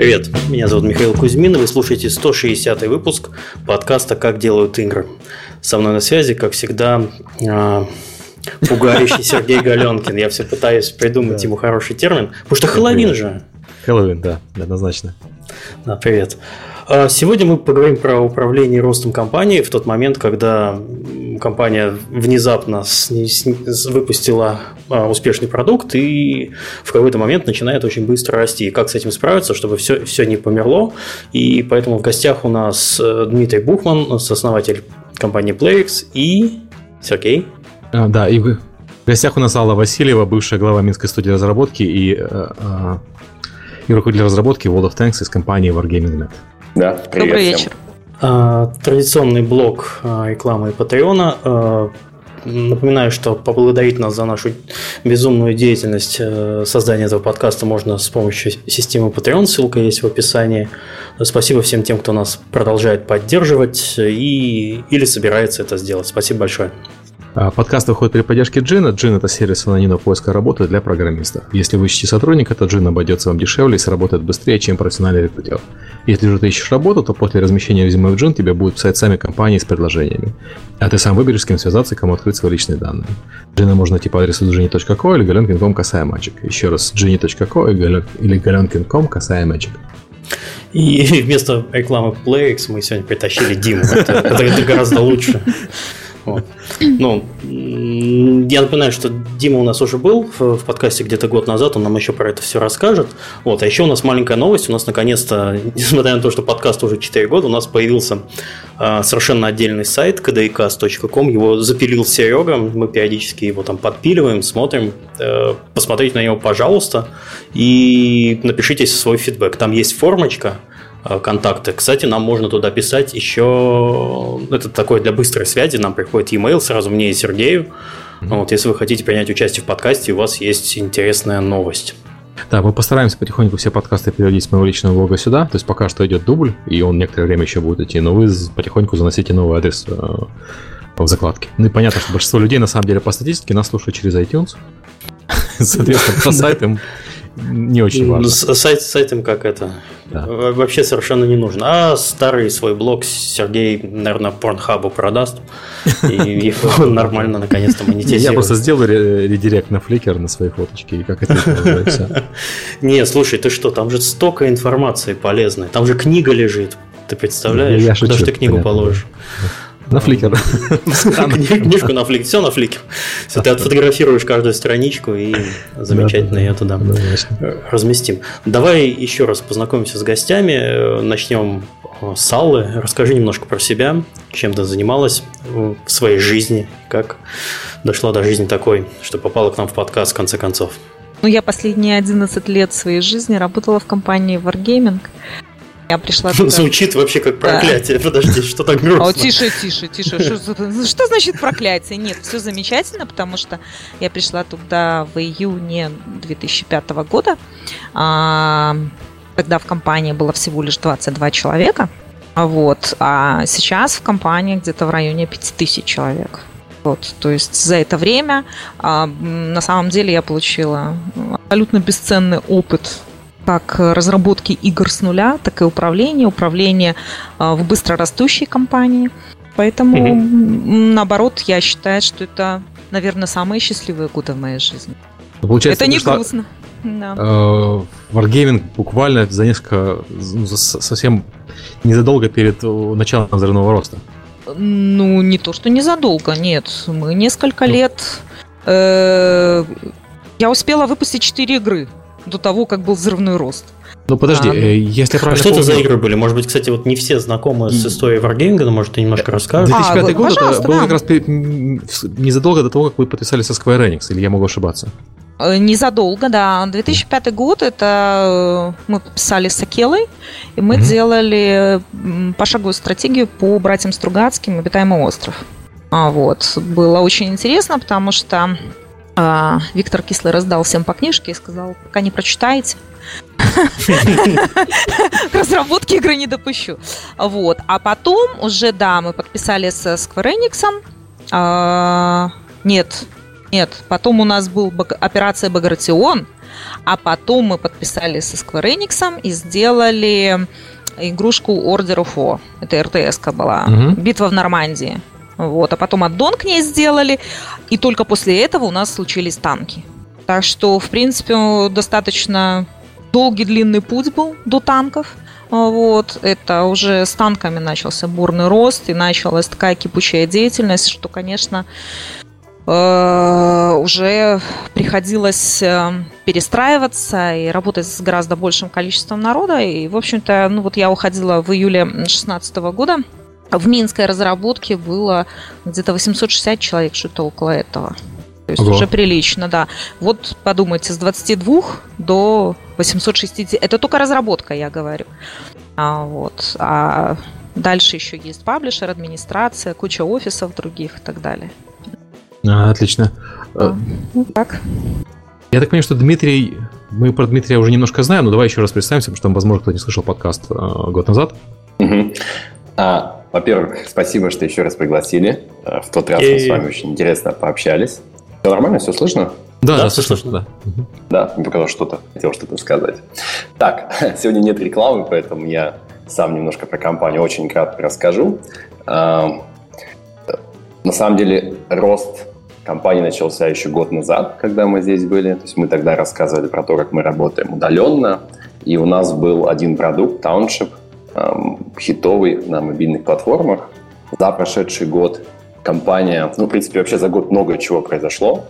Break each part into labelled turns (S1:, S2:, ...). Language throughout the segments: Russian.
S1: Привет, меня зовут Михаил Кузьмин, и вы слушаете 160-й выпуск подкаста «Как делают игры». Со мной на связи, как всегда, а, пугающий Сергей Галенкин. Я все пытаюсь придумать ему хороший термин, потому что Хэллоуин же.
S2: Хэллоуин, да, однозначно.
S1: Да, привет. А, сегодня мы поговорим про управление ростом компании в тот момент, когда компания внезапно выпустила а, успешный продукт и в какой-то момент начинает очень быстро расти. И как с этим справиться, чтобы все, все не померло. И поэтому в гостях у нас э, Дмитрий Бухман, сооснователь компании PlayX и Сергей.
S2: А, да, и в гостях у нас Алла Васильева, бывшая глава Минской студии разработки и, э, и руководитель разработки World of Tanks из компании Wargaming.net.
S3: Да, привет
S4: Добрый вечер.
S1: А, традиционный блок а, рекламы и Патреона. А, напоминаю, что поблагодарить нас за нашу безумную деятельность э, создания этого подкаста можно с помощью системы Patreon, ссылка есть в описании. Спасибо всем тем, кто нас продолжает поддерживать и, или собирается это сделать. Спасибо большое.
S2: А, подкаст выходит при поддержке Джина. Джин – это сервис анонимного поиска работы для программистов. Если вы ищете сотрудника, то Джин обойдется вам дешевле и сработает быстрее, чем профессиональный рекрутер. Если же ты ищешь работу, то после размещения резюме в Джин тебе будут писать сами компании с предложениями. А ты сам выберешь, с кем связаться и кому открыть свои личные данные. Джина можно найти по адресу gini.co или galenkin.com касая мальчик. Еще раз, gini.co или galenkin.com касая мальчик.
S1: И вместо рекламы PlayX мы сегодня притащили Диму. Это, это гораздо лучше. Ну, я напоминаю, что Дима у нас уже был в, подкасте где-то год назад, он нам еще про это все расскажет. Вот. А еще у нас маленькая новость, у нас наконец-то, несмотря на то, что подкаст уже 4 года, у нас появился э, совершенно отдельный сайт kdcast.com, его запилил Серега, мы периодически его там подпиливаем, смотрим. Э, посмотрите на него, пожалуйста, и напишите свой фидбэк. Там есть формочка, контакты. Кстати, нам можно туда писать еще... Это такое для быстрой связи. Нам приходит e-mail сразу мне и Сергею. Mm-hmm. Вот, если вы хотите принять участие в подкасте, у вас есть интересная новость.
S2: Да, мы постараемся потихоньку все подкасты переводить с моего личного блога сюда. То есть пока что идет дубль, и он некоторое время еще будет идти, но вы потихоньку заносите новый адрес э, в закладке. Ну и понятно, что большинство людей на самом деле по статистике нас слушают через iTunes. Соответственно, по сайтам не очень важно.
S1: Сайт, сайтом как это? Да. Вообще совершенно не нужно. А старый свой блог Сергей, наверное, порнхабу продаст. И он нормально наконец-то монетизирует.
S2: Я просто сделаю редирект на Flickr на свои фоточки. И как это?
S1: Не, слушай, ты что, там же столько информации полезной. Там же книга лежит. Ты представляешь? Куда же ты книгу положишь?
S2: На фликер.
S1: Книжку на фликер. Все на фликер. Все, ты отфотографируешь каждую страничку и замечательно ее туда разместим. Давай еще раз познакомимся с гостями. Начнем с Аллы. Расскажи немножко про себя, чем ты занималась в своей жизни, как дошла до жизни такой, что попала к нам в подкаст в конце концов.
S4: Ну, я последние 11 лет своей жизни работала в компании Wargaming. Я пришла
S1: туда. Звучит вообще как проклятие. Да. Подожди, что так грустно?
S4: О, тише, тише, тише. Что, ну, что значит проклятие? Нет, все замечательно, потому что я пришла туда в июне 2005 года. А, тогда в компании было всего лишь 22 человека. Вот. А сейчас в компании где-то в районе 5000 человек. Вот, то есть за это время а, на самом деле я получила абсолютно бесценный опыт как разработки игр с нуля, так и управление, управление а, в быстро растущей компании. Поэтому, mm-hmm. наоборот, я считаю, что это, наверное, самые счастливые годы в моей жизни.
S2: Ну, получается,
S4: это не пришла... грустно.
S2: Да. Э, Wargaming буквально за несколько, ну, совсем незадолго перед началом взрывного роста.
S4: Ну, не то, что незадолго, нет. Мы несколько ну. лет... Э, я успела выпустить 4 игры до того, как был взрывной рост.
S2: Ну подожди, а, э, если
S1: правильно Что помню... это за игры были? Может быть, кстати, вот не все знакомы с историей Wargaming, но может ты немножко расскажешь?
S2: 2005 а, год это был да. как раз незадолго до того, как вы подписались со Square Enix, или я могу ошибаться?
S4: Э, незадолго, да. 2005 год это э, мы подписали с Акелой, и мы mm-hmm. делали пошаговую стратегию по братьям Стругацким «Обитаемый остров». А, вот. Было очень интересно, потому что а, Виктор Кислый раздал всем по книжке и сказал, пока не прочитаете, к разработке игры не допущу. Вот. А потом уже, да, мы подписали с Square Enix. А, нет, Нет, потом у нас был операция Багратион, а потом мы подписали со Square Enix и сделали игрушку Order of War. Это РТС была. Битва в Нормандии. Вот. А потом аддон к ней сделали. И только после этого у нас случились танки. Так что, в принципе, достаточно долгий длинный путь был до танков. Вот, это уже с танками начался бурный рост и началась такая кипучая деятельность, что, конечно, э, уже приходилось э, перестраиваться и работать с гораздо большим количеством народа. И, в общем-то, ну вот я уходила в июле 2016 года. В минской разработке было где-то 860 человек, что-то около этого. То есть Ого. уже прилично, да. Вот подумайте, с 22 до 860. Это только разработка, я говорю. А, вот. А дальше еще есть паблишер, администрация, куча офисов других и так далее.
S2: А, отлично. А,
S4: ну, так.
S2: Я так понимаю, что Дмитрий, мы про Дмитрия уже немножко знаем, но давай еще раз представимся, потому что, возможно, кто не слышал подкаст а, год назад.
S3: Угу. А, во-первых, спасибо, что еще раз пригласили. А, в тот раз мы с вами очень интересно пообщались. Все нормально, все слышно?
S2: Да, да, да все слышно, да.
S3: Да, мне показалось что-то, хотел что-то сказать. Так, сегодня нет рекламы, поэтому я сам немножко про компанию очень кратко расскажу. На самом деле, рост компании начался еще год назад, когда мы здесь были. То есть мы тогда рассказывали про то, как мы работаем удаленно. И у нас был один продукт, Township, хитовый на мобильных платформах. За прошедший год компания, ну, в принципе, вообще за год много чего произошло.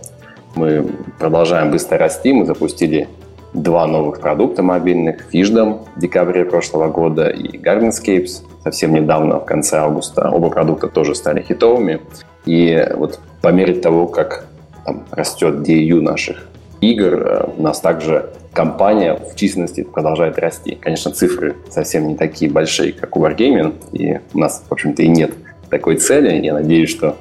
S3: Мы продолжаем быстро расти. Мы запустили два новых продукта мобильных. Фишдом в декабре прошлого года и Gardenscapes совсем недавно, в конце августа. Оба продукта тоже стали хитовыми. И вот по мере того, как там, растет DAU наших игр, э, у нас также компания в численности продолжает расти. Конечно, цифры совсем не такие большие, как у Wargaming, и у нас, в общем-то, и нет такой цели. Я надеюсь, что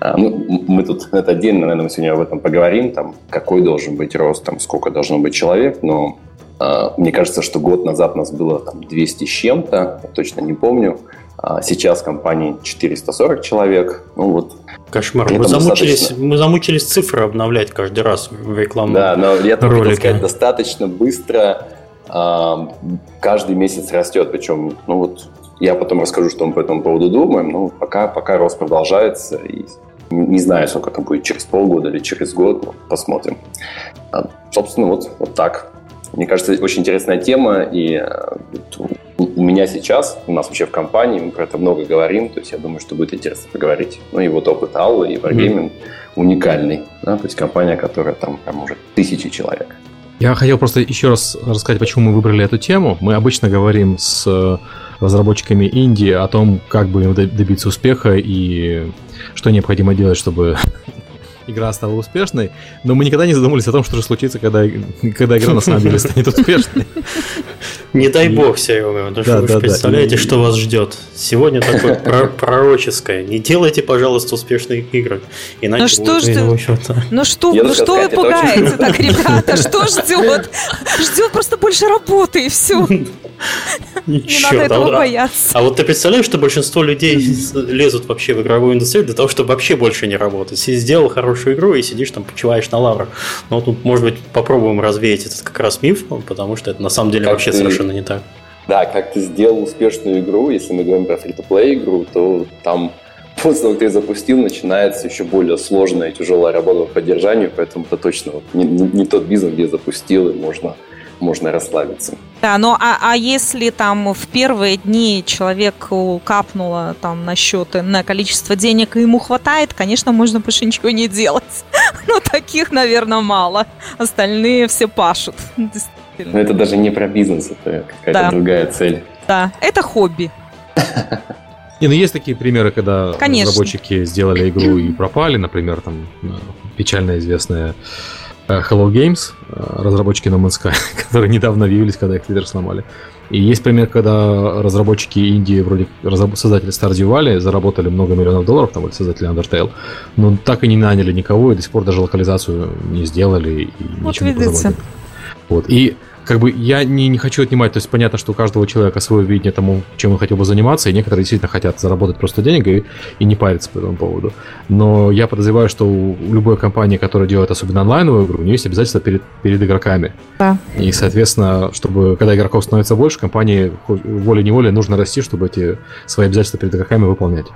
S3: а, ну, мы тут это отдельно, наверное, мы сегодня об этом поговорим, там, какой должен быть рост, там, сколько должно быть человек, но э, мне кажется, что год назад нас было там 200 с чем-то, точно не помню. А сейчас в компании 440 человек. Ну вот.
S1: Кошмар. Мы замучились, достаточно... мы замучились цифры обновлять каждый раз в рекламу.
S3: Да, но я только хотел сказать, достаточно быстро э, каждый месяц растет. Причем, ну вот я потом расскажу, что мы по этому поводу думаем. Но пока, пока рост продолжается. И не знаю, сколько это будет через полгода или через год. Но посмотрим. А, собственно, вот, вот так. Мне кажется, очень интересная тема. И у меня сейчас, у нас вообще в компании, мы про это много говорим. То есть я думаю, что будет интересно поговорить. Ну и вот опыт Аллы и Wargaming mm-hmm. уникальный. Да? То есть компания, которая там прям уже тысячи человек.
S2: Я хотел просто еще раз рассказать, почему мы выбрали эту тему. Мы обычно говорим с разработчиками Индии о том, как бы добиться успеха и что необходимо делать, чтобы игра стала успешной, но мы никогда не задумывались о том, что же случится, когда, когда игра на самом деле станет успешной.
S1: Не дай бог, Серега, потому что вы представляете, что вас ждет. Сегодня такое пророческое. Не делайте, пожалуйста, успешные игры.
S4: Иначе ну что ждет? Ну что, ну что вы пугаете так, ребята? Что ждет? Ждет просто больше работы и все. Не надо этого бояться.
S1: А вот ты представляешь, что большинство людей лезут вообще в игровую индустрию для того, чтобы вообще больше не работать. И сделал хорошую игру и сидишь там, почиваешь на лаврах. Но тут, может быть, попробуем развеять этот как раз миф, потому что это на самом деле вообще совершенно не так.
S3: Да, как ты сделал успешную игру, если мы говорим про фри-то-плей игру, то там после того, как ты запустил, начинается еще более сложная и тяжелая работа по поддержанию, поэтому это точно вот не, не, не тот бизнес, где запустил, и можно можно расслабиться.
S4: Да, ну а, а если там в первые дни человеку капнуло там на счеты на количество денег, и ему хватает, конечно, можно больше ничего не делать. Но таких, наверное, мало. Остальные все пашут.
S3: Но это даже не про бизнес, это какая-то да. другая цель.
S4: Да, это хобби.
S2: Не, ну есть такие примеры, когда Конечно. разработчики сделали игру и пропали, например, там э, печально известная Э, Hello Games, э, разработчики No Man's Sky, которые недавно объявились, когда их твиттер сломали. И есть пример, когда разработчики Индии, вроде создатели Stardew Valley, заработали много миллионов долларов, там, или создатели Undertale, но так и не наняли никого, и до сих пор даже локализацию не сделали, и
S4: вот видите. не
S2: Вот. И как бы я не, не хочу отнимать, то есть понятно, что у каждого человека свое видение тому, чем он хотел бы заниматься, и некоторые действительно хотят заработать просто денег и, и не париться по этому поводу. Но я подозреваю, что у любой компании, которая делает особенно онлайновую игру, у нее есть обязательства перед, перед игроками.
S4: Да.
S2: И, соответственно, чтобы, когда игроков становится больше, компании волей-неволей нужно расти, чтобы эти свои обязательства перед игроками выполнять.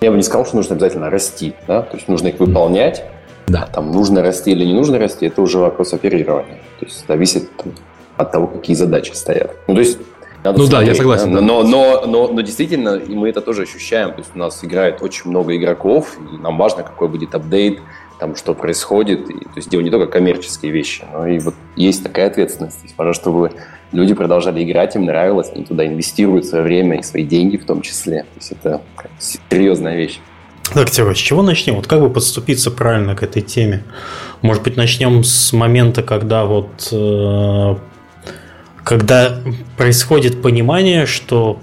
S3: Я бы не сказал, что нужно обязательно расти, да, то есть нужно их выполнять,
S2: да.
S3: Там нужно расти или не нужно расти, это уже вопрос оперирования. То есть зависит от того, какие задачи стоят. Ну, то есть
S2: надо ну смотреть, да, я согласен.
S3: Да? Но, но, но, но действительно, и мы это тоже ощущаем. То есть у нас играет очень много игроков, и нам важно, какой будет апдейт, там, что происходит. И, то есть дело не только коммерческие вещи, но и вот есть такая ответственность. То есть, важно, чтобы люди продолжали играть, им нравилось, они туда инвестируют свое время и свои деньги в том числе. То есть это серьезная вещь.
S1: Так, Тёва, с чего начнем? Вот как бы подступиться правильно к этой теме? Может быть, начнем с момента, когда вот э, когда происходит понимание, что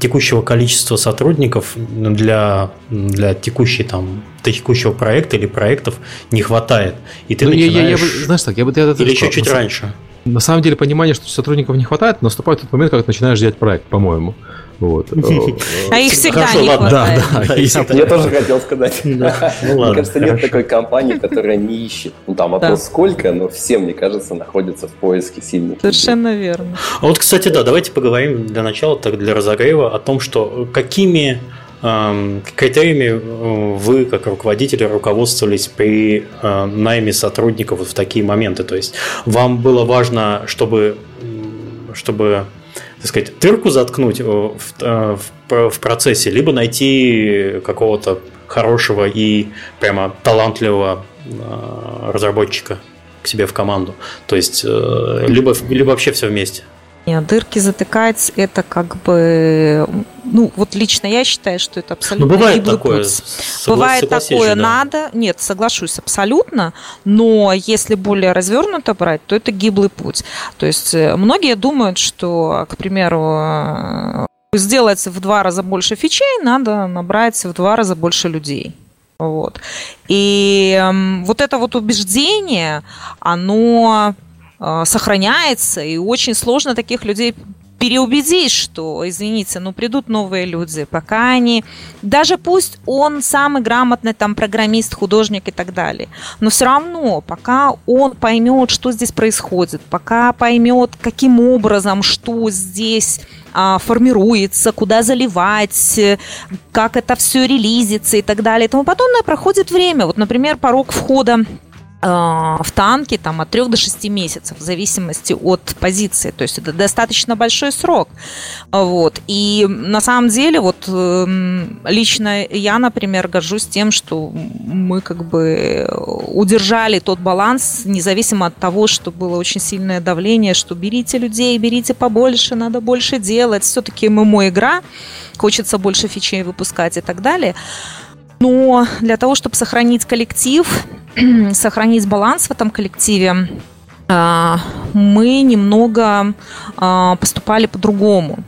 S1: текущего количества сотрудников для, для текущей там текущего проекта или проектов не хватает. И ты ну, начинаешь... Я, я, я, знаешь так, я бы... Я,
S2: или еще чуть раньше. На самом деле понимание, что сотрудников не хватает, наступает тот момент, когда ты начинаешь делать проект, по-моему. Вот.
S4: А их всегда Хорошо, не ладно. хватает. Да, да,
S3: я, я тоже хотел сказать. Да. Ну, ладно, мне кажется, хорошо. нет такой компании, которая не ищет. Ну, там вопрос да. сколько, но все, мне кажется, находятся в поиске сильных.
S4: Совершенно людей. верно.
S1: А вот, кстати, да, давайте поговорим для начала, так для разогрева, о том, что какими критериями э, вы, как руководители, руководствовались при э, найме сотрудников в такие моменты? То есть вам было важно, чтобы, чтобы так сказать, тырку заткнуть э, в, в, в процессе, либо найти какого-то хорошего и прямо талантливого разработчика к себе в команду. То есть, либо, либо вообще все вместе.
S4: Нет, дырки затыкать это как бы, ну вот лично я считаю, что это абсолютно ну,
S1: бывает такое.
S4: Путь. бывает такое, да. надо, нет, соглашусь абсолютно, но если более развернуто брать, то это гиблый путь. То есть э, многие думают, что, к примеру, э, сделать в два раза больше фичей, надо набрать в два раза больше людей. Вот. И э, вот это вот убеждение, оно Э, сохраняется, и очень сложно таких людей переубедить, что, извините, ну придут новые люди, пока они, даже пусть он самый грамотный там программист, художник и так далее, но все равно, пока он поймет, что здесь происходит, пока поймет, каким образом, что здесь а, формируется, куда заливать, как это все релизится и так далее и тому подобное, проходит время. Вот, например, порог входа в танке там, от 3 до 6 месяцев, в зависимости от позиции. То есть это достаточно большой срок. Вот. И на самом деле, вот эм, лично я, например, горжусь тем, что мы как бы удержали тот баланс, независимо от того, что было очень сильное давление, что берите людей, берите побольше, надо больше делать. Все-таки ММО-игра, хочется больше фичей выпускать и так далее. Но для того, чтобы сохранить коллектив, сохранить баланс в этом коллективе, а, мы немного а, поступали по-другому.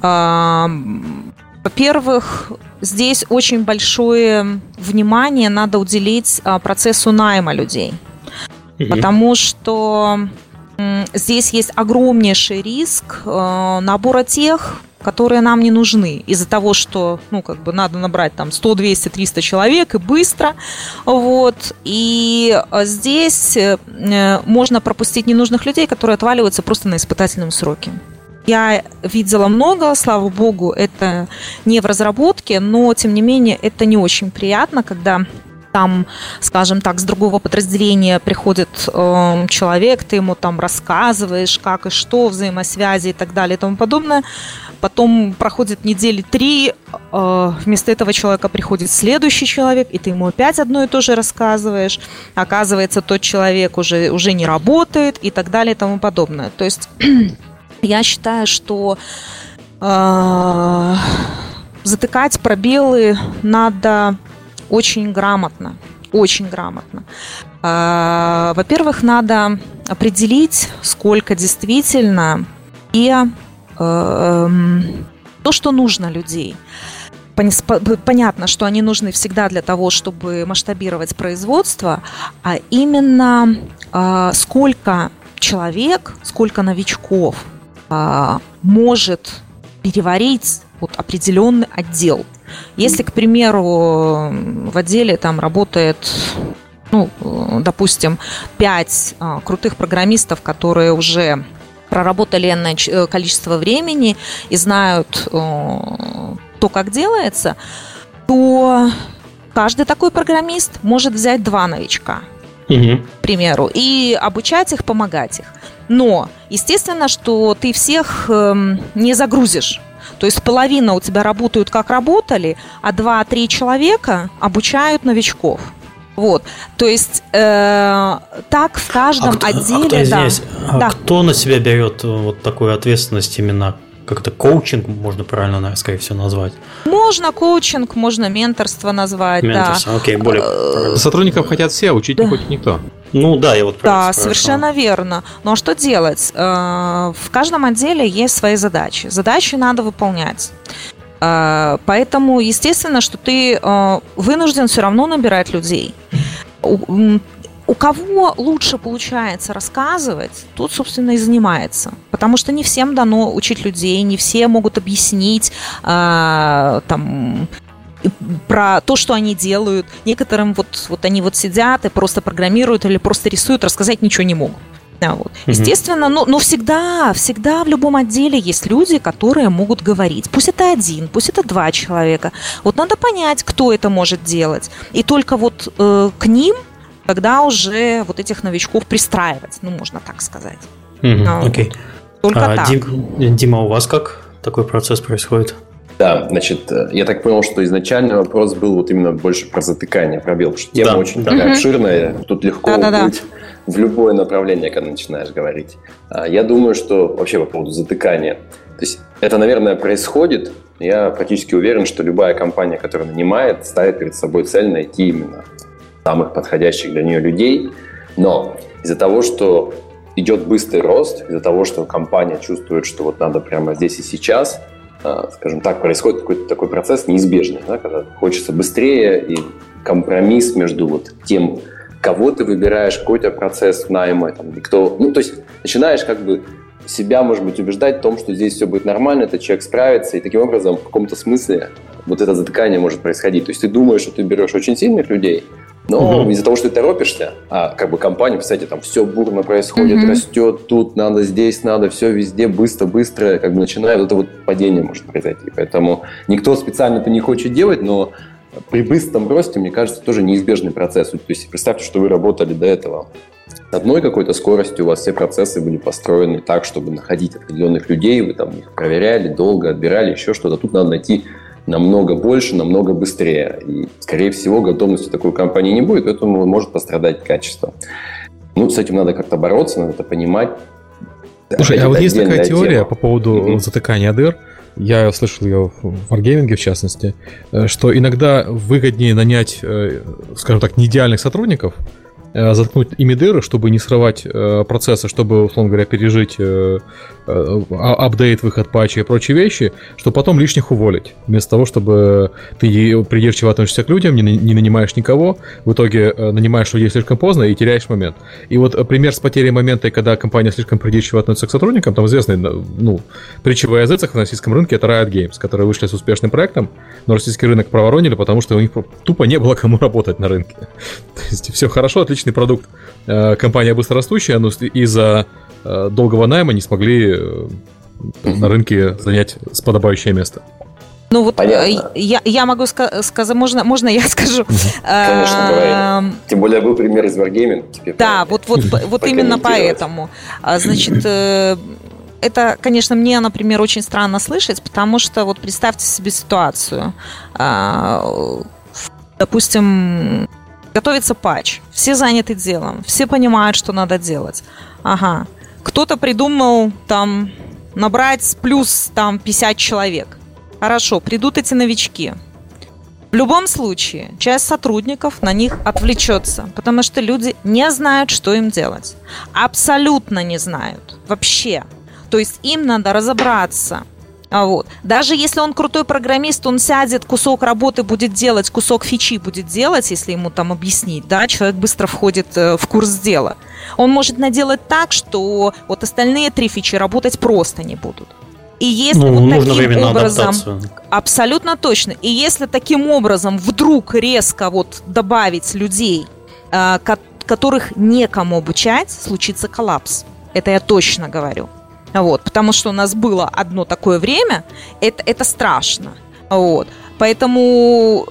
S4: А, во-первых, здесь очень большое внимание надо уделить процессу найма людей. Потому что здесь есть огромнейший риск набора тех, которые нам не нужны из-за того, что, ну, как бы надо набрать там 100, 200, 300 человек и быстро, вот, и а, здесь э, можно пропустить ненужных людей, которые отваливаются просто на испытательном сроке. Я видела много, слава богу, это не в разработке, но, тем не менее, это не очень приятно, когда там, скажем так, с другого подразделения приходит э, человек, ты ему там рассказываешь, как и что, взаимосвязи и так далее и тому подобное. Потом проходит недели три, э, вместо этого человека приходит следующий человек, и ты ему опять одно и то же рассказываешь. Оказывается, тот человек уже, уже не работает и так далее и тому подобное. То есть я считаю, что э, затыкать пробелы надо очень грамотно, очень грамотно. А, во-первых, надо определить, сколько действительно и э, то, что нужно людей. Понятно, что они нужны всегда для того, чтобы масштабировать производство, а именно а, сколько человек, сколько новичков а, может переварить вот определенный отдел. Если, к примеру, в отделе там работает ну, допустим, 5 а, крутых программистов, которые уже проработали энное количество времени и знают э, то, как делается, то каждый такой программист может взять два новичка, угу. к примеру, и обучать их, помогать их. Но, естественно, что ты всех эм, не загрузишь. То есть половина у тебя работают как работали, а два-три человека обучают новичков. Вот, то есть э, так в каждом а кто, отделе. А
S1: кто, да. а да. кто на себя берет вот такую ответственность именно как-то коучинг можно правильно, скорее всего, назвать.
S4: Можно коучинг, можно менторство назвать, менторство,
S2: да. Окей, более... Э, Сотрудников хотят все, учить да. не хочет никто.
S1: Ну да, я вот
S4: Да, совершенно верно. Но что делать? Э, в каждом отделе есть свои задачи. Задачи надо выполнять. Э, поэтому, естественно, что ты вынужден все равно набирать людей у кого лучше получается рассказывать, тот, собственно, и занимается. Потому что не всем дано учить людей, не все могут объяснить э, там, про то, что они делают. Некоторым вот, вот они вот сидят и просто программируют или просто рисуют, рассказать ничего не могут. Да, вот. Угу. Естественно, но, но всегда, всегда в любом отделе есть люди, которые могут говорить. Пусть это один, пусть это два человека. Вот надо понять, кто это может делать. И только вот э, к ним когда уже вот этих новичков пристраивать, ну, можно так сказать.
S1: Угу, а, окей. Только а, так. Дим, Дима, у вас как такой процесс происходит?
S3: Да, значит, э, я так понял, что изначально вопрос был вот именно больше про затыкание пробел, потому что тема да, очень да. такая угу. обширная, тут легко да, быть да. В любое направление, когда начинаешь говорить. А, я думаю, что вообще по поводу затыкания, то есть это, наверное, происходит, я практически уверен, что любая компания, которая нанимает, ставит перед собой цель найти именно самых подходящих для нее людей. Но из-за того, что идет быстрый рост, из-за того, что компания чувствует, что вот надо прямо здесь и сейчас, а, скажем так, происходит какой-то такой процесс неизбежный, да, когда хочется быстрее и компромисс между вот тем, кого ты выбираешь, какой-то процесс найма, там, кто, ну, то есть начинаешь как бы себя, может быть, убеждать в том, что здесь все будет нормально, этот человек справится, и таким образом в каком-то смысле вот это затыкание может происходить. То есть ты думаешь, что ты берешь очень сильных людей, но угу. из-за того, что ты торопишься, а как бы компания, кстати, там все бурно происходит, угу. растет, тут надо, здесь надо, все везде быстро, быстро, как бы начинает вот это вот падение может произойти. Поэтому никто специально это не хочет делать, но при быстром росте, мне кажется, тоже неизбежный процесс. То есть представьте, что вы работали до этого с одной какой-то скоростью, у вас все процессы были построены так, чтобы находить определенных людей, вы там их проверяли, долго отбирали, еще что-то. Тут надо найти намного больше, намного быстрее. И, скорее всего, готовности такой компании не будет, поэтому может пострадать качество. Ну, с этим надо как-то бороться, надо это понимать.
S2: Слушай, а вот есть такая теория тема. по поводу mm-hmm. затыкания дыр. Я слышал ее в Wargaming, в частности, э, что иногда выгоднее нанять, э, скажем так, не идеальных сотрудников, заткнуть ими дыры, чтобы не срывать э, процессы, чтобы, условно говоря, пережить э, э, а, апдейт, выход патча и прочие вещи, чтобы потом лишних уволить. Вместо того, чтобы ты придирчиво относишься к людям, не, не нанимаешь никого, в итоге э, нанимаешь людей слишком поздно и теряешь момент. И вот э, пример с потерей момента, когда компания слишком придирчиво относится к сотрудникам, там известный, ну, притча в языцах на российском рынке, это Riot Games, которые вышли с успешным проектом, но российский рынок проворонили, потому что у них тупо не было кому работать на рынке. То есть все хорошо, отлично отличный продукт. Э, компания быстрорастущая, но из-за э, долгого найма не смогли э, на рынке занять подобающее место.
S4: Ну вот я, я могу сказать, можно, можно я скажу?
S3: Конечно, говори. Тем более был пример из Wargaming.
S4: Да, вот, вот, вот именно поэтому. А, значит, это, конечно, мне, например, очень странно слышать, потому что вот представьте себе ситуацию. А, допустим, Готовится патч. Все заняты делом. Все понимают, что надо делать. Ага. Кто-то придумал там набрать плюс там 50 человек. Хорошо, придут эти новички. В любом случае, часть сотрудников на них отвлечется, потому что люди не знают, что им делать. Абсолютно не знают. Вообще. То есть им надо разобраться, вот. Даже если он крутой программист, он сядет, кусок работы будет делать, кусок фичи будет делать, если ему там объяснить, да, человек быстро входит э, в курс дела. Он может наделать так, что вот остальные три фичи работать просто не будут. И если ну, вот нужно таким образом, адаптацию. абсолютно точно. И если таким образом вдруг резко вот добавить людей, э, которых некому обучать, случится коллапс. Это я точно говорю. Вот, потому что у нас было одно такое время, это, это страшно. Вот. Поэтому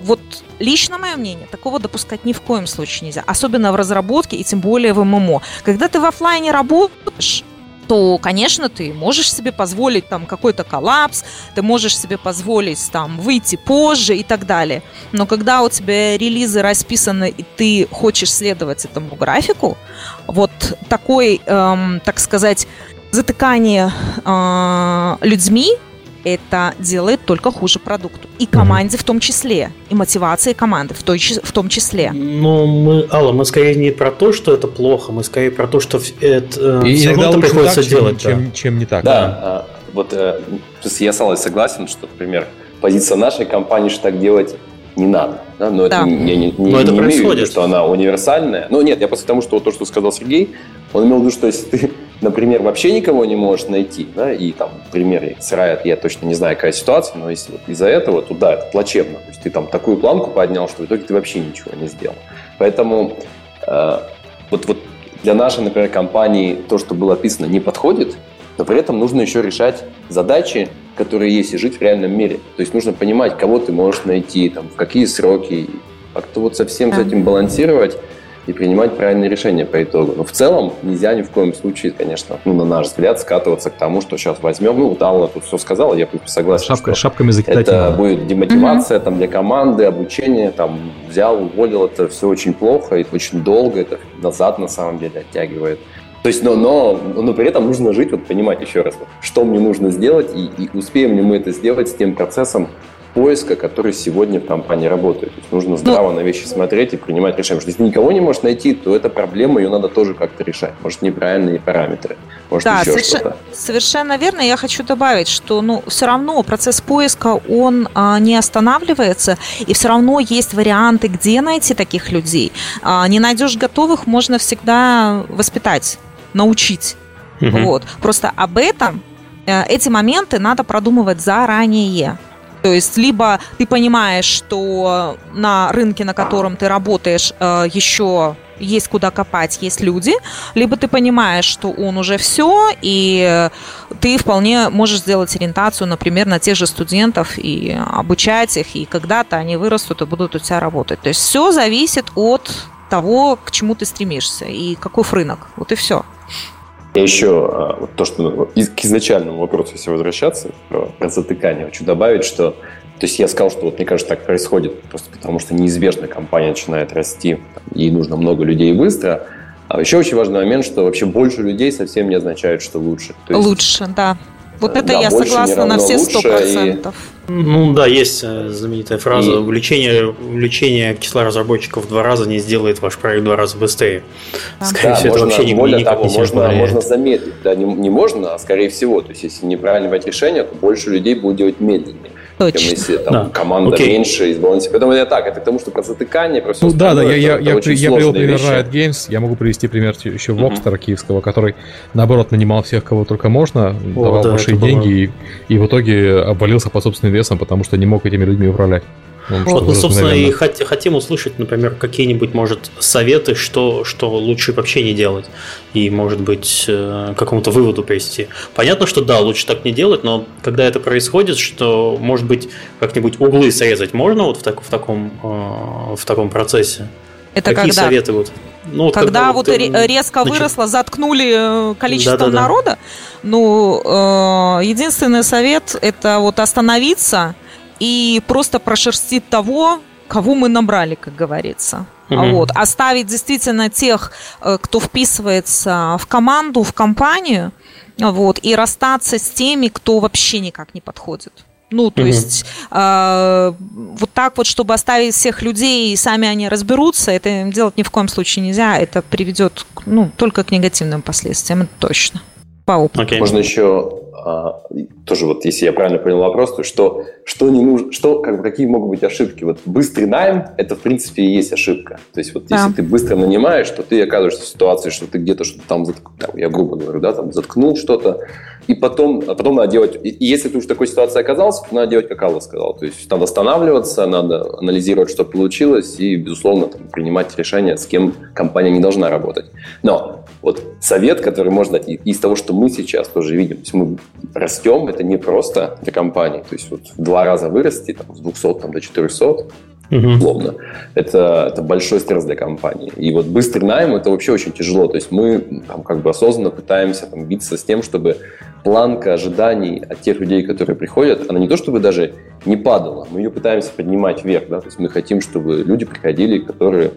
S4: вот лично мое мнение, такого допускать ни в коем случае нельзя. Особенно в разработке и тем более в ММО. Когда ты в офлайне работаешь, то, конечно, ты можешь себе позволить там какой-то коллапс, ты можешь себе позволить там выйти позже и так далее. Но когда у тебя релизы расписаны и ты хочешь следовать этому графику, вот такой, эм, так сказать, затыкание э, людьми это делает только хуже продукту. И команде в том числе. И мотивации команды в, той, в том числе.
S1: Но мы, Алла, мы скорее не про то, что это плохо, мы скорее про то, что это
S2: и все равно это приходится так, делать. Чем, да. чем, чем не так.
S3: Да, да. А, вот э, я с Аллой согласен, что, например, позиция нашей компании, что так делать не надо. Да? Но да. это не, не, не, Но это не происходит. имею в виду, что она универсальная. Ну нет, я после того, что то, что сказал Сергей, он имел в виду, что если ты например, вообще никого не можешь найти, да, и там, в примере с Riot, я точно не знаю, какая ситуация, но если вот из-за этого, то да, это плачевно. То есть ты там такую планку поднял, что в итоге ты вообще ничего не сделал. Поэтому э, вот, вот для нашей, например, компании то, что было описано, не подходит, но при этом нужно еще решать задачи, которые есть, и жить в реальном мире. То есть нужно понимать, кого ты можешь найти, там, в какие сроки, как-то вот совсем с этим балансировать, и принимать правильные решения по итогу. Но в целом нельзя ни в коем случае, конечно, ну, на наш взгляд, скатываться к тому, что сейчас возьмем, ну, Алла тут все сказала, я согласен,
S2: Шапка, что шапками
S3: закидать это будет демотивация mm-hmm. там, для команды, обучение, там, взял, уволил, это все очень плохо и очень долго, это назад на самом деле оттягивает. То есть, но, но, но при этом нужно жить, вот понимать еще раз, что мне нужно сделать, и, и успеем ли мы это сделать с тем процессом, поиска, который сегодня в компании работает. То есть нужно здраво ну, на вещи смотреть и принимать решения. Потому что если никого не можешь найти, то эта проблема, ее надо тоже как-то решать. Может, неправильные параметры, может, да, еще соверш... что-то.
S4: Совершенно верно. Я хочу добавить, что ну, все равно процесс поиска, он а, не останавливается, и все равно есть варианты, где найти таких людей. А, не найдешь готовых, можно всегда воспитать, научить. Угу. Вот. Просто об этом э, эти моменты надо продумывать заранее. То есть либо ты понимаешь, что на рынке, на котором ты работаешь, э, еще есть куда копать, есть люди, либо ты понимаешь, что он уже все, и ты вполне можешь сделать ориентацию, например, на тех же студентов и обучать их, и когда-то они вырастут и будут у тебя работать. То есть все зависит от того, к чему ты стремишься и каков рынок. Вот и все.
S3: Я еще а, вот то, что ну, к изначальному вопросу, если возвращаться, про, про затыкание, хочу добавить, что то есть я сказал, что вот мне кажется, так происходит просто потому, что неизбежно компания начинает расти, ей нужно много людей быстро. А еще очень важный момент, что вообще больше людей совсем не означает, что лучше.
S4: есть, лучше, да. Вот это да, я согласна на все сто процентов.
S1: Ну да, есть э, знаменитая фраза: и... увеличение, увеличение числа разработчиков в два раза не сделает ваш проект в два раза быстрее.
S3: Да. Скорее да, всего, можно, это вообще более никак того, не можно, можно замедлить. Да, не, не можно, а скорее всего. То есть, если неправильно брать решение, то больше людей будет делать медленнее. Точно. Если там, да. команда Окей. меньше из баланса. Поэтому это так, это к тому, что про затыкание, про все
S2: Ну да, да, я, я, я, я привел пример Riot Games, я могу привести пример еще Вокстера uh-huh. киевского, который, наоборот, нанимал всех, кого только можно, О, давал да, большие деньги было... и, и в итоге обвалился по собственным весом, потому что не мог этими людьми управлять.
S1: Ну, вот, мы, собственно, и хот- хотим услышать, например, какие-нибудь, может, советы, что, что лучше вообще не делать, и, может быть, э, к какому-то выводу привести. Понятно, что да, лучше так не делать, но когда это происходит, что, может быть, как-нибудь углы срезать можно вот в, так, в, таком, э, в таком процессе?
S4: Это Какие когда? советы вот? Ну, вот когда, когда вот ты, резко значит, выросло, заткнули э, количество да, да, да. народа, ну, единственный совет это вот остановиться – и просто прошерстить того, кого мы набрали, как говорится. Угу. Вот. Оставить действительно тех, э, кто вписывается в команду, в компанию, вот, и расстаться с теми, кто вообще никак не подходит. Ну, то угу. есть э, вот так вот, чтобы оставить всех людей и сами они разберутся, это делать ни в коем случае нельзя. Это приведет ну, только к негативным последствиям, это точно.
S3: По опыту. Okay. Можно еще а, тоже вот, если я правильно понял вопрос, то что, что не нужно, что, как бы, какие могут быть ошибки? Вот быстрый найм, это, в принципе, и есть ошибка. То есть вот да. если ты быстро нанимаешь, то ты оказываешься в ситуации, что ты где-то что-то там, там, я грубо говорю, да, там заткнул что-то, и потом, а потом надо делать, и если ты уже в такой ситуации оказался, то надо делать, как Алла сказал. То есть надо останавливаться, надо анализировать, что получилось, и, безусловно, там, принимать решение, с кем компания не должна работать. Но вот совет, который можно дать из того, что мы сейчас тоже видим, то есть мы растем, это не просто для компании, то есть вот в два раза вырасти, там, с 200 там, до 400, угу. условно. Это, это большой стресс для компании. И вот быстрый найм это вообще очень тяжело. То есть мы там, как бы осознанно пытаемся там, биться с тем, чтобы планка ожиданий от тех людей, которые приходят, она не то чтобы даже не падала, мы ее пытаемся поднимать вверх. Да? То есть мы хотим, чтобы люди приходили, которые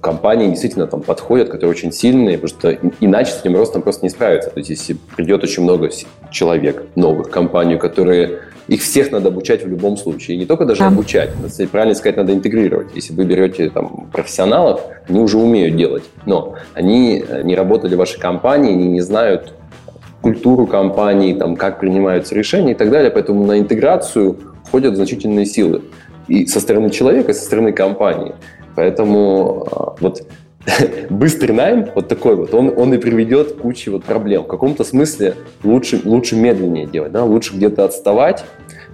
S3: компании действительно там подходят, которые очень сильные, потому что иначе с этим ростом просто не справиться. То есть если придет очень много человек новых в компанию, которые их всех надо обучать в любом случае. И не только даже да. обучать, надо, правильно сказать, надо интегрировать. Если вы берете там, профессионалов, они уже умеют делать, но они э, не работали в вашей компании, они не знают культуру компании, там, как принимаются решения и так далее. Поэтому на интеграцию входят значительные силы. И со стороны человека, и со стороны компании. Поэтому а, вот быстрый найм, вот такой вот, он, он и приведет к куче вот проблем. В каком-то смысле лучше, лучше медленнее делать, да? лучше где-то отставать,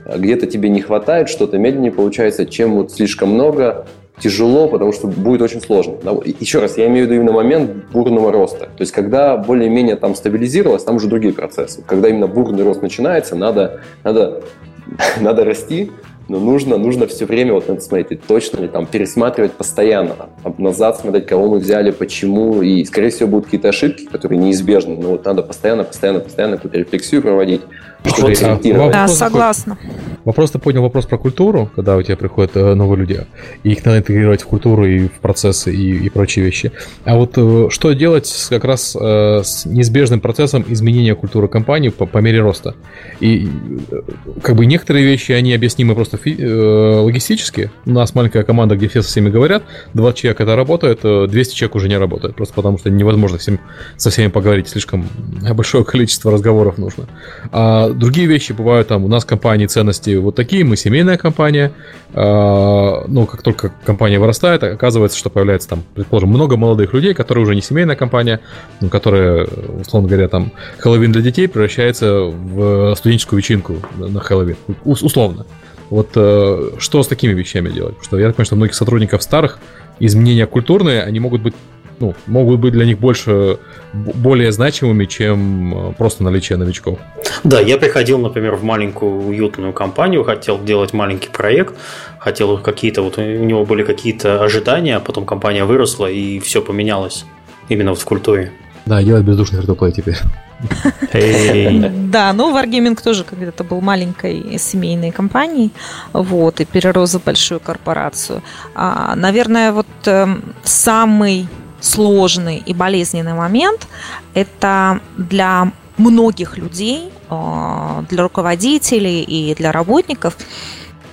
S3: а где-то тебе не хватает, что-то медленнее получается, чем вот слишком много, тяжело, потому что будет очень сложно. Еще раз, я имею в виду именно момент бурного роста. То есть, когда более-менее там стабилизировалось, там уже другие процессы. Когда именно бурный рост начинается, надо, надо, надо расти, но нужно, нужно все время вот надо смотреть, точно ли там пересматривать постоянно, назад смотреть, кого мы взяли, почему, и, скорее всего, будут какие-то ошибки, которые неизбежны, но вот надо постоянно, постоянно, постоянно какую-то рефлексию проводить, чтобы вот,
S4: ориентировать. Да, согласна.
S2: Вопрос, ты понял вопрос про культуру, когда у тебя приходят э, новые люди, и их надо интегрировать в культуру и в процессы и, и прочие вещи. А вот э, что делать с, как раз э, с неизбежным процессом изменения культуры компании по, по мере роста? И как бы некоторые вещи, они объяснимы просто логистически. У нас маленькая команда, где все со всеми говорят, 20 человек это работает, 200 человек уже не работает, просто потому что невозможно всем, со всеми поговорить, слишком большое количество разговоров нужно. А другие вещи бывают там, у нас компании ценности вот такие, мы семейная компания. А, ну, как только компания вырастает, оказывается, что появляется там, предположим, много молодых людей, которые уже не семейная компания, которые, условно говоря, там, Хэллоуин для детей превращается в студенческую вечеринку на Хэллоуин. Условно. Вот э, что с такими вещами делать? Потому что я так понимаю, что многих сотрудников старых изменения культурные, они могут быть ну, могут быть для них больше, более значимыми, чем э, просто наличие новичков.
S1: Да, я приходил, например, в маленькую уютную компанию, хотел делать маленький проект, хотел какие-то, вот у него были какие-то ожидания, а потом компания выросла и все поменялось именно вот в культуре.
S2: Да, делать бездушный фритуплей теперь.
S4: Да, ну Wargaming тоже когда-то был маленькой семейной компанией, вот, и перерос в большую корпорацию. А, наверное, вот эм, самый сложный и болезненный момент – это для многих людей, а, для руководителей и для работников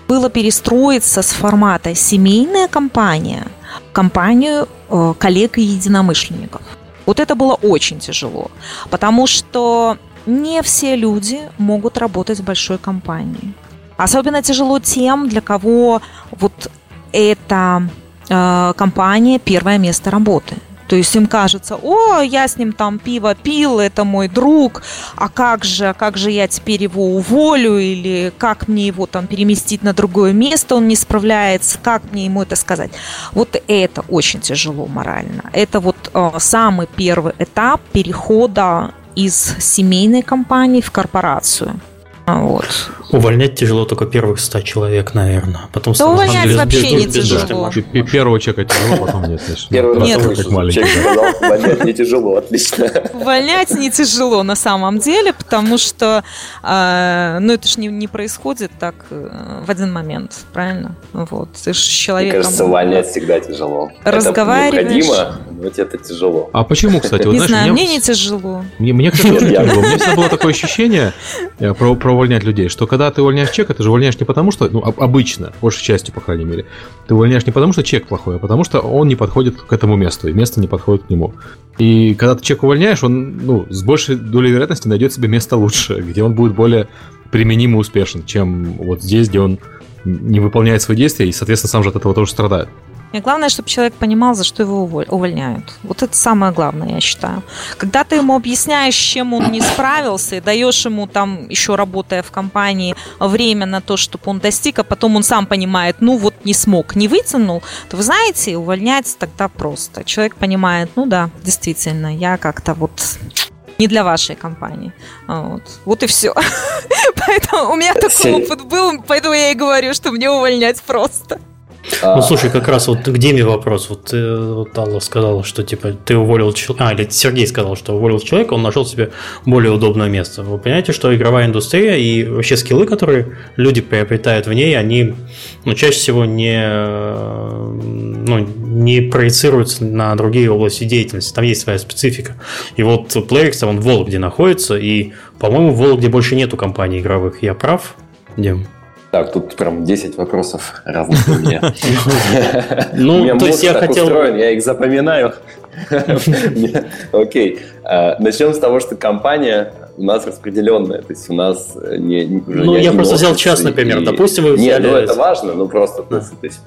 S4: было перестроиться с формата семейная компания в компанию а, коллег и единомышленников. Вот это было очень тяжело, потому что не все люди могут работать в большой компании. Особенно тяжело тем, для кого вот эта э, компания первое место работы. То есть им кажется, о, я с ним там пиво пил, это мой друг, а как же, как же я теперь его уволю, или как мне его там переместить на другое место, он не справляется, как мне ему это сказать. Вот это очень тяжело морально. Это вот э, самый первый этап перехода из семейной компании в корпорацию. Вот.
S1: Увольнять тяжело только первых 100 человек, наверное. Потом
S4: да увольнять без, вообще без, не без, тяжело.
S2: Без Первого человека тяжело, потом нет.
S3: Первый нет. раз как маленький. сказал, увольнять не тяжело, отлично.
S4: Увольнять не тяжело на самом деле, потому что э, ну, это же не, не происходит так э, в один момент, правильно? Вот. Ты же с человеком...
S3: Мне кажется, увольнять всегда тяжело.
S4: Разговариваешь.
S3: Это необходимо, увольнять это тяжело.
S2: А почему, кстати?
S4: Вот, не знаешь, знаю, мне не тяжело.
S2: Мне, мне кстати, очень тяжело. У меня всегда было такое ощущение про, про увольнять людей, что когда ты увольняешь чек, ты же увольняешь не потому, что, ну, обычно, большей частью, по крайней мере, ты увольняешь не потому, что чек плохой, а потому что он не подходит к этому месту, и место не подходит к нему. И когда ты чек увольняешь, он, ну, с большей долей вероятности найдет себе место лучше, где он будет более применим и успешен, чем вот здесь, где он не выполняет свои действия и, соответственно, сам же от этого тоже страдает.
S4: И главное, чтобы человек понимал, за что его увольняют. Вот это самое главное, я считаю. Когда ты ему объясняешь, чем он не справился, и даешь ему там, еще работая в компании, время на то, чтобы он достиг, а потом он сам понимает, ну вот не смог, не вытянул, то вы знаете, увольнять тогда просто. Человек понимает, ну да, действительно, я как-то вот не для вашей компании. Вот, вот и все. Поэтому у меня такой опыт был, поэтому я и говорю, что мне увольнять просто.
S1: А. Ну, слушай, как раз вот к Диме вопрос. Вот, э, вот Алла сказала, что типа ты уволил человека, а, или Сергей сказал, что уволил человека, он нашел себе более удобное место. Вы понимаете, что игровая индустрия и вообще скиллы, которые люди приобретают в ней, они ну, чаще всего не, ну, не проецируются на другие области деятельности. Там есть своя специфика. И вот Playrix, он в Вологде находится, и, по-моему, в Вологде больше нету компаний игровых. Я прав, Дим?
S3: Так, тут прям 10 вопросов разных у меня.
S1: Ну, то есть я хотел...
S3: я их запоминаю. Окей. А, Начнем с того, что компания у нас распределенная. То есть у нас не...
S1: Ну, я просто взял час, например. Допустим, вы
S3: Нет, ну это важно, ну просто... То есть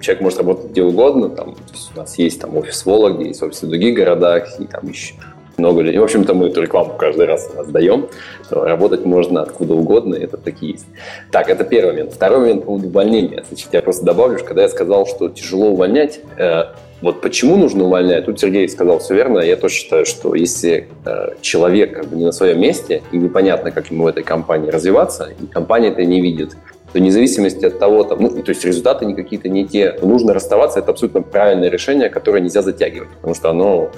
S3: человек может работать где угодно. Там, у нас есть там офис в Вологде, есть офисы в других городах, и там еще много людей. В общем-то, мы эту рекламу каждый раз отдаем. Работать можно откуда угодно, это такие есть. Так, это первый момент. Второй момент по поводу увольнения. Значит, я просто добавлю, что когда я сказал, что тяжело увольнять, э, вот почему нужно увольнять? Тут Сергей сказал все верно. Я тоже считаю, что если э, человек как бы не на своем месте и непонятно, как ему в этой компании развиваться, и компания это не видит, то вне зависимости от того, там, ну, то есть результаты не какие-то не те, нужно расставаться, это абсолютно правильное решение, которое нельзя затягивать, потому что оно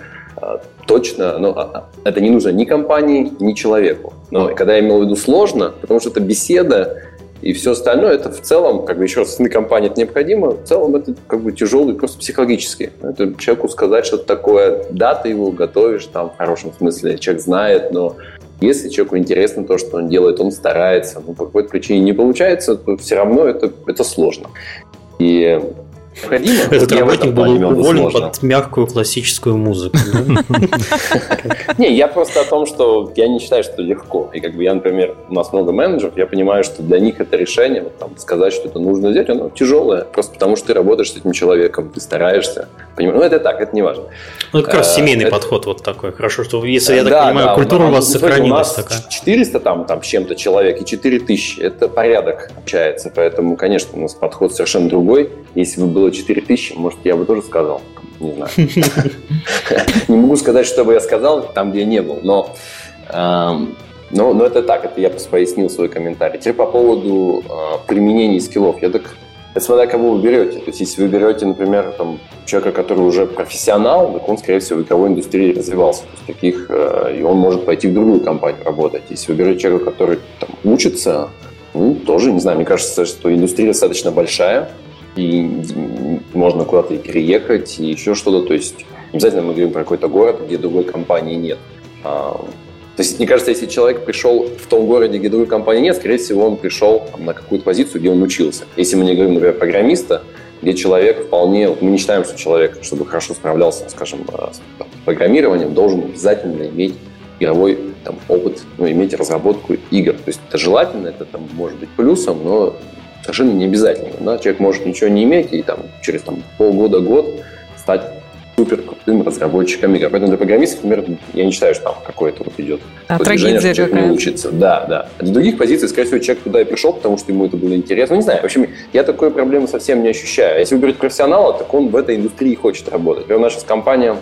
S3: точно, ну, а, а, это не нужно ни компании, ни человеку. Но когда я имел в виду сложно, потому что это беседа, и все остальное, это в целом, как бы еще раз, на компании это необходимо, в целом это как бы тяжелый, просто психологически. Это человеку сказать что-то такое, да, ты его готовишь, там, в хорошем смысле, человек знает, но если человеку интересно то, что он делает, он старается, но по какой-то причине не получается, то все равно это, это сложно. И
S1: необходимо. Этот работник был уволен под мягкую классическую музыку.
S3: Не, я просто о том, что я не считаю, что легко. И как бы я, например, у нас много менеджеров, я понимаю, что для них это решение, вот там сказать, что это нужно сделать, оно тяжелое. Просто потому что ты работаешь с этим человеком, ты стараешься. Ну, это так, это не важно.
S1: Ну, как раз э, семейный подход вот такой. Хорошо, что если, я так понимаю, культура у вас сохранилась такая.
S3: 400 там, там чем-то человек и 4000 – это порядок общается. Поэтому, конечно, у нас подход совершенно другой. Если бы было 4000, может, я бы тоже сказал. Не знаю. Не могу сказать, что бы я сказал там, где я не был, но эм, но, но это так, это я пояснил свой комментарий. Теперь по поводу э, применения скиллов. Я так, это смотря кого вы берете. То есть, если вы берете, например, там, человека, который уже профессионал, так он, скорее всего, в игровой индустрии развивался. То есть, таких, э, и он может пойти в другую компанию работать. Если вы берете человека, который там, учится, ну, тоже, не знаю, мне кажется, что индустрия достаточно большая, и можно куда-то и переехать, и еще что-то. То есть обязательно мы говорим про какой-то город, где другой компании нет. А, то есть, мне кажется, если человек пришел в том городе, где другой компании нет, скорее всего, он пришел на какую-то позицию, где он учился. Если мы не говорим, например, программиста, где человек вполне... Мы не считаем, что человек, чтобы хорошо справлялся, скажем, а, с программированием, должен обязательно иметь игровой там, опыт, ну, иметь разработку игр. То есть это желательно, это там, может быть плюсом, но совершенно не обязательно. Да? Человек может ничего не иметь и там, через там, полгода-год стать супер крутым разработчиком игр. Поэтому для программистов, например, я не считаю, что там какое-то вот идет
S4: а,
S3: движение, человек не учится. Да, да. А для других позиций, скорее всего, человек туда и пришел, потому что ему это было интересно. Ну, не знаю, в общем, я такой проблемы совсем не ощущаю. Если вы берете профессионала, так он в этой индустрии хочет работать. Например, наша компания,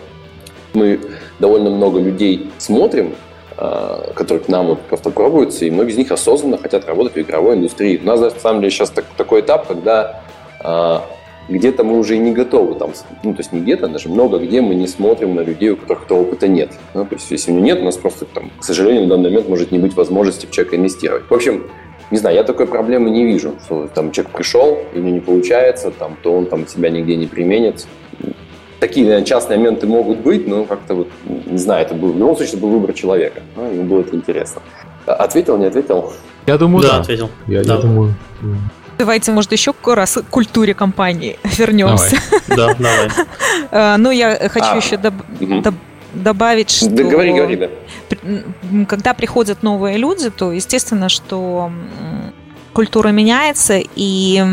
S3: мы довольно много людей смотрим, которые к нам вот просто пробуются, и многие из них осознанно хотят работать в игровой индустрии. У нас, на самом деле, сейчас так, такой этап, когда э, где-то мы уже и не готовы, там, ну, то есть не где-то, даже много где мы не смотрим на людей, у которых этого опыта нет. Ну, то есть если у него нет, у нас просто, там, к сожалению, в данный момент может не быть возможности в человека инвестировать. В общем, не знаю, я такой проблемы не вижу, что там человек пришел, и у него не получается, там, то он там себя нигде не применит. Такие наверное, частные моменты могут быть, но как-то вот, не знаю, это был, в любом случае, был выбор человека. Ну, ему было это интересно. Ответил, не ответил?
S2: Я думаю,
S1: да. Да, ответил.
S2: Я, да. я думаю...
S4: Давайте, может, еще раз к культуре компании вернемся.
S1: Давай. Да, давай.
S4: А, ну, я хочу а, еще добавить, что...
S3: Да, говори, говори, да.
S4: Когда приходят новые люди, то, естественно, что культура меняется, и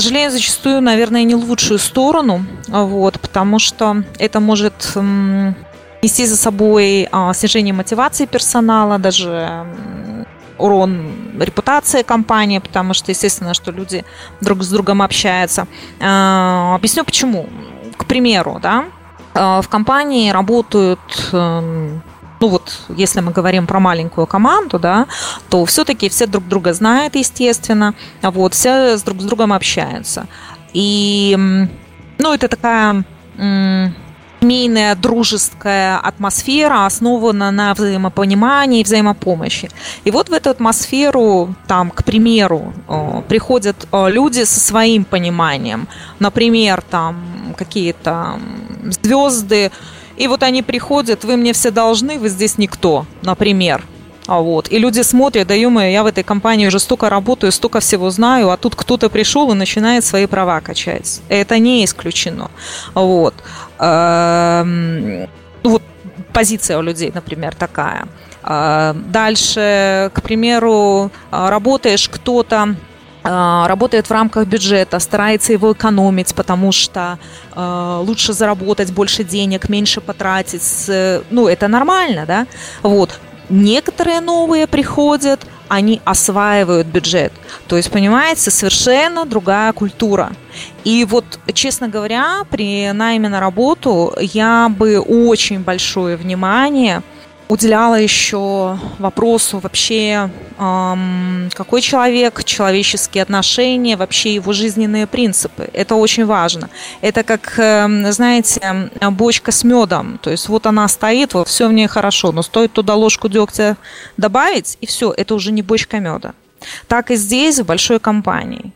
S4: сожалению, зачастую, наверное, не лучшую сторону, вот, потому что это может нести за собой а, снижение мотивации персонала, даже урон репутации компании, потому что, естественно, что люди друг с другом общаются. А, объясню почему. К примеру, да, а, в компании работают эм, ну вот, если мы говорим про маленькую команду, да, то все-таки все друг друга знают, естественно, вот, все с друг с другом общаются. И, ну, это такая семейная дружеская атмосфера основана на взаимопонимании и взаимопомощи. И вот в эту атмосферу, там, к примеру, приходят люди со своим пониманием. Например, там какие-то звезды, и вот они приходят, вы мне все должны, вы здесь никто, например. А вот. И люди смотрят, да ё я в этой компании уже столько работаю, столько всего знаю, а тут кто-то пришел и начинает свои права качать. Это не исключено. Вот. Эм, ну вот позиция у людей, например, такая. Э, дальше, к примеру, работаешь кто-то Э, работает в рамках бюджета, старается его экономить, потому что э, лучше заработать больше денег, меньше потратить. Ну, это нормально, да? Вот. Некоторые новые приходят, они осваивают бюджет. То есть, понимаете, совершенно другая культура. И вот, честно говоря, при найме на работу я бы очень большое внимание уделяла еще вопросу вообще, эм, какой человек, человеческие отношения, вообще его жизненные принципы. Это очень важно. Это как, э, знаете, бочка с медом. То есть вот она стоит, вот все в ней хорошо, но стоит туда ложку дегтя добавить, и все, это уже не бочка меда. Так и здесь, в большой компании.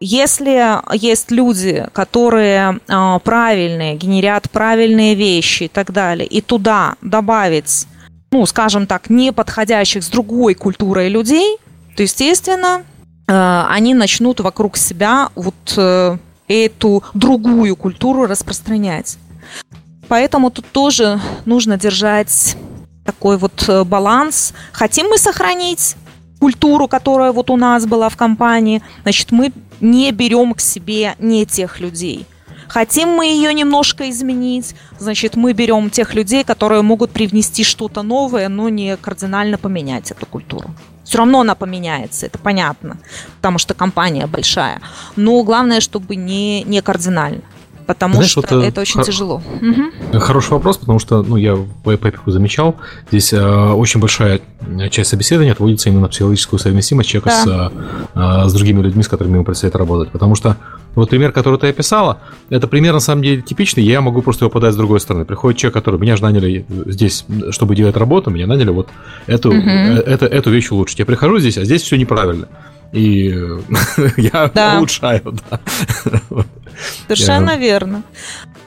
S4: Если есть люди, которые э, правильные, генерят правильные вещи и так далее, и туда добавить, ну, скажем так, не подходящих с другой культурой людей, то, естественно, э, они начнут вокруг себя вот э, эту другую культуру распространять. Поэтому тут тоже нужно держать такой вот э, баланс. Хотим мы сохранить культуру, которая вот у нас была в компании, значит, мы не берем к себе не тех людей. Хотим мы ее немножко изменить, значит, мы берем тех людей, которые могут привнести что-то новое, но не кардинально поменять эту культуру. Все равно она поменяется, это понятно, потому что компания большая. Но главное, чтобы не, не кардинально потому Знаешь, что вот э, это очень тяжело.
S2: Угу. Хороший вопрос, потому что ну, я в Эпику замечал, здесь э, очень большая часть собеседования отводится именно на психологическую совместимость человека да. с, э, с другими людьми, с которыми ему предстоит работать. Потому что вот пример, который ты описала, это пример на самом деле типичный, я могу просто его подать с другой стороны. Приходит человек, который меня же наняли здесь, чтобы делать работу, меня наняли вот эту, угу. это, эту вещь улучшить. Я прихожу здесь, а здесь все неправильно. И я да. улучшаю, да.
S4: Совершенно я... верно.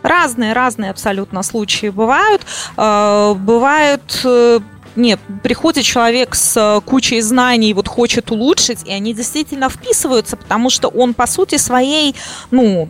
S4: Разные, разные абсолютно случаи бывают. Э, бывают э, нет, приходит человек с кучей знаний, вот хочет улучшить, и они действительно вписываются, потому что он по сути своей, ну,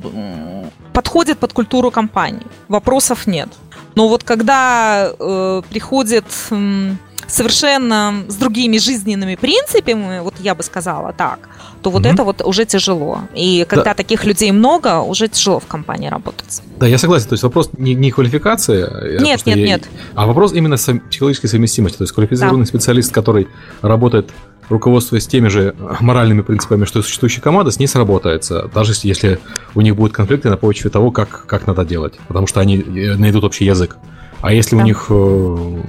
S4: подходит под культуру компании. Вопросов нет. Но вот когда э, приходит э, совершенно с другими жизненными принципами, вот я бы сказала так, то вот mm-hmm. это вот уже тяжело. И когда да. таких людей много, уже тяжело в компании работать.
S2: Да, я согласен. То есть вопрос не, не квалификации.
S4: А нет, нет, я, нет.
S2: А вопрос именно психологической совместимости. То есть квалифицированный да. специалист, который работает руководствуясь теми же моральными принципами, что и существующая команда, с ней сработается, даже если у них будут конфликты на почве того, как, как надо делать, потому что они э, найдут общий язык. А если да. у них э,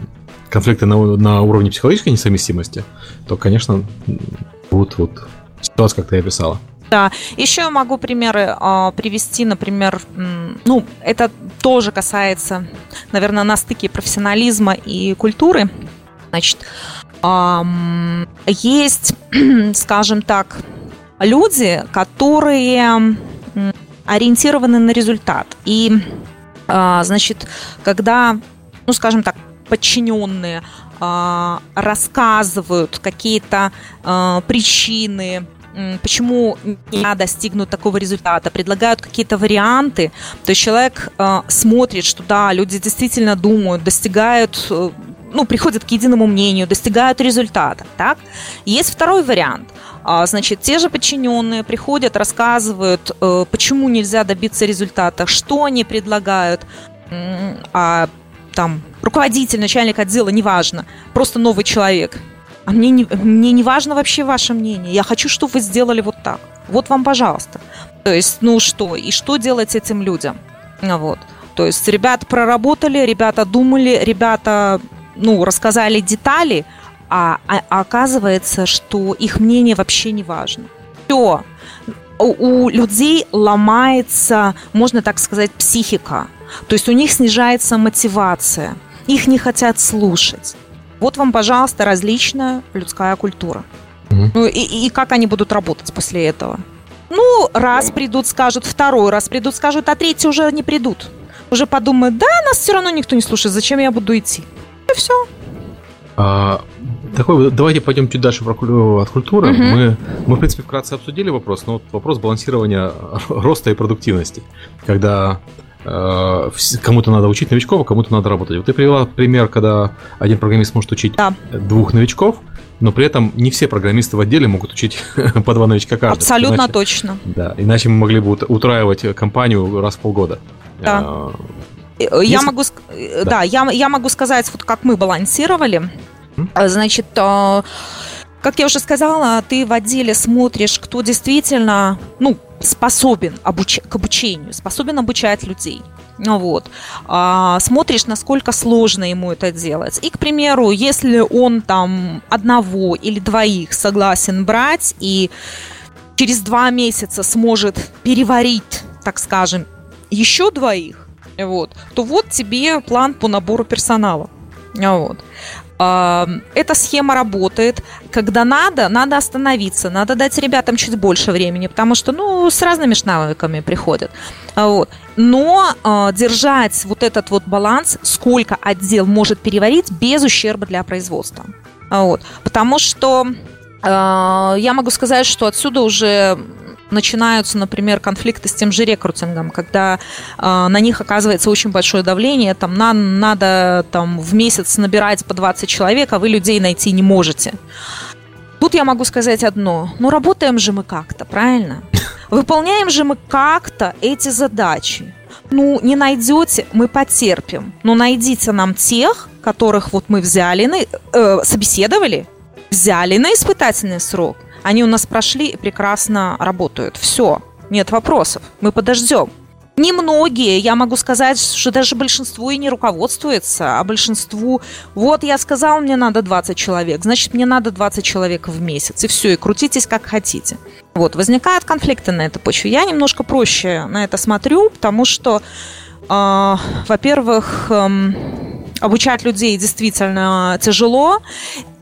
S2: конфликты на, на уровне психологической несовместимости, то, конечно, будут вот ситуация, как ты описала.
S4: Да, еще я могу примеры э, привести, например, ну, это тоже касается, наверное, на стыке профессионализма и культуры. Значит, э, есть, скажем так, люди, которые ориентированы на результат. И, а, значит, когда, ну, скажем так, подчиненные а, рассказывают какие-то а, причины, почему не достигнут такого результата, предлагают какие-то варианты, то есть человек э, смотрит, что да, люди действительно думают, достигают, э, ну, приходят к единому мнению, достигают результата, так? Есть второй вариант. А, значит, те же подчиненные приходят, рассказывают, э, почему нельзя добиться результата, что они предлагают, а там руководитель, начальник отдела, неважно, просто новый человек. А мне не, мне не важно вообще ваше мнение. Я хочу, чтобы вы сделали вот так. Вот вам, пожалуйста. То есть, ну что, и что делать этим людям? Вот. То есть, ребята проработали, ребята думали, ребята, ну, рассказали детали, а, а, а оказывается, что их мнение вообще не важно. Все. У, у людей ломается, можно так сказать, психика. То есть у них снижается мотивация. Их не хотят слушать. Вот вам, пожалуйста, различная людская культура. Угу. Ну и, и как они будут работать после этого? Ну, раз придут, скажут, второй раз придут, скажут, а третий уже не придут. Уже подумают, да, нас все равно никто не слушает, зачем я буду идти? И все.
S2: А, такой, давайте пойдем чуть дальше про, от культуры. Угу. Мы, мы, в принципе, вкратце обсудили вопрос, но вот вопрос балансирования роста и продуктивности. Когда кому-то надо учить новичков, а кому-то надо работать. Вот ты привела пример, когда один программист может учить да. двух новичков, но при этом не все программисты в отделе могут учить по два новичка каждый.
S4: Абсолютно иначе, точно.
S2: Да, иначе мы могли бы утраивать компанию раз в полгода.
S4: Да. Э, я Если... могу, да, да я, я могу сказать, вот как мы балансировали. Значит, как я уже сказала, ты в отделе смотришь, кто действительно, ну, способен обуч... к обучению, способен обучать людей. Ну вот. А, смотришь, насколько сложно ему это делать. И, к примеру, если он там одного или двоих согласен брать и через два месяца сможет переварить, так скажем, еще двоих, вот, то вот тебе план по набору персонала. Вот эта схема работает. Когда надо, надо остановиться, надо дать ребятам чуть больше времени, потому что, ну, с разными навыками приходят. Вот. Но э, держать вот этот вот баланс, сколько отдел может переварить без ущерба для производства. Вот. Потому что э, я могу сказать, что отсюда уже начинаются, например, конфликты с тем же рекрутингом, когда э, на них оказывается очень большое давление, там на, надо там, в месяц набирать по 20 человек, а вы людей найти не можете. Тут я могу сказать одно. Ну, работаем же мы как-то, правильно? Выполняем же мы как-то эти задачи. Ну, не найдете, мы потерпим. Но найдите нам тех, которых вот мы взяли, э, собеседовали, взяли на испытательный срок – они у нас прошли и прекрасно работают. Все, нет вопросов. Мы подождем. Немногие, я могу сказать, что даже большинство и не руководствуется, а большинству, вот я сказал, мне надо 20 человек, значит, мне надо 20 человек в месяц, и все, и крутитесь как хотите. Вот, возникают конфликты на этой почве. Я немножко проще на это смотрю, потому что, э, во-первых, э, обучать людей действительно тяжело,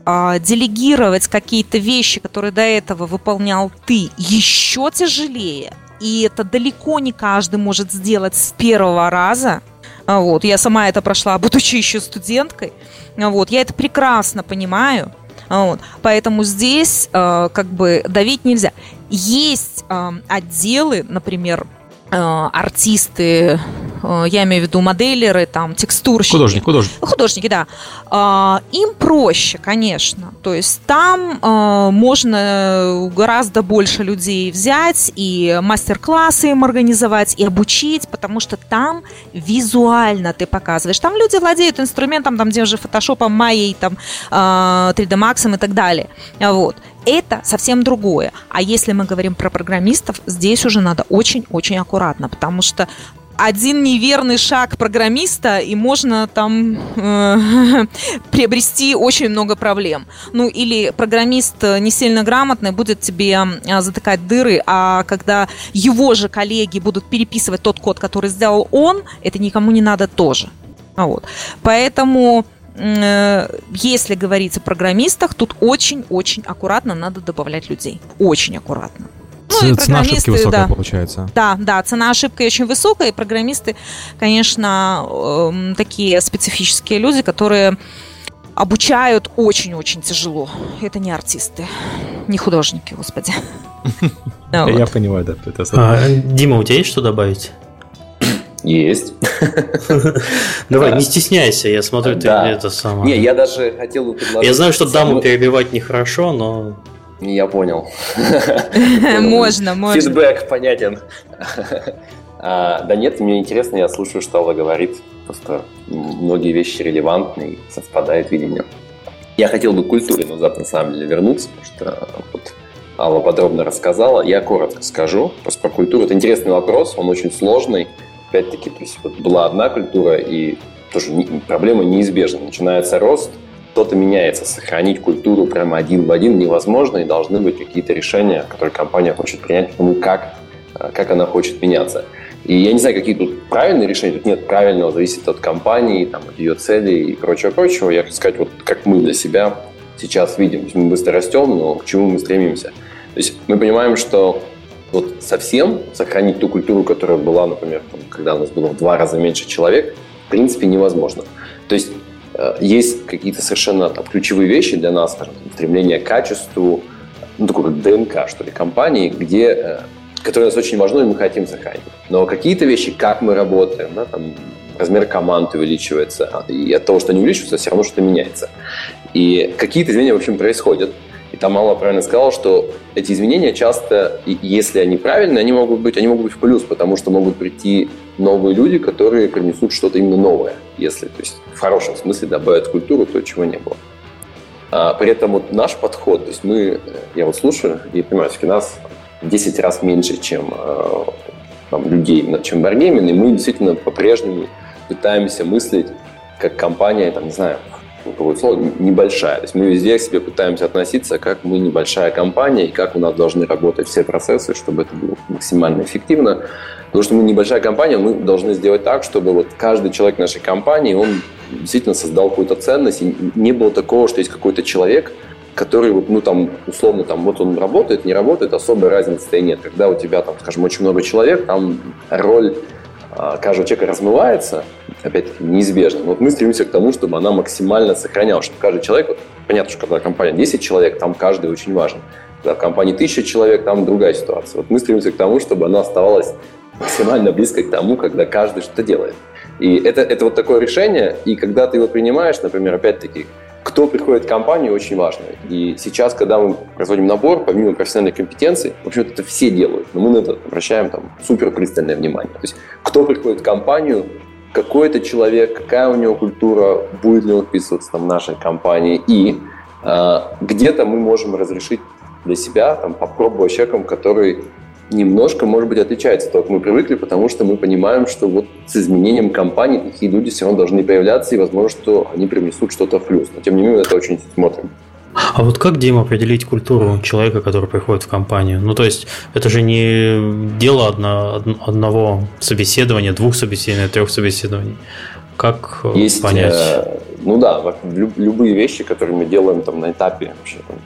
S4: а, делегировать какие-то вещи, которые до этого выполнял ты, еще тяжелее. И это далеко не каждый может сделать с первого раза. А, вот. Я сама это прошла, будучи еще студенткой. А, вот. Я это прекрасно понимаю. Вот. Поэтому здесь как бы давить нельзя. Есть отделы, например, артисты, я имею в виду моделеры, там, текстурщики.
S2: Художники, художники.
S4: Художники, да. А, им проще, конечно. То есть там э, можно гораздо больше людей взять и мастер-классы им организовать, и обучить, потому что там визуально ты показываешь. Там люди владеют инструментом, там, где уже фотошопом, майей, там, 3D Max и так далее. Вот это совсем другое. А если мы говорим про программистов, здесь уже надо очень-очень аккуратно, потому что один неверный шаг программиста, и можно там э, приобрести очень много проблем. Ну, или программист не сильно грамотный будет тебе э, затыкать дыры, а когда его же коллеги будут переписывать тот код, который сделал он, это никому не надо тоже. Вот. Поэтому Э, если говорить о программистах, тут очень-очень аккуратно надо добавлять людей. Очень аккуратно. Ну, и
S2: Цена ошибки высокая
S4: да.
S2: получается.
S4: Да, да, цена ошибки очень высокая, и программисты, конечно, эм, такие специфические люди, которые обучают очень-очень тяжело. Это не артисты, не художники, господи.
S2: Я понимаю, да. Это
S1: А, Дима, у тебя есть что добавить?
S3: Есть.
S1: Давай,
S3: Да.
S1: не стесняйся, я смотрю, ты это самое.
S3: Не, я даже хотел предложить...
S1: Я знаю, что даму перебивать нехорошо, но
S3: Я понял.
S4: Можно, можно.
S3: Фидбэк понятен. А, Да нет, мне интересно, я слушаю, что Алла говорит. Просто многие вещи релевантны и совпадает видение. Я хотел бы к культуре назад на самом деле вернуться, потому что вот Алла подробно рассказала. Я коротко скажу просто про культуру. Это интересный вопрос, он очень сложный. Опять-таки, то есть вот была одна культура, и тоже не- проблема неизбежна. Начинается рост, что-то меняется. Сохранить культуру прямо один в один невозможно, и должны быть какие-то решения, которые компания хочет принять, потому как, э, как она хочет меняться. И я не знаю, какие тут правильные решения. Тут нет правильного, зависит от компании, там, от ее целей и прочего-прочего. Я хочу сказать, вот как мы для себя сейчас видим. Мы быстро растем, но к чему мы стремимся? То есть мы понимаем, что вот совсем сохранить ту культуру, которая была, например, там, когда у нас было в два раза меньше человек, в принципе, невозможно. То есть есть какие-то совершенно там, ключевые вещи для нас, скажем, стремление к качеству, ну, такое как ДНК, что ли, компании, где, э, которое нас очень важно, и мы хотим сохранить. Но какие-то вещи, как мы работаем, да, там, размер команд увеличивается, и от того, что они увеличиваются, все равно что-то меняется. И какие-то изменения, в общем, происходят. И там Алла правильно сказала, что эти изменения часто, если они правильные, они могут быть, они могут быть в плюс, потому что могут прийти новые люди, которые принесут что-то именно новое, если, то есть в хорошем смысле добавят культуру то, чего не было. А, при этом вот наш подход, то есть мы, э, я вот слушаю и понимаю, все-таки нас в 10 раз меньше, чем э, там, людей, чем Wargaming, и мы действительно по-прежнему пытаемся мыслить как компания, там, не знаю, какое слово, небольшая. То есть мы везде к себе пытаемся относиться, как мы небольшая компания, и как у нас должны работать все процессы, чтобы это было максимально эффективно. Потому что мы небольшая компания, мы должны сделать так, чтобы вот каждый человек нашей компании, он действительно создал какую-то ценность, и не было такого, что есть какой-то человек, который, вот, ну, там, условно, там, вот он работает, не работает, особой разницы-то и нет. Когда у тебя, там, скажем, очень много человек, там роль каждого человека размывается, опять-таки, неизбежно. Вот мы стремимся к тому, чтобы она максимально сохранялась, чтобы каждый человек, вот, понятно, что когда компания 10 человек, там каждый очень важен. Когда в компании 1000 человек, там другая ситуация. Вот мы стремимся к тому, чтобы она оставалась максимально близко к тому, когда каждый что-то делает. И это, это вот такое решение, и когда ты его принимаешь, например, опять-таки, кто приходит в компанию, очень важно. И сейчас, когда мы производим набор, помимо профессиональной компетенции, в общем-то, это все делают, но мы на это обращаем там супер пристальное внимание. То есть, кто приходит в компанию, какой это человек, какая у него культура, будет ли он вписываться там, в нашей компании, и э, где-то мы можем разрешить для себя там, попробовать человеком, который немножко, может быть, отличается от того, как мы привыкли, потому что мы понимаем, что вот с изменением компании такие люди все равно должны появляться, и возможно, что они принесут что-то в плюс. Но тем не менее, мы это очень смотрим.
S1: А вот как, Дима, определить культуру человека, который приходит в компанию? Ну, то есть, это же не дело одно, од- одного собеседования, двух собеседований, трех собеседований. Как э,
S3: Есть,
S1: понять?
S3: э, ну да, любые вещи, которые мы делаем там на этапе вообще, там,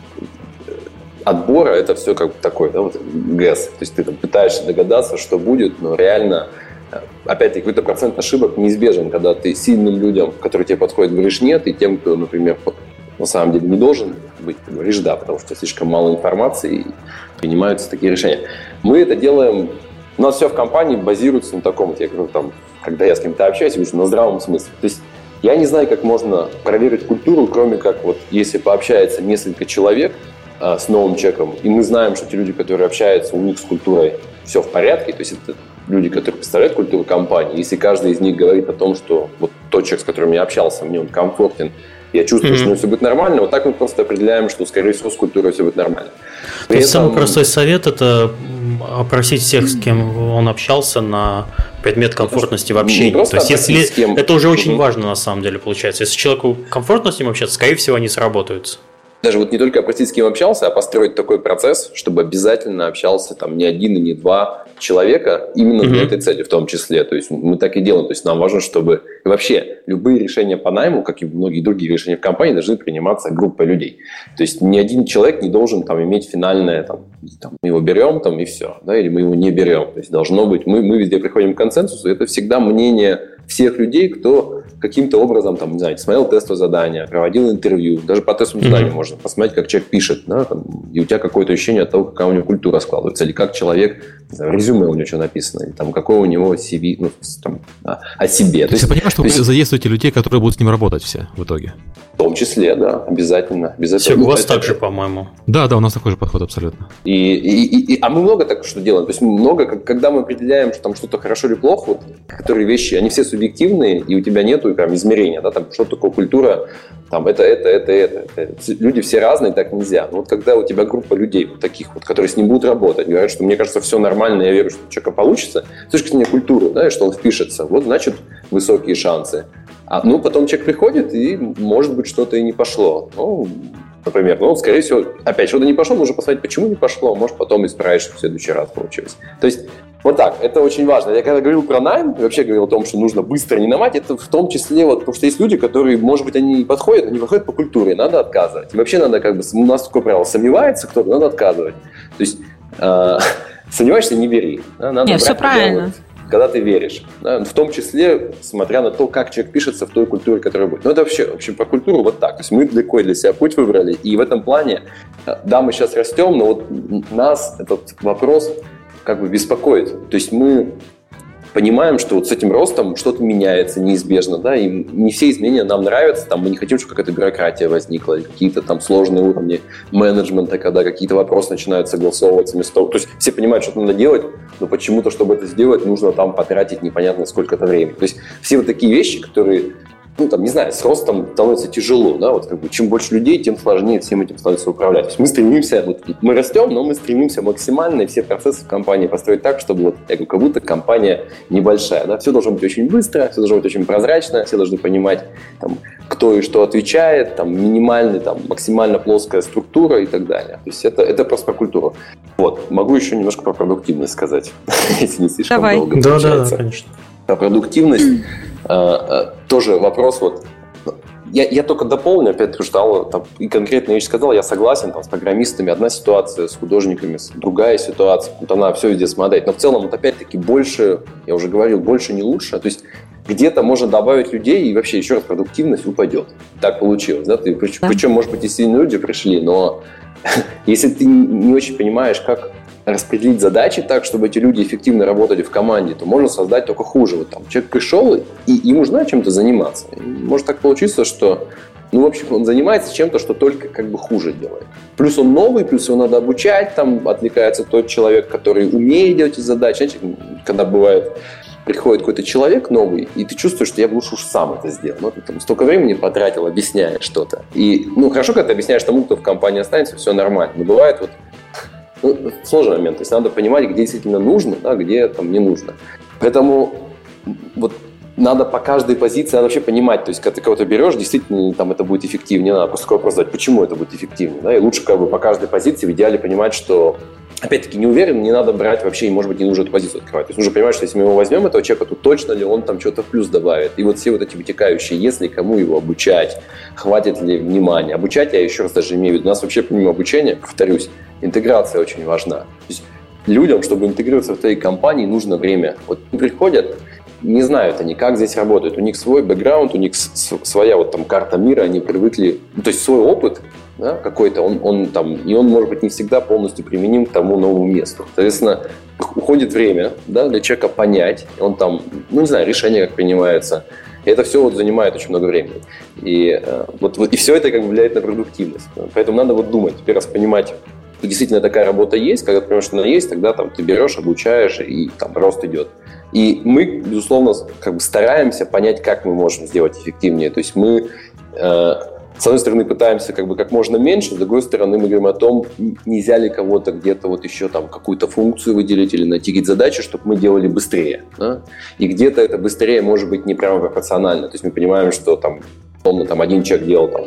S3: отбора, это все как бы такой, да, вот ГЭС. То есть ты там пытаешься догадаться, что будет, но реально, э, опять-таки, какой-то процент ошибок неизбежен, когда ты сильным людям, которые тебе подходят, говоришь нет, и тем, кто, например, на самом деле не должен быть, ты говоришь да, потому что слишком мало информации, и принимаются такие решения. Мы это делаем, у нас все в компании базируется на таком, вот я говорю, там, когда я с кем-то общаюсь, я вижу на здравом смысле. То есть я не знаю, как можно проверить культуру, кроме как вот если пообщается несколько человек а, с новым человеком, и мы знаем, что те люди, которые общаются, у них с культурой все в порядке, то есть это люди, которые представляют культуру компании, если каждый из них говорит о том, что вот тот человек, с которым я общался, мне он комфортен, я чувствую,
S1: Мгм.
S3: что все будет нормально, вот так мы просто определяем, что, скорее всего, с культурой все будет нормально.
S1: То
S3: При
S1: есть самый
S3: этом-
S1: простой совет это опросить всех, с кем он общался на предмет комфортности в общении. То есть, если
S3: с кем-
S1: это уже очень важно на самом деле получается. Если человеку комфортно с ним общаться, скорее всего, они сработаются.
S3: Даже вот не только определить, с кем общался, а построить такой процесс, чтобы обязательно общался там не один и не два человека именно mm-hmm. для этой цели в том числе. То есть мы так и делаем. То есть нам важно, чтобы и вообще любые решения по найму, как и многие другие решения в компании, должны приниматься группой людей. То есть ни один человек не должен там иметь финальное, там, там мы его берем там и все, да, или мы его не берем. То есть должно быть, мы, мы везде приходим к консенсусу, это всегда мнение всех людей, кто каким-то образом, там, не знаю, смотрел тестовое задание, проводил интервью, даже по тестовому заданию mm-hmm. можно посмотреть, как человек пишет, да, там, и у тебя какое-то ощущение от того, какая у него культура складывается, или как человек, знаю, резюме у него что написано, или там, какое у него CV, ну, там, а, о себе.
S2: То, есть, я понимаю, что вы есть... задействуете людей, которые будут с ним работать все в итоге.
S3: В том числе, да, обязательно. обязательно.
S1: Все, у вас это... так же, по-моему.
S2: Да, да, у нас такой же подход абсолютно.
S3: И, и, и, а мы много так что делаем. То есть много, когда мы определяем, что там что-то хорошо или плохо, вот, которые вещи, они все субъективные, и у тебя нету прям измерения, да, там, что такое культура, там, это, это, это, это, это. Люди все разные, так нельзя. Но вот когда у тебя группа людей, вот таких вот, которые с ним будут работать, говорят, что мне кажется, все нормально, я верю, что у человека получится, с точки зрения культуры, да, и что он впишется, вот, значит, высокие шансы. А, ну, потом человек приходит, и, может быть, что-то и не пошло. Ну, например, ну, скорее всего, опять, что-то не пошло, нужно посмотреть, почему не пошло, может, потом исправить, что в следующий раз получилось. То есть вот так, это очень важно. Я когда говорил про найм, вообще говорил о том, что нужно быстро не намать, это в том числе, вот, потому что есть люди, которые, может быть, они не подходят, они подходят по культуре, надо отказывать. И вообще надо как бы, у нас такое правило, сомневается кто-то, надо отказывать. То есть э, сомневаешься, не бери.
S4: Да, надо Нет, все правильно.
S3: когда ты веришь. Да, в том числе, смотря на то, как человек пишется в той культуре, которая будет. Ну, это вообще, в общем, про культуру вот так. То есть мы далеко для себя путь выбрали, и в этом плане, да, мы сейчас растем, но вот нас этот вопрос как бы беспокоит. То есть мы понимаем, что вот с этим ростом что-то меняется неизбежно, да, и не все изменения нам нравятся, там мы не хотим, чтобы какая-то бюрократия возникла, какие-то там сложные уровни менеджмента, когда какие-то вопросы начинают согласовываться вместо того, то есть все понимают, что надо делать, но почему-то, чтобы это сделать, нужно там потратить непонятно сколько-то времени. То есть все вот такие вещи, которые ну, там, не знаю, с ростом становится тяжело, да, вот как бы чем больше людей, тем сложнее всем этим становится управлять. То есть мы стремимся, вот, мы растем, но мы стремимся максимально и все процессы в компании построить так, чтобы вот, я говорю, как будто компания небольшая, да, все должно быть очень быстро, все должно быть очень прозрачно, все должны понимать, там, кто и что отвечает, там, минимальный, там, максимально плоская структура и так далее. То есть это, это просто про культуру. Вот, могу еще немножко про продуктивность сказать, если не слишком
S4: Давай.
S3: долго
S1: да, Да, да, конечно.
S3: Про продуктивность тоже вопрос вот я, я только дополню, опять же, там, и конкретную вещь сказал, я согласен там, с программистами, одна ситуация, с художниками, другая ситуация, вот она все везде смотреть. Но в целом, вот опять-таки, больше, я уже говорил, больше не лучше. То есть где-то можно добавить людей, и вообще, еще раз, продуктивность упадет. Так получилось. Да? Ты, причем, причем, может быть, и сильные люди пришли, но если ты не очень понимаешь, как распределить задачи так, чтобы эти люди эффективно работали в команде, то можно создать только хуже. Вот там человек пришел, и ему нужно чем-то заниматься. И может так получиться, что ну, в общем, он занимается чем-то, что только как бы хуже делает. Плюс он новый, плюс его надо обучать, там отвлекается тот человек, который умеет делать эти задачи. Знаете, когда бывает, приходит какой-то человек новый, и ты чувствуешь, что я бы лучше уж сам это сделал. Ну, ты там столько времени потратил, объясняя что-то. И, ну, хорошо, когда ты объясняешь тому, кто в компании останется, все нормально. Но бывает вот ну, сложный момент. То есть надо понимать, где действительно нужно, да, где там не нужно. Поэтому вот надо по каждой позиции вообще понимать, то есть, когда ты кого-то берешь, действительно там это будет эффективнее, надо просто такой вопрос задать, почему это будет эффективнее, да, и лучше как бы по каждой позиции в идеале понимать, что опять-таки, не уверен, не надо брать вообще, и, может быть, не нужно эту позицию открывать. То есть нужно понимать, что если мы его возьмем, этого человека, то точно ли он там что-то в плюс добавит. И вот все вот эти вытекающие, если кому его обучать, хватит ли внимания. Обучать, я еще раз даже имею в виду, у нас вообще помимо обучения, повторюсь, интеграция очень важна. То есть людям, чтобы интегрироваться в твоей компании, нужно время. Вот приходят, не знают они, как здесь работают. У них свой бэкграунд, у них своя вот там карта мира, они привыкли, ну, то есть свой опыт да, какой-то, он, он там, и он может быть не всегда полностью применим к тому новому месту. Соответственно, уходит время да, для человека понять, он там, ну не знаю, решение как принимается. И это все вот занимает очень много времени. И, э, вот, вот, и все это как бы влияет на продуктивность. Поэтому надо вот думать, теперь раз понимать, что действительно такая работа есть, когда ты понимаешь, что она есть, тогда там ты берешь, обучаешь, и там рост идет. И мы, безусловно, как бы стараемся понять, как мы можем сделать эффективнее. То есть мы э, с одной стороны, пытаемся как бы как можно меньше, с другой стороны, мы говорим о том, нельзя ли кого-то где-то вот еще там какую-то функцию выделить или найти какие-то задачи, чтобы мы делали быстрее. Да? И где-то это быстрее может быть не прямо пропорционально. То есть мы понимаем, что там, условно, там один человек делал там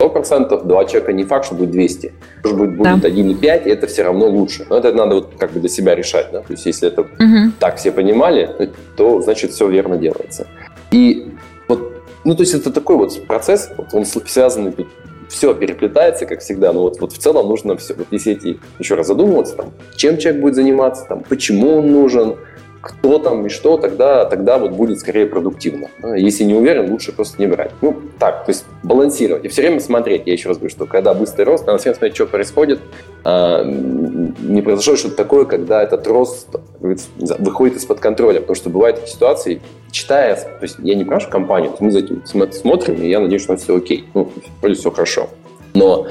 S3: 100%, два человека не факт, что будет 200. Может быть, будет да. 1,5, и это все равно лучше. Но это надо вот как бы для себя решать. Да? То есть, если это угу. так все понимали, то значит все верно делается. И вот, ну, то есть это такой вот процесс, вот он связанный тут все переплетается, как всегда, но вот, вот в целом нужно все, вот если эти, еще раз задумываться, там, чем человек будет заниматься, там, почему он нужен, кто там и что, тогда, тогда вот будет скорее продуктивно. Если не уверен, лучше просто не брать. Ну, так, то есть балансировать. И все время смотреть. Я еще раз говорю, что когда быстрый рост, надо все время смотреть, что происходит. А, не произошло что-то такое, когда этот рост выходит из-под контроля. Потому что бывают такие ситуации, читая, то есть я не прошу компанию, мы за этим смотрим, и я надеюсь, что все окей. Ну, вроде все хорошо. Но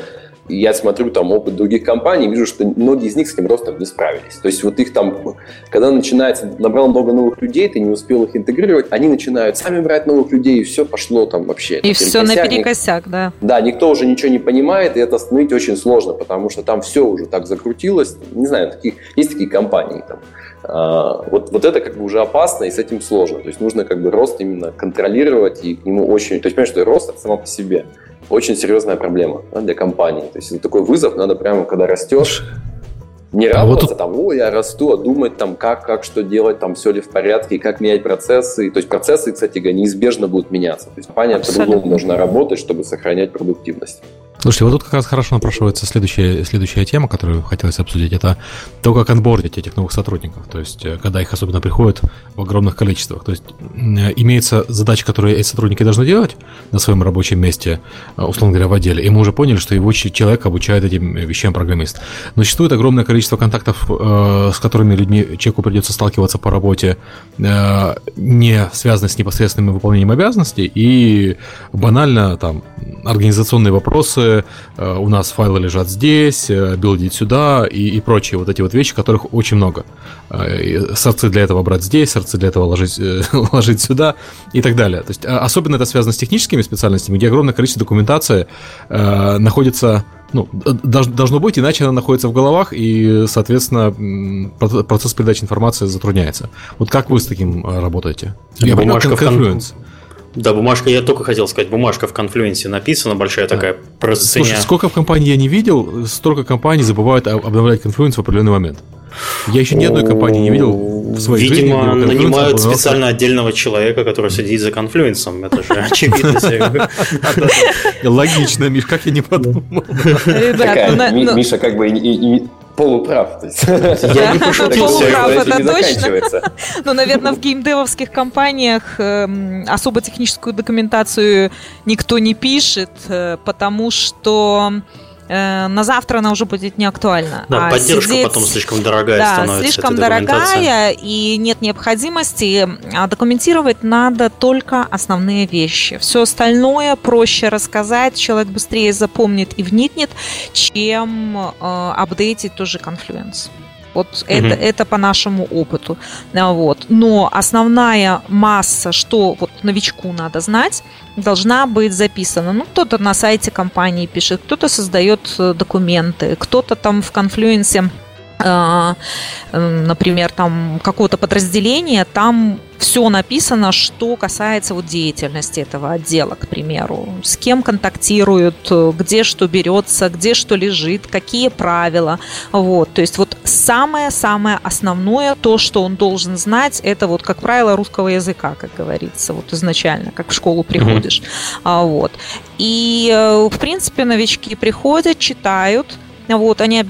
S3: я смотрю там опыт других компаний, вижу, что многие из них с этим ростом не справились. То есть вот их там, когда начинается, набрал много новых людей, ты не успел их интегрировать, они начинают сами брать новых людей, и все пошло там вообще.
S4: И все наперекосяк, да.
S3: Да, никто уже ничего не понимает, и это остановить очень сложно, потому что там все уже так закрутилось. Не знаю, таких, есть такие компании там. А, вот, вот это как бы уже опасно, и с этим сложно. То есть нужно как бы рост именно контролировать, и к нему очень... То есть, понимаешь, что рост это само по себе очень серьезная проблема да, для компании. То есть это такой вызов, надо прямо, когда растешь, не а радоваться вот там, о, я расту, а думать там, как, как, что делать, там, все ли в порядке, как менять процессы. То есть процессы, кстати, неизбежно будут меняться. То есть компания по-другому должна работать, чтобы сохранять продуктивность.
S2: Слушайте, вот тут как раз хорошо напрашивается следующая, следующая тема, которую хотелось обсудить. Это то, как анбордить этих новых сотрудников. То есть, э, когда их особенно приходят в огромных количествах. То есть, имеется задача, которую эти сотрудники должны делать на своем рабочем месте, э, условно говоря, в отделе. И мы уже поняли, что его человек обучает этим вещам программист. Но существует огромное количество контактов, э, с которыми людьми, человеку придется сталкиваться по работе, не связанных с непосредственным выполнением обязанностей, и банально там организационные вопросы, э, у нас файлы лежат здесь, э, билдить сюда и, и прочие вот эти вот вещи, которых очень много. Э, сорцы для этого брать здесь, сорцы для этого ложить, ложить сюда и так далее. То есть особенно это связано с техническими специальностями, где огромное количество документации находится ну, должно быть, иначе она находится в головах, и, соответственно, процесс передачи информации затрудняется. Вот как вы с таким работаете?
S1: Я понимаю, Confluence. Да, бумажка, я только хотел сказать, бумажка в Confluence е написана, большая да. такая
S2: процессия. Слушай, сколько в компании я не видел, столько компаний забывают обновлять Confluence в определенный момент. Я еще ни одной компании не видел в своей
S1: Видимо, жизни. Видимо, нанимают специально отдельного человека, который сидит за Confluence ом. Это же очевидно.
S2: Логично, Миш, как я не подумал.
S3: Ну, Миша как бы полуправ.
S4: Я не пошутил. Полуправ, это точно. Но, наверное, в геймдевовских компаниях эм, особо техническую документацию никто не пишет, э, потому что Э, на завтра она уже будет не актуальна.
S1: Да, а поддержка сидеть... потом слишком дорогая да, становится.
S4: слишком дорогая, и нет необходимости. А документировать надо только основные вещи. Все остальное проще рассказать, человек быстрее запомнит и вникнет, чем э, апдейтить тоже Confluence. Вот угу. это, это по нашему опыту. А, вот. Но основная масса, что вот новичку надо знать, должна быть записана. Ну, кто-то на сайте компании пишет, кто-то создает э, документы, кто-то там в конфлюенсе например, там какого-то подразделения, там все написано, что касается вот деятельности этого отдела, к примеру. С кем контактируют, где что берется, где что лежит, какие правила. Вот. То есть вот самое-самое основное, то, что он должен знать, это вот, как правило, русского языка, как говорится, вот изначально, как в школу приходишь. Mm-hmm. Вот. И, э, в принципе, новички приходят, читают, вот, они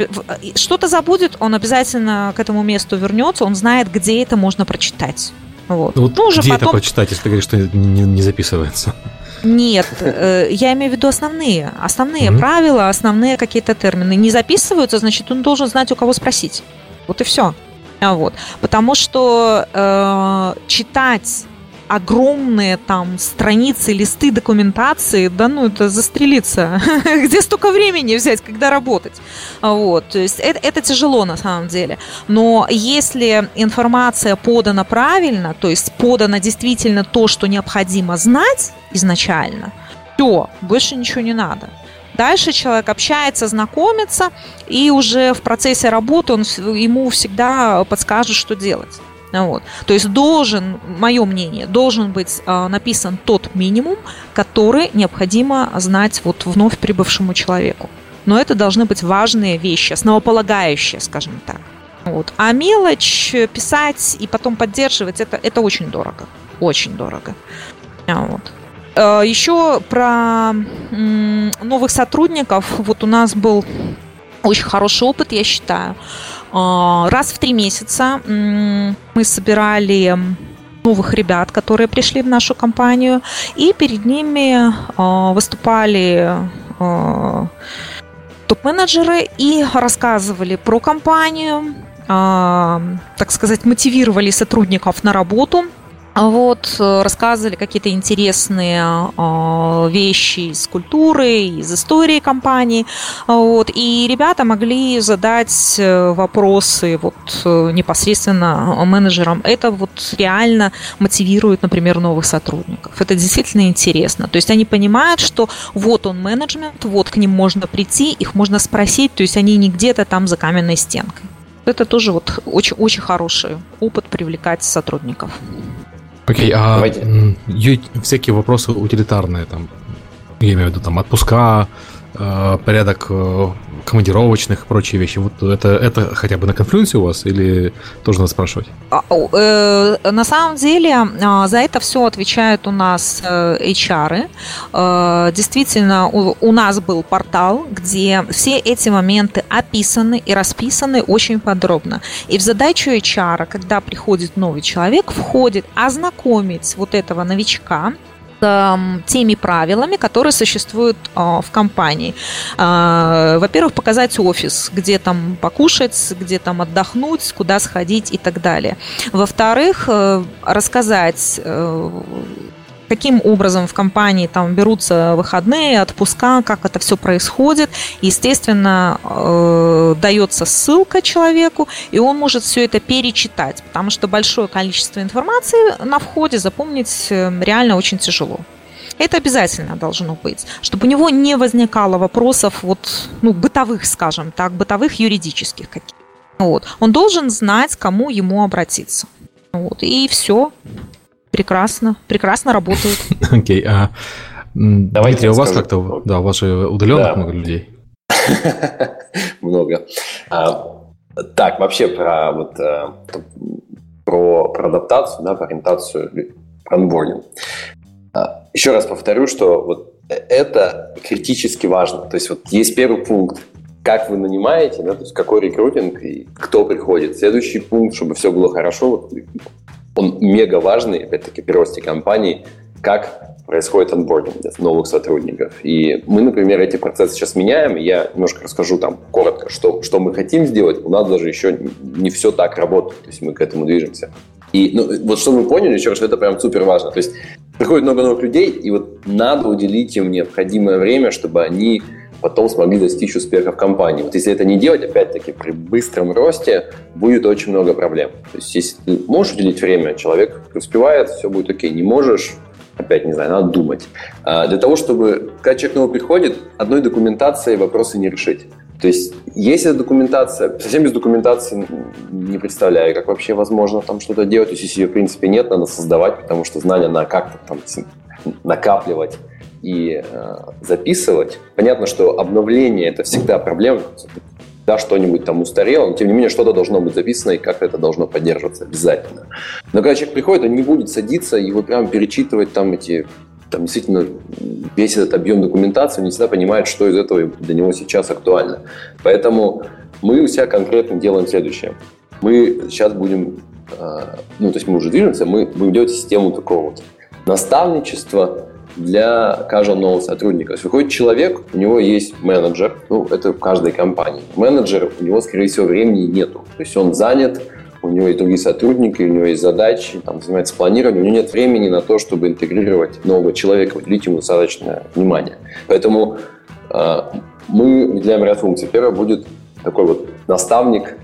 S4: что-то забудет, он обязательно к этому месту вернется, он знает, где это можно прочитать.
S2: Вот. Ну, вот ну, уже где потом... это прочитать, если ты говоришь, что не, не записывается?
S4: Нет, э, я имею в виду основные. Основные mm-hmm. правила, основные какие-то термины. Не записываются, значит, он должен знать, у кого спросить. Вот и все. Вот. Потому что э, читать огромные там страницы, листы документации, да ну это застрелиться. Где столько времени взять, когда работать? Вот, то есть это, это тяжело на самом деле. Но если информация подана правильно, то есть подано действительно то, что необходимо знать изначально, все, больше ничего не надо. Дальше человек общается, знакомится, и уже в процессе работы он, ему всегда подскажет, что делать. Вот. То есть должен, мое мнение, должен быть э, написан тот минимум, который необходимо знать вот вновь прибывшему человеку. Но это должны быть важные вещи, основополагающие, скажем так. Вот. А мелочь писать и потом поддерживать, это, это очень дорого. Очень дорого. Вот. Э, Еще про новых сотрудников. Вот у нас был очень хороший опыт, я считаю. Э, раз в три месяца мы собирали новых ребят, которые пришли в нашу компанию, и перед ними э, выступали топ-менеджеры и рассказывали про компанию, так сказать, мотивировали сотрудников на работу – вот, э, рассказывали какие-то интересные э, вещи из культуры, из истории компании. Вот, и ребята могли задать э, вопросы вот, непосредственно менеджерам. Это вот реально мотивирует, например, новых сотрудников. Это действительно интересно. То есть они понимают, что вот он менеджмент, вот к ним можно прийти, их можно спросить, то есть они не где-то там за каменной стенкой. Это тоже вот очень, очень хороший опыт привлекать сотрудников.
S2: Окей, а Давайте. всякие вопросы утилитарные, там, я имею в виду, там, отпуска, э, порядок э, командировочных и прочие вещи. Вот это, это хотя бы на конфлюенсе у вас или тоже надо спрашивать? А,
S4: э, на самом деле а, за это все отвечают у нас HR. Действительно, у нас был портал, где все эти моменты описаны и расписаны очень подробно. И в задачу HR, когда приходит новый человек, входит ознакомить вот этого новичка теми правилами, которые существуют а, в компании. А, во-первых, показать офис, где там покушать, где там отдохнуть, куда сходить и так далее. Во-вторых, э, рассказать э, каким образом в компании там берутся выходные, отпуска, как это все происходит. Естественно, э, дается ссылка человеку, и он может все это перечитать, потому что большое количество информации на входе запомнить э, реально очень тяжело. Это обязательно должно быть, чтобы у него не возникало вопросов вот, ну, бытовых, скажем так, бытовых юридических каких. Вот. Он должен знать, к кому ему обратиться. Вот. И все. Прекрасно, прекрасно работают.
S2: Окей, а Давайте у вас как-то, да, у вас же удаленных много людей.
S3: Много. А, так, вообще про вот э, про, про адаптацию, да, про ориентацию, про онбординг. А, еще раз повторю, что вот это критически важно. То есть вот есть первый пункт, как вы нанимаете, да, то есть какой рекрутинг и кто приходит. Следующий пункт, чтобы все было хорошо, вот он мега важный, опять-таки, при росте компании, как происходит онбординг новых сотрудников. И мы, например, эти процессы сейчас меняем. Я немножко расскажу там коротко, что, что мы хотим сделать. У нас даже еще не все так работает. То есть мы к этому движемся. И ну, вот что мы поняли еще, что это прям супер важно. То есть приходит много новых людей, и вот надо уделить им необходимое время, чтобы они потом смогли достичь успеха в компании. Вот если это не делать, опять-таки, при быстром росте будет очень много проблем. То есть если ты можешь уделить время, человек успевает, все будет окей. Не можешь, опять, не знаю, надо думать. А для того, чтобы, когда человек новый приходит, одной документацией вопросы не решить. То есть, если документация, совсем без документации не представляю, как вообще возможно там что-то делать. То есть, если ее, в принципе, нет, надо создавать, потому что знания надо как-то там накапливать и э, записывать. Понятно, что обновление это всегда проблема. Да, что-нибудь там устарело, но тем не менее что-то должно быть записано и как это должно поддерживаться обязательно. Но когда человек приходит, он не будет садиться и вот прям перечитывать там эти там действительно весь этот объем документации, он не всегда понимает, что из этого для него сейчас актуально. Поэтому мы у себя конкретно делаем следующее. Мы сейчас будем, э, ну, то есть мы уже движемся, мы будем делать систему такого вот наставничества для каждого нового сотрудника. То есть выходит человек, у него есть менеджер, ну, это в каждой компании. Менеджер, у него, скорее всего, времени нету. То есть он занят, у него есть другие сотрудники, у него есть задачи, там, занимается планированием, у него нет времени на то, чтобы интегрировать нового человека, уделить ему достаточное внимание. Поэтому э, мы выделяем ряд функций. Первое будет такой вот наставник,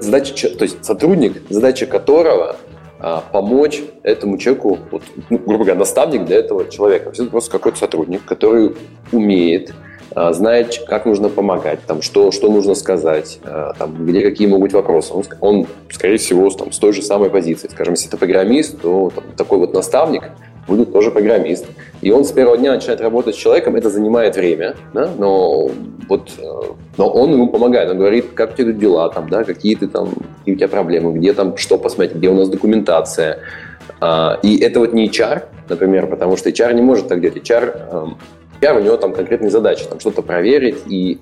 S3: задача, то есть сотрудник, задача которого а, помочь этому человеку, вот, ну, грубо говоря, наставник для этого человека. Это просто какой-то сотрудник, который умеет а, знает, как нужно помогать, там, что, что нужно сказать, а, там, где какие могут быть вопросы. Он, он скорее всего, там, с той же самой позиции. Скажем, если это программист, то там, такой вот наставник будет тоже программист. И он с первого дня начинает работать с человеком, это занимает время, да, но вот э, но он ему помогает, он говорит, как у тебя идут дела, там, да, какие ты там, какие у тебя проблемы, где там что посмотреть, где у нас документация. А, и это вот не HR, например, потому что HR не может так делать. HR, HR у него там конкретные задачи, там что-то проверить, и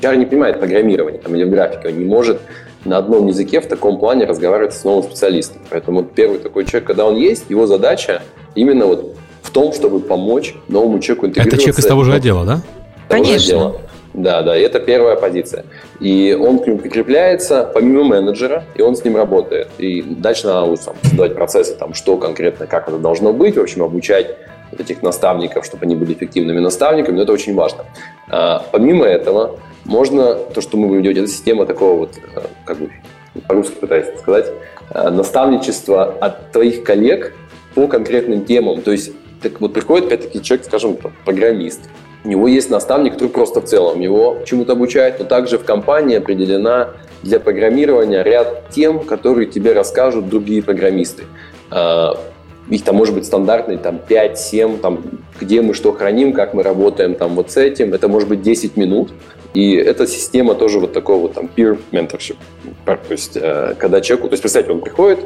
S3: HR не понимает программирование там, или в графике, он не может на одном языке в таком плане разговаривать с новым специалистом. Поэтому первый такой человек, когда он есть, его задача именно вот в том, чтобы помочь новому человеку интегрироваться.
S2: Это человек из того же отдела, да?
S4: Конечно. Отдела.
S3: Да, да, это первая позиция. И он к нему прикрепляется помимо менеджера, и он с ним работает. И дальше надо там, создавать процессы, там, что конкретно, как это должно быть, в общем, обучать вот этих наставников, чтобы они были эффективными наставниками, но это очень важно. А, помимо этого, можно, то, что мы будем делать, это система такого вот, э, как бы, по-русски пытаюсь сказать, э, наставничества от твоих коллег по конкретным темам. То есть, так вот приходит опять-таки человек, скажем, программист, у него есть наставник, который просто в целом его чему-то обучает, но также в компании определена для программирования ряд тем, которые тебе расскажут другие программисты. Их там может быть стандартный там 5-7, там, где мы что храним, как мы работаем там вот с этим. Это может быть 10 минут. И эта система тоже вот такого там peer mentorship. То есть, э, когда человеку, то есть, представьте, он приходит,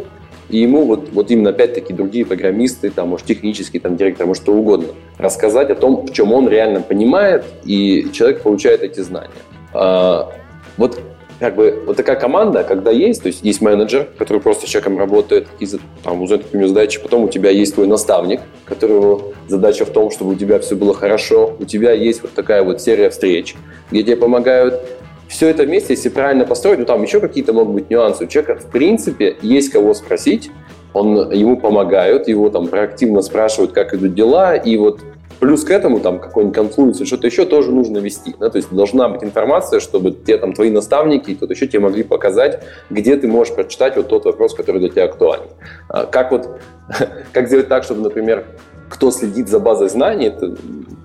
S3: и ему вот, вот именно опять-таки другие программисты, там, может, технический там, директор, может, что угодно, рассказать о том, в чем он реально понимает, и человек получает эти знания. А, вот как бы вот такая команда, когда есть, то есть есть менеджер, который просто с человеком работает и там, узнает у него задачи, потом у тебя есть твой наставник, которого задача в том, чтобы у тебя все было хорошо, у тебя есть вот такая вот серия встреч, где тебе помогают все это вместе, если правильно построить, ну там еще какие-то могут быть нюансы. У человека, в принципе, есть кого спросить, он, ему помогают, его там проактивно спрашивают, как идут дела, и вот плюс к этому там какой-нибудь конфликт, что-то еще тоже нужно вести. Да? То есть должна быть информация, чтобы те там твои наставники и кто-то еще тебе могли показать, где ты можешь прочитать вот тот вопрос, который для тебя актуален. А как вот, как сделать так, чтобы, например, кто следит за базой знаний, это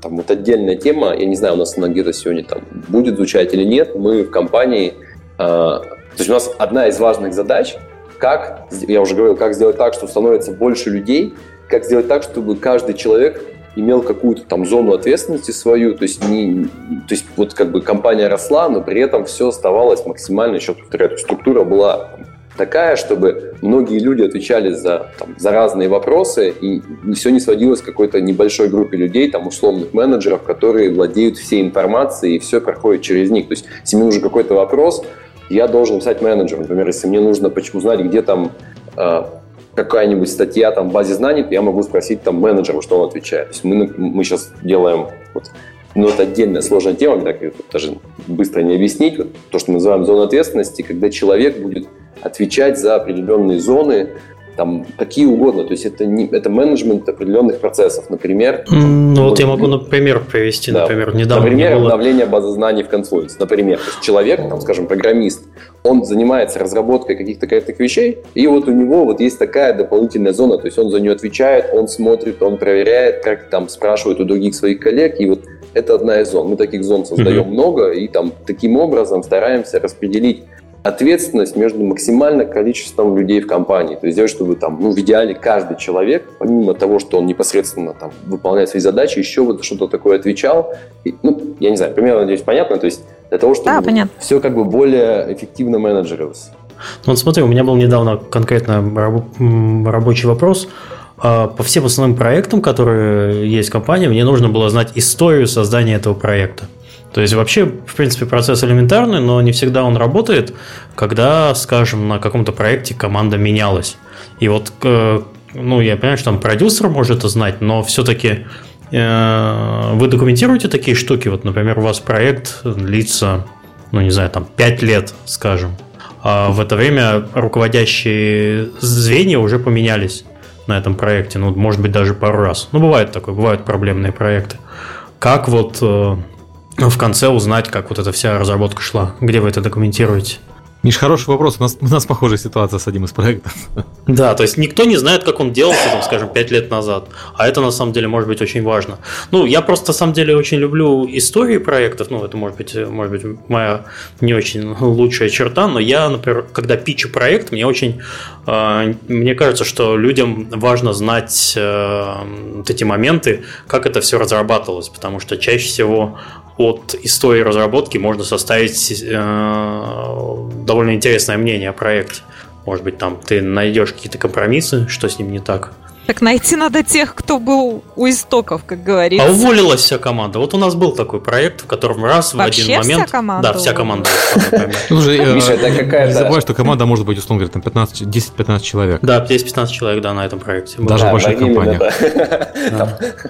S3: там вот отдельная тема. Я не знаю, у нас она где-то сегодня там будет звучать или нет. Мы в компании, э, то есть у нас одна из важных задач, как, я уже говорил, как сделать так, чтобы становится больше людей, как сделать так, чтобы каждый человек имел какую-то там зону ответственности свою, то есть, не, то есть вот как бы компания росла, но при этом все оставалось максимально, еще повторяю, структура была такая, чтобы многие люди отвечали за, там, за разные вопросы, и все не сводилось к какой-то небольшой группе людей, там, условных менеджеров, которые владеют всей информацией, и все проходит через них. То есть, если мне нужен какой-то вопрос, я должен написать менеджеру. Например, если мне нужно узнать, где там э, какая-нибудь статья там, в базе знаний, я могу спросить там менеджера, что он отвечает. То есть мы, мы сейчас делаем вот, ну, это отдельная сложная тема, так даже быстро не объяснить. Вот, то, что мы называем зоной ответственности, когда человек будет отвечать за определенные зоны, там какие угодно. То есть это, не, это менеджмент определенных процессов. Например...
S1: Ну вот я могу, например, привести, да. например, недавно...
S3: Например, было... обновление базы знаний в Confluence. Например, то есть человек, там, скажем, программист, он занимается разработкой каких-то конкретных вещей, и вот у него вот есть такая дополнительная зона, то есть он за нее отвечает, он смотрит, он проверяет, как там спрашивает у других своих коллег, и вот это одна из зон. Мы таких зон создаем mm-hmm. много, и там таким образом стараемся распределить ответственность между максимальным количеством людей в компании. То есть сделать, чтобы там, ну, в идеале каждый человек, помимо того, что он непосредственно там выполняет свои задачи, еще вот что-то такое отвечал. И, ну, я не знаю, примерно, надеюсь, понятно. То есть для того, чтобы да, все как бы более эффективно менеджерилось.
S1: Ну, вот смотри, у меня был недавно конкретно рабочий вопрос. А, по всем основным проектам, которые есть в компании, мне нужно было знать историю создания этого проекта. То есть вообще, в принципе, процесс элементарный, но не всегда он работает, когда, скажем, на каком-то проекте команда менялась. И вот, э, ну, я понимаю, что там продюсер может это знать, но все-таки э, вы документируете такие штуки? Вот, например, у вас проект длится, ну, не знаю, там 5 лет, скажем. А в это время руководящие звенья уже поменялись на этом проекте. Ну, может быть, даже пару раз. Ну, бывает такое, бывают проблемные проекты. Как вот э, в конце узнать, как вот эта вся разработка шла? Где вы это документируете?
S2: Миш, хороший вопрос. У нас, у нас похожая ситуация с одним из проектов.
S1: Да, то есть никто не знает, как он делался, там, скажем, 5 лет назад. А это на самом деле может быть очень важно. Ну, я просто на самом деле очень люблю истории проектов. Ну, это может быть, может быть моя не очень лучшая черта, но я, например, когда пичу проект, мне очень э, мне кажется, что людям важно знать э, вот эти моменты, как это все разрабатывалось, потому что чаще всего от истории разработки можно составить э, довольно интересное мнение о проекте. Может быть, там ты найдешь какие-то компромиссы, что с ним не так.
S4: Так найти надо тех, кто был у истоков, как говорится.
S1: А уволилась вся команда. Вот у нас был такой проект, в котором раз
S4: Вообще
S1: в один момент...
S4: вся команда?
S1: Да, вся команда.
S2: Слушай, э,
S3: Миша, это какая-то-
S2: забывай, что команда может быть, условно говоря, там 15, 10-15 человек.
S1: Да, есть 15 человек, да, на этом проекте.
S2: Даже в больших компаниях.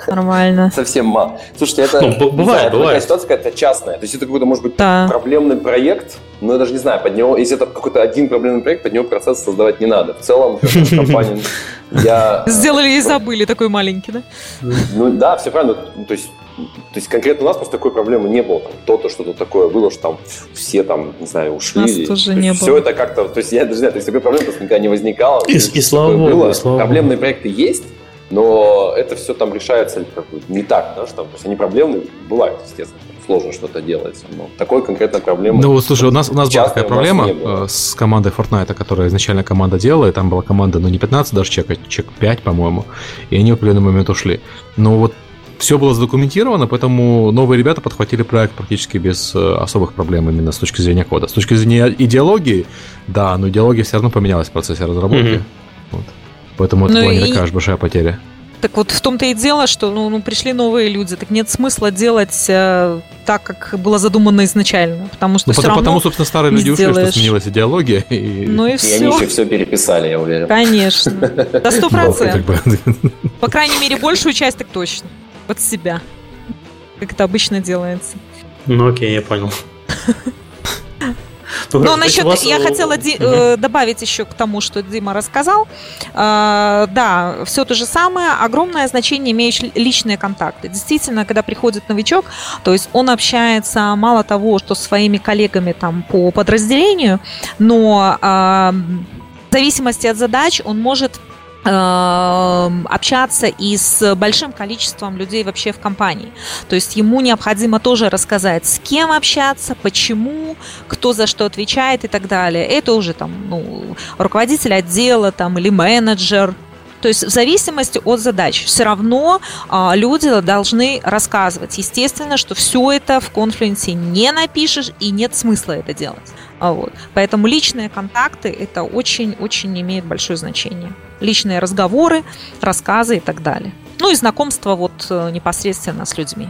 S4: Нормально.
S3: Совсем мало. Слушайте, это
S1: Ну, бывает,
S3: такая
S1: бывает.
S3: ситуация какая-то частная. То есть это какой-то, может быть, проблемный проект, но я даже не знаю, под него, если это какой-то один проблемный проект, под него процесс создавать не надо. В целом, в компании я...
S4: Сделали и забыли, такой маленький, да?
S3: Ну да, все правильно. Ну, То есть, то есть конкретно у нас просто такой проблемы не было. Там то-то, что-то такое было, что там все там, не знаю, ушли.
S4: Нас тоже не
S3: Все
S4: было.
S3: это как-то, то есть я даже не знаю, то есть такой проблемы просто никогда не возникало.
S1: И- и слава богу,
S3: было.
S1: слава.
S3: Проблемные проекты есть, но это все там решается как бы не так, да, что там, то есть они проблемные бывают, естественно, сложно что-то делать. Но такой конкретной проблемы.
S2: Ну, слушай, у нас, у нас была такая проблема э, с командой Fortnite, которая изначально команда делала, и там была команда, ну, не 15 даже чек, а чек 5, по-моему, и они в определенный момент ушли. Но вот все было задокументировано, поэтому новые ребята подхватили проект практически без э, особых проблем именно с точки зрения кода. С точки зрения идеологии, да, но идеология все равно поменялась в процессе разработки.
S1: Мгм.
S2: Вот. Поэтому это
S4: Ну
S2: была не
S4: и-
S2: такая уж большая потеря.
S4: Так вот в том-то и дело, что ну, ну, пришли новые люди, так нет смысла делать э, так, как было задумано изначально, потому что
S2: Ну,
S4: все
S2: потому,
S4: равно...
S2: потому, собственно, старые люди ушли, что
S4: сделаешь.
S2: сменилась идеология. И...
S4: Ну и
S3: И они
S4: все.
S3: еще все переписали, я уверен.
S4: Конечно. До сто
S2: Ну,
S4: процентов. По крайней мере, большую часть так точно. Под себя. Как это обычно делается.
S1: Ну окей, я понял. Ну,
S4: Но
S1: то есть
S4: насчет,
S1: вас,
S4: я
S1: э,
S4: хотела Ди- э, добавить еще к тому, что Дима рассказал. Э, да, все то же самое. Огромное значение имеют ли- личные контакты. Действительно, когда приходит новичок, то есть он общается мало того, что с своими коллегами там по подразделению, но э, в зависимости от задач он может общаться и с большим количеством людей вообще в компании. То есть ему необходимо тоже рассказать, с кем общаться, почему, кто за что отвечает и так далее. Это уже там, ну, руководитель отдела там, или менеджер. То есть в зависимости от задач все равно а, люди должны рассказывать. Естественно, что все это в конфликте не напишешь и нет смысла это делать. А вот. Поэтому личные контакты это очень-очень имеет большое значение. Личные разговоры, рассказы и так далее. Ну и знакомство вот э, непосредственно с людьми.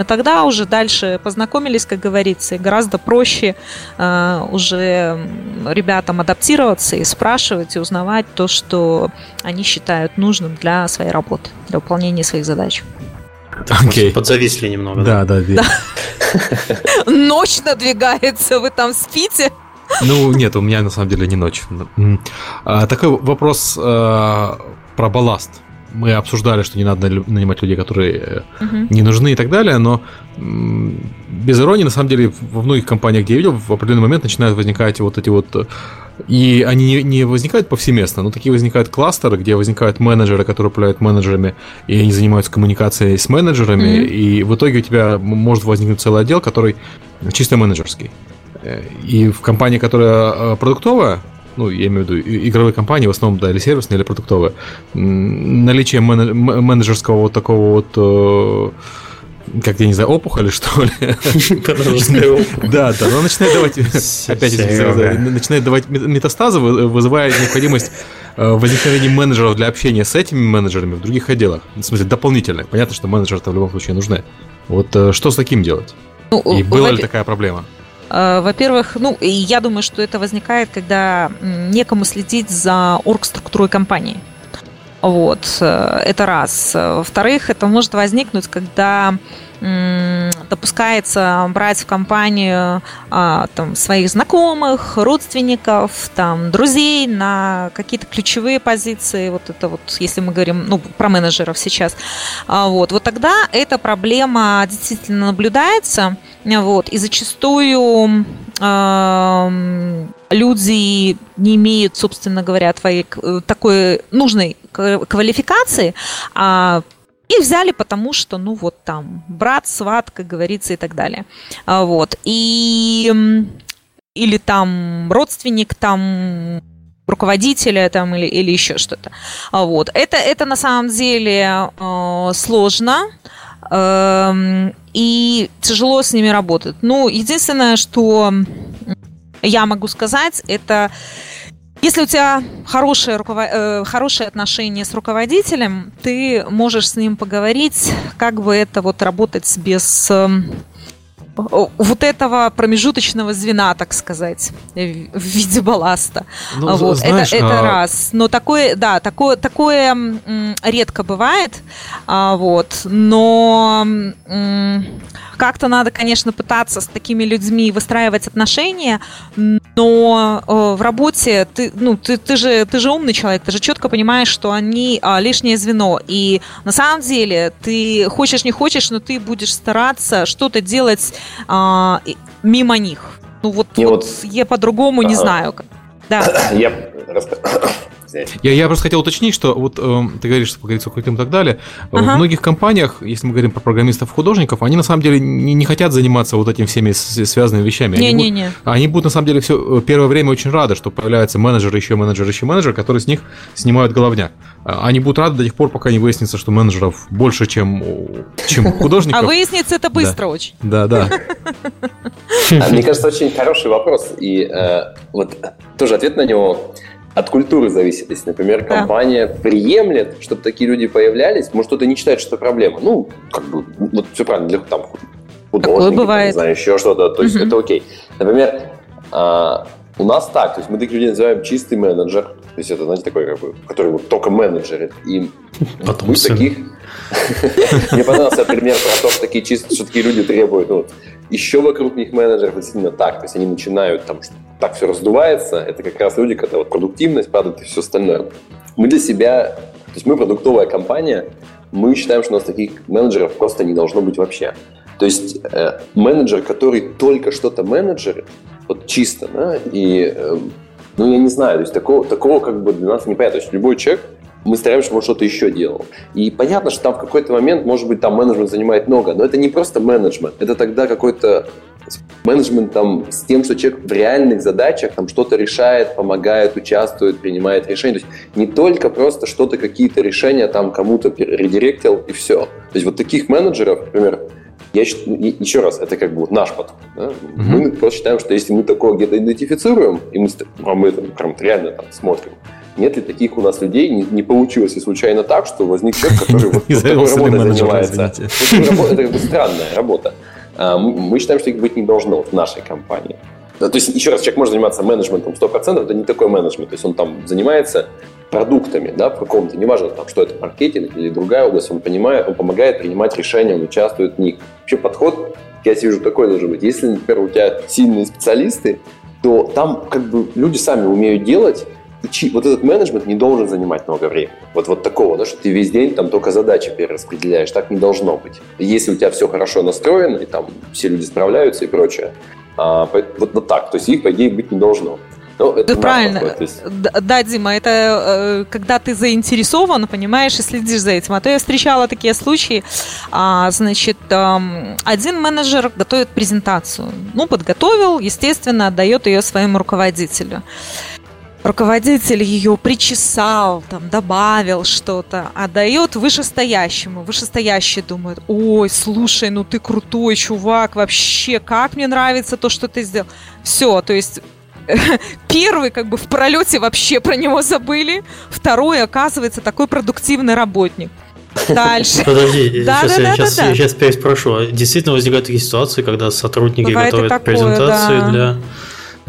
S4: А тогда уже дальше познакомились, как говорится, и гораздо проще э, уже ребятам адаптироваться и спрашивать, и узнавать то, что они считают нужным для своей работы, для выполнения своих задач.
S2: Окей.
S1: Подзависли немного.
S2: Да, да, да.
S4: Ночь надвигается, вы там спите?
S2: Ну, нет, у меня на самом деле не ночь. А, Такой вопрос а, про балласт. Мы обсуждали, что не надо нанимать людей, которые э, не нужны и так далее, но без иронии, на самом деле, во многих компаниях, где я видел, в определенный момент начинают возникать вот эти вот... э, И они не- возникают повсеместно, но такие возникают кластеры, где возникают менеджеры, которые управляют менеджерами, и они занимаются коммуникацией с менеджерами,
S4: Мгм.
S2: и в итоге у тебя может возникнуть целый отдел, который чисто менеджерский. И в компании, которая э, продуктовая, ну, я имею в виду игровые компании, в основном, да, или сервисные, или продуктовые, наличие менеджерского вот такого вот, э, как я не знаю, опухоли, что ли, да, да, она начинает давать, опять начинает давать ме- метастазы, вы- вызывая необходимость э, возникновения менеджеров для общения с этими менеджерами в других отделах. В смысле, дополнительных. Понятно, что менеджеры-то в любом случае нужны. Вот что с таким делать?
S4: Ну,
S2: И была ли такая проблема?
S4: Э, Во-первых, ну, я думаю, что это возникает, когда некому следить за оргструктурой компании. Вот, э, это раз. Э, Во-вторых, это может возникнуть, когда допускается брать в компанию а, там, своих знакомых, родственников, там, друзей на какие-то ключевые позиции. Вот это вот, если мы говорим ну, про менеджеров сейчас. А, Вот, вот тогда эта проблема действительно наблюдается. Вот, и зачастую люди не имеют, собственно говоря, твоей э, такой нужной квалификации, а их взяли, потому что, ну, вот там, брат, сват, как говорится, и так далее. А, вот. И или там родственник, там руководителя там или, или еще что-то. А, вот. Это, это на самом деле э, сложно э, и тяжело с ними работать. Ну, единственное, что я могу сказать, это если у тебя хорошие, руковод... э, хорошие отношения с руководителем, ты можешь с ним поговорить, как бы это вот работать без э, вот этого промежуточного звена, так сказать, в виде балласта. Ну, вот. знаешь, это, это а... раз. Но такое, да, такое, такое редко бывает. А, вот. Но как-то надо, конечно, пытаться с такими людьми выстраивать отношения, но э, в работе ты, ну, ты, ты, же, ты же умный человек, ты же четко понимаешь, что они а, лишнее звено. И на самом деле ты хочешь, не хочешь, но ты будешь стараться что-то делать а, мимо них. Ну вот, вот, вот я по-другому не знаю.
S2: Да. Я я, я просто хотел уточнить, что вот э, ты говоришь, что поговорить с руководителем и так далее. Ага. В многих компаниях, если мы говорим про программистов, художников, они на самом деле не, не хотят заниматься вот этими всеми связанными вещами.
S4: Не,
S2: они,
S4: не,
S2: будут,
S4: не.
S2: они будут на самом деле все э, первое время очень рады, что появляется менеджер, еще менеджер, еще менеджер, который с них снимают головняк. А, они будут рады до тех пор, пока не выяснится, что менеджеров больше, чем, чем художников.
S4: А выяснится это быстро очень.
S2: Да, да.
S3: А, мне кажется, очень хороший вопрос. И э, вот тоже ответ на него от культуры зависит. Если, например, компания да. приемлет, чтобы такие люди появлялись, может, кто-то не считает, что это проблема. Ну, как бы, вот все правильно, для там
S4: художники, бывает. не
S3: знаю, еще что-то. То есть угу. это окей. Например, а, у нас так, то есть мы таких людей называем чистый менеджер. То есть это, знаете, такой, как бы, который вот только менеджерит. И Потом мы таких... Мне понравился пример про то, что такие чистые, что такие люди требуют ну, еще вокруг них менеджеров действительно так. То есть они начинают там, что так все раздувается. Это как раз люди, когда вот продуктивность падает и все остальное. Мы для себя, то есть мы продуктовая компания, мы считаем, что у нас таких менеджеров просто не должно быть вообще. То есть э, менеджер, который только что-то менеджерит, вот чисто, да, и, э, ну, я не знаю, то есть такого, такого как бы для нас непонятно. То есть любой человек, мы стараемся, чтобы он что-то еще делал. И понятно, что там в какой-то момент, может быть, там менеджмент занимает много, но это не просто менеджмент, это тогда какой-то менеджмент там с тем, что человек в реальных задачах там что-то решает, помогает, участвует, принимает решения. То есть не только просто что-то, какие-то решения там кому-то редиректил и все. То есть вот таких менеджеров, например, я еще раз, это как бы вот наш подход. Да? Mm-hmm. Мы просто считаем, что если мы такое где-то идентифицируем, и мы, а мы это прям реально там смотрим, нет ли таких у нас людей, не, не получилось и случайно так, что возник человек, который вот такой работой занимается. Это как бы странная работа. А, мы считаем, что их быть не должно в нашей компании. То есть, еще раз, человек может заниматься менеджментом 100%, это не такой менеджмент. То есть он там занимается продуктами, да, в каком-то, неважно, там, что это, маркетинг или другая область, он, понимает, он помогает принимать решения, он участвует в них. Вообще подход, я вижу, такой должен быть. Если, например, у тебя сильные специалисты, то там как бы люди сами умеют делать, вот этот менеджмент не должен занимать много времени. Вот, вот такого, да, что ты весь день там только задачи перераспределяешь. Так не должно быть. Если у тебя все хорошо настроено, и там все люди справляются и прочее, а, вот, вот так. То есть их, по идее, быть не должно.
S4: Ну, это да, правильно. Подход, есть... Да, Дима, это э, когда ты заинтересован, понимаешь, и следишь за этим. А то я встречала такие случаи, а, значит, э, один менеджер готовит презентацию. Ну, подготовил, естественно, отдает ее своему руководителю руководитель ее причесал, там, добавил что-то, отдает вышестоящему. Вышестоящий думает, ой, слушай, ну ты крутой чувак, вообще, как мне нравится то, что ты сделал. Все, то есть первый как бы в пролете вообще про него забыли, второй оказывается такой продуктивный работник. Дальше.
S1: Подожди, да, сейчас, да, я, да, сейчас, да, я сейчас переспрошу. Действительно возникают такие ситуации, когда сотрудники
S4: Бывает
S1: готовят
S4: такое,
S1: презентации
S4: да.
S1: для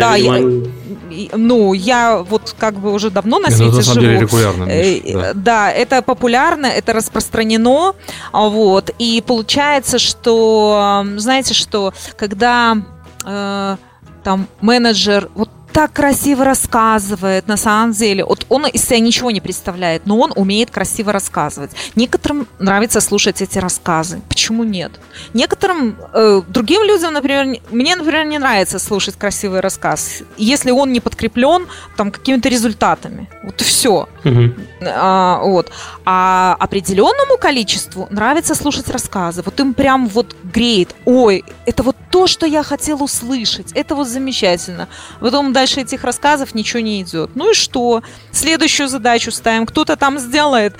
S4: да, я, ну, я вот как бы уже давно на свете
S2: это, на
S4: живу.
S2: Деле регулярно, Миш,
S4: э, да. да, это популярно, это распространено, а вот, и получается, что, знаете, что когда э, там менеджер, вот так красиво рассказывает, на самом деле. Вот он из себя ничего не представляет, но он умеет красиво рассказывать. Некоторым нравится слушать эти рассказы. Почему нет? Некоторым, э, другим людям, например, мне, например, не нравится слушать красивый рассказ, если он не подкреплен там какими-то результатами. Вот и все. Угу. А, вот. А определенному количеству нравится слушать рассказы. Вот им прям вот греет. Ой, это вот то, что я хотел услышать. Это вот замечательно. Потом дальше этих рассказов ничего не идет. Ну и что? Следующую задачу ставим. Кто-то там сделает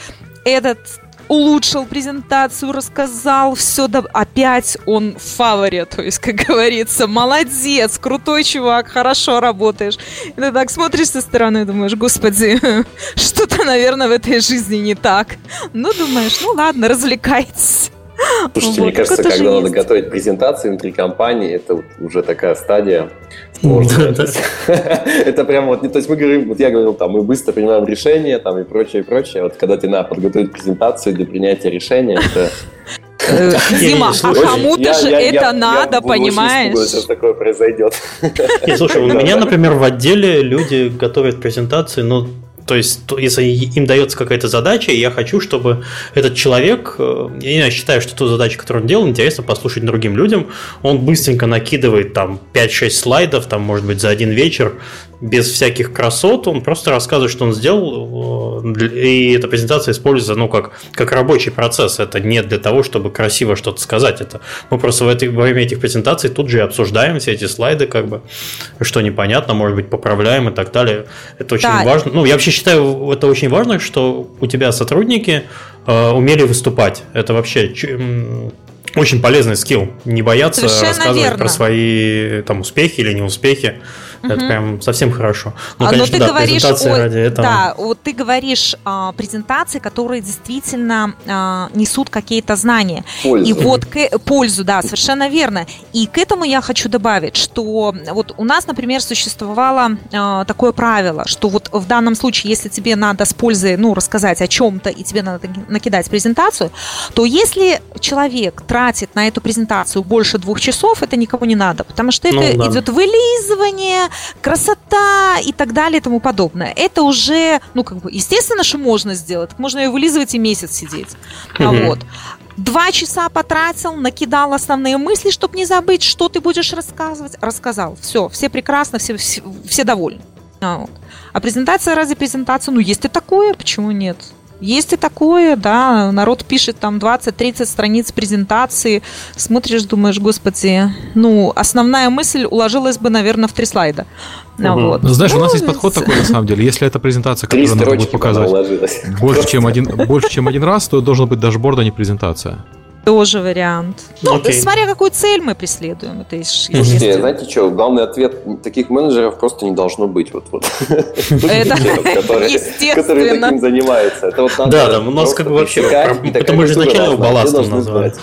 S4: этот улучшил презентацию, рассказал все, да, опять он в фаворе, то есть, как говорится, молодец, крутой чувак, хорошо работаешь. И ты так смотришь со стороны и думаешь, господи, что-то, наверное, в этой жизни не так. Ну, думаешь, ну ладно, развлекайтесь.
S3: Слушайте, вот, мне кажется, когда надо есть. готовить презентации внутри компании, это уже такая стадия Это прям вот, то есть мы говорим, вот я говорил, там, мы быстро принимаем решения, там, и прочее, и прочее. Вот когда тебе надо подготовить презентацию для принятия решения, это
S4: Дима, а кому-то же это надо, понимаешь?
S3: Сейчас такое произойдет.
S1: Слушай, у меня, например, в отделе люди готовят презентации, но то есть, если им дается какая-то задача, я хочу, чтобы этот человек, э, я считаю, что ту задачу, которую он делал, интересно послушать другим людям, он быстренько накидывает там 5-6 слайдов, там, может быть, за один вечер, без всяких красот, он просто рассказывает, что он сделал, э, и эта презентация используется, ну, как, как рабочий процесс. Это не для того, чтобы красиво что-то сказать. Это мы просто в этой, во время этих презентаций тут же обсуждаем все эти слайды, как бы, что непонятно, может быть, поправляем и так далее. Это очень да. важно. Ну, я вообще считаю, это очень важно, что у тебя сотрудники э, умели выступать. Это вообще очень полезный скилл. Не бояться Совершенно рассказывать верно. про свои там успехи или неуспехи. Угу. Это прям совсем хорошо.
S4: Ну, а, конечно, Но ты да, говоришь, презентация о, ради этого. Да, вот ты говоришь а, презентации, которые действительно а, несут какие-то знания. Пользу. И вот к, пользу, да, совершенно верно. И к этому я хочу добавить, что вот у нас, например, существовало а, такое правило, что вот в данном случае, если тебе надо с пользой, ну, рассказать о чем-то, и тебе надо накидать презентацию, то если человек тратит на эту презентацию больше двух часов, это никому не надо, потому что ну, это да. идет вылизывание, красота и так далее и тому подобное. Это уже, ну, как бы, естественно, что можно сделать. Можно ее вылизывать и месяц сидеть. Mm-hmm. Вот. Два часа потратил, накидал основные мысли, чтобы не забыть, что ты будешь рассказывать. Рассказал. Все, все прекрасно, все, все, все довольны. А, вот. а презентация ради презентации, ну, есть и такое, почему нет? Есть и такое, да, народ пишет там 20-30 страниц презентации, смотришь, думаешь, господи, ну, основная мысль уложилась бы, наверное, в три слайда.
S2: Угу. Вот. Ну, знаешь, у нас есть подход такой, на самом деле, если эта презентация, которую надо будет показывать больше чем, один, больше, чем один раз, то должен быть дашборд, а не презентация.
S4: Тоже вариант. Ну, okay. смотря какую цель мы преследуем. Это
S3: Слушайте, знаете что, главный ответ таких менеджеров просто не должно быть. Вот, вот.
S4: Это которые
S3: таким занимаются.
S1: Да, да, у нас как бы вообще, это мы же изначально балластом назвали.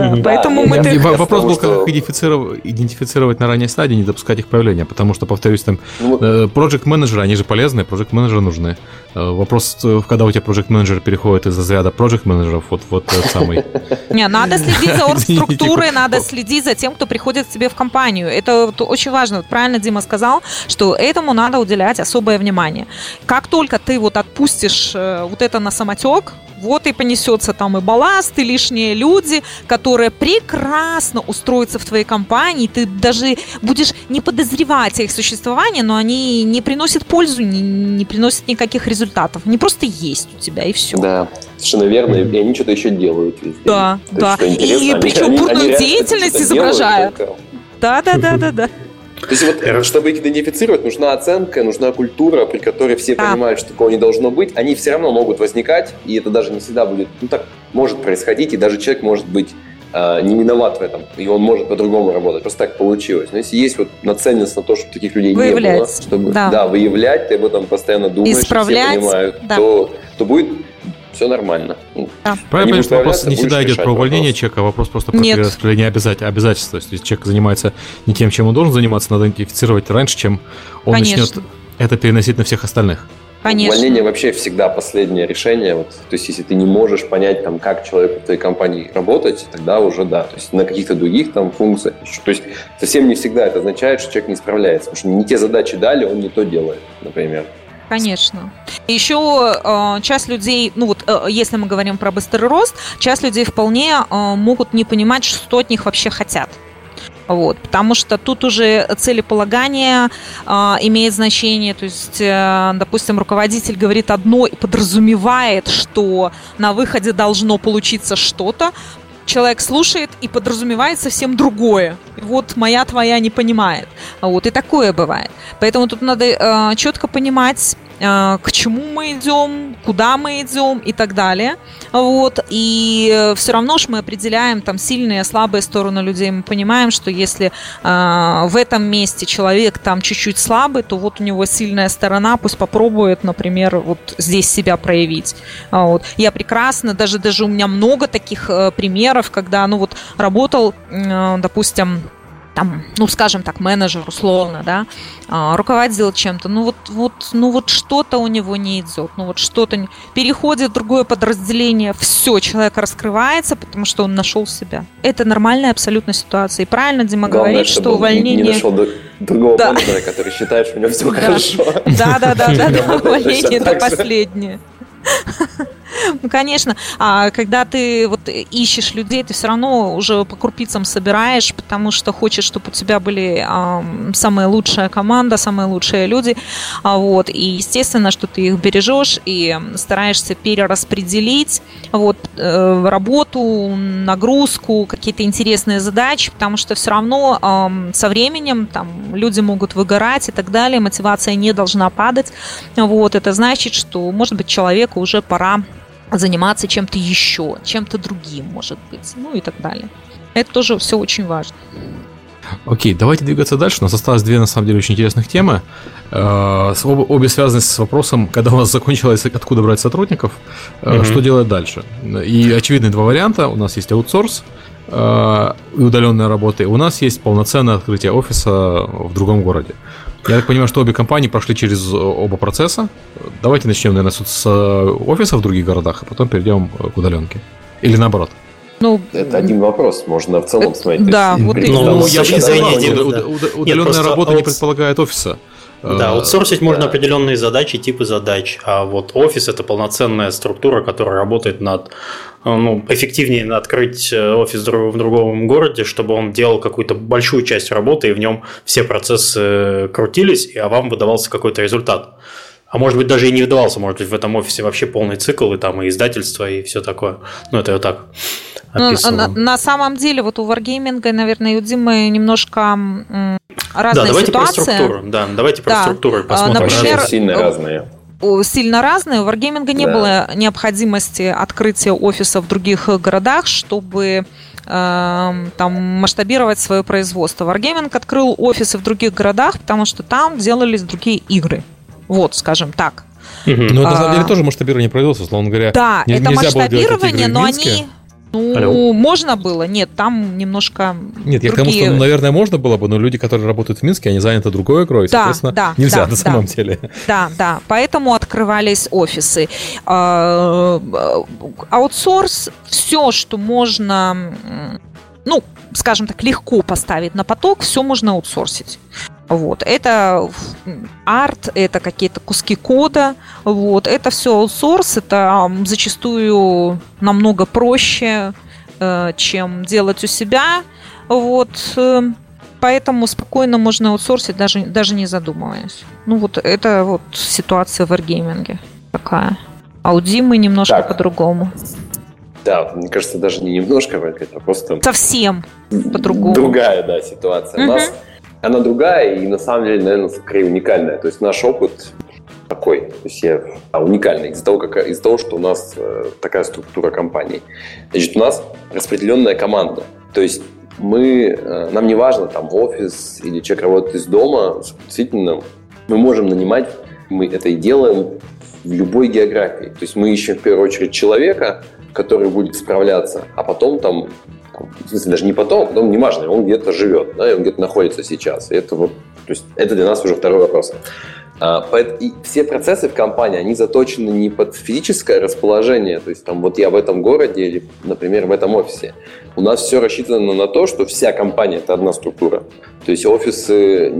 S4: Да, поэтому мы...
S2: Вопрос был, как идентифицировать, идентифицировать на ранней стадии, не допускать их появления, потому что, повторюсь, там, ну, э, project менеджеры они же полезны, project менеджеры нужны. Э, вопрос, э, когда у тебя project менеджер переходит из разряда project менеджеров, вот, вот самый...
S4: Не, надо следить за оргструктурой, надо следить за тем, кто приходит к тебе в компанию. Это очень важно. Правильно Дима сказал, что этому надо уделять особое внимание. Как только ты вот отпустишь вот это на самотек, вот и понесется там и балласт, и лишние люди, которые прекрасно устроятся в твоей компании, ты даже будешь не подозревать о их существовании, но они не приносят пользу, не, не приносят никаких результатов. Они просто есть у тебя, и все.
S3: Да, совершенно верно, и они что-то еще делают везде.
S4: Да, То да. Есть, и, причем они, бурную они деятельность изображают. Да, да, да, да, да.
S3: То есть вот, чтобы их идентифицировать, нужна оценка, нужна культура, при которой все да. понимают, что такого не должно быть. Они все равно могут возникать, и это даже не всегда будет, ну так может происходить, и даже человек может быть э, не виноват в этом, и он может по-другому работать. Просто так получилось. Но если есть вот нацеленность на то, чтобы таких людей не было, чтобы да. Да, выявлять, ты об этом постоянно думаешь,
S4: Исправлять,
S3: все понимают, да. то, то будет все нормально.
S2: Ну, да. Правильно понимаешь, вопрос не всегда идет про увольнение вопрос. человека, вопрос просто про перераспределение обязательств. обязательств. То есть, если человек занимается не тем, чем он должен заниматься, надо идентифицировать раньше, чем он Конечно. начнет это переносить на всех остальных.
S4: Конечно.
S3: Увольнение вообще всегда последнее решение. Вот, то есть, если ты не можешь понять, там, как человек в твоей компании работать, тогда уже да. То есть, на каких-то других там функциях. То есть, совсем не всегда это означает, что человек не справляется. Потому что не те задачи дали, он не то делает, например.
S4: Конечно. Еще э, часть людей, ну вот э, если мы говорим про быстрый рост, часть людей вполне э, могут не понимать, что от них вообще хотят. Вот, потому что тут уже целеполагание э, имеет значение. То есть, э, допустим, руководитель говорит одно и подразумевает, что на выходе должно получиться что-то. Человек слушает и подразумевает совсем другое. Вот моя твоя не понимает. Вот, и такое бывает. Поэтому тут надо э, четко понимать, к чему мы идем, куда мы идем и так далее. Вот. И все равно же мы определяем там сильные, слабые стороны людей. Мы понимаем, что если э, в этом месте человек там чуть-чуть слабый, то вот у него сильная сторона, пусть попробует, например, вот здесь себя проявить. Вот. Я прекрасно, даже, даже у меня много таких э, примеров, когда, ну вот, работал, э, допустим, там, ну, скажем так, менеджер условно, да, а, руководил чем-то, ну вот, вот, ну вот что-то у него не идет, ну вот что-то не... переходит в другое подразделение, все, человек раскрывается, потому что он нашел себя. Это нормальная абсолютно ситуация. И правильно Дима
S3: Главное,
S4: говорит, что увольнение...
S3: Не нашел другого да. менеджера, который считает, что у него все хорошо.
S4: Да, да, да, да, да, увольнение это последнее. Ну, конечно, а когда ты вот ищешь людей, ты все равно уже по крупицам собираешь, потому что хочешь, чтобы у тебя были а, самая лучшая команда, самые лучшие люди, а, вот, и естественно, что ты их бережешь и стараешься перераспределить вот, э, работу, нагрузку, какие-то интересные задачи, потому что все равно э, со временем там люди могут выгорать и так далее, мотивация не должна падать, вот, это значит, что, может быть, человеку уже пора заниматься чем-то еще, чем-то другим, может быть, ну и так далее. Это тоже все очень важно.
S2: Окей, давайте двигаться дальше. У нас осталось две, на самом деле, очень интересных темы. Э, обе связаны с вопросом, когда у нас закончилось, откуда брать сотрудников, угу. что делать дальше. И очевидные два варианта. У нас есть аутсорс э, и удаленная работа. И у нас есть полноценное открытие офиса в другом городе. Я так понимаю, что обе компании прошли через оба процесса. Давайте начнем, наверное, с офиса в других городах, а потом перейдем к удаленке. Или наоборот.
S3: Ну, это один вопрос, можно в целом смотреть.
S4: Да, вот
S2: ну, я удаленная работа не предполагает офиса.
S1: Да, э, аутсорсить можно определенные задачи, типы задач, а вот офис это полноценная структура, которая работает над э, ну, эффективнее открыть э, офис в другом городе, чтобы он делал какую-то большую часть работы, и в нем все процессы крутились, а вам выдавался какой-то результат. А может быть, даже и не выдавался, может быть, в этом офисе вообще полный цикл, и там и издательство, и все такое. Ну, это вот так.
S4: Ну, на, на самом деле, вот у Wargaming, наверное, и у Димы немножко разная
S1: да, давайте
S4: ситуация.
S1: Про структуру. Да, давайте про
S4: да.
S1: структуру посмотрим.
S3: Например, сильно разные
S4: сильно разные. У Wargaming не да. было необходимости открытия офиса в других городах, чтобы э, там масштабировать свое производство. Wargaming открыл офисы в других городах, потому что там делались другие игры. Вот, скажем так.
S2: Ну, на самом деле тоже масштабирование производства, условно говоря.
S4: Да, это масштабирование, но они ну, Алло. можно было. Нет, там немножко
S2: Нет, я другие... к тому, что, ну, наверное, можно было бы, но люди, которые работают в Минске, они заняты другой игрой, да, соответственно, да, нельзя да, на самом
S4: да.
S2: деле.
S4: Да, да, поэтому открывались офисы. А, аутсорс, все, что можно, ну, скажем так, легко поставить на поток, все можно аутсорсить. Вот. Это арт, это какие-то куски кода. Вот. Это все аутсорс, это зачастую намного проще, э, чем делать у себя. Вот. Э, поэтому спокойно можно аутсорсить, даже, даже не задумываясь. Ну вот это вот ситуация в Wargaming такая. А у Димы немножко по-другому.
S3: Да, мне кажется, даже не немножко, это просто...
S4: Совсем по-другому.
S3: Другая, да, ситуация. Угу. У нас она другая и на самом деле, наверное, скорее уникальная. То есть наш опыт такой, то есть я а, уникальный из-за того, как, из-за того, что у нас э, такая структура компании. Значит, у нас распределенная команда. То есть мы, э, нам не важно там офис или человек работает из дома, действительно, мы можем нанимать, мы это и делаем в любой географии. То есть мы ищем в первую очередь человека, который будет справляться, а потом там в смысле, даже не потом, а потом, неважно, он где-то живет, да, и он где-то находится сейчас. И это вот, то есть это для нас уже второй вопрос. А, и все процессы в компании, они заточены не под физическое расположение, то есть там вот я в этом городе или, например, в этом офисе. У нас все рассчитано на то, что вся компания – это одна структура. То есть офисы,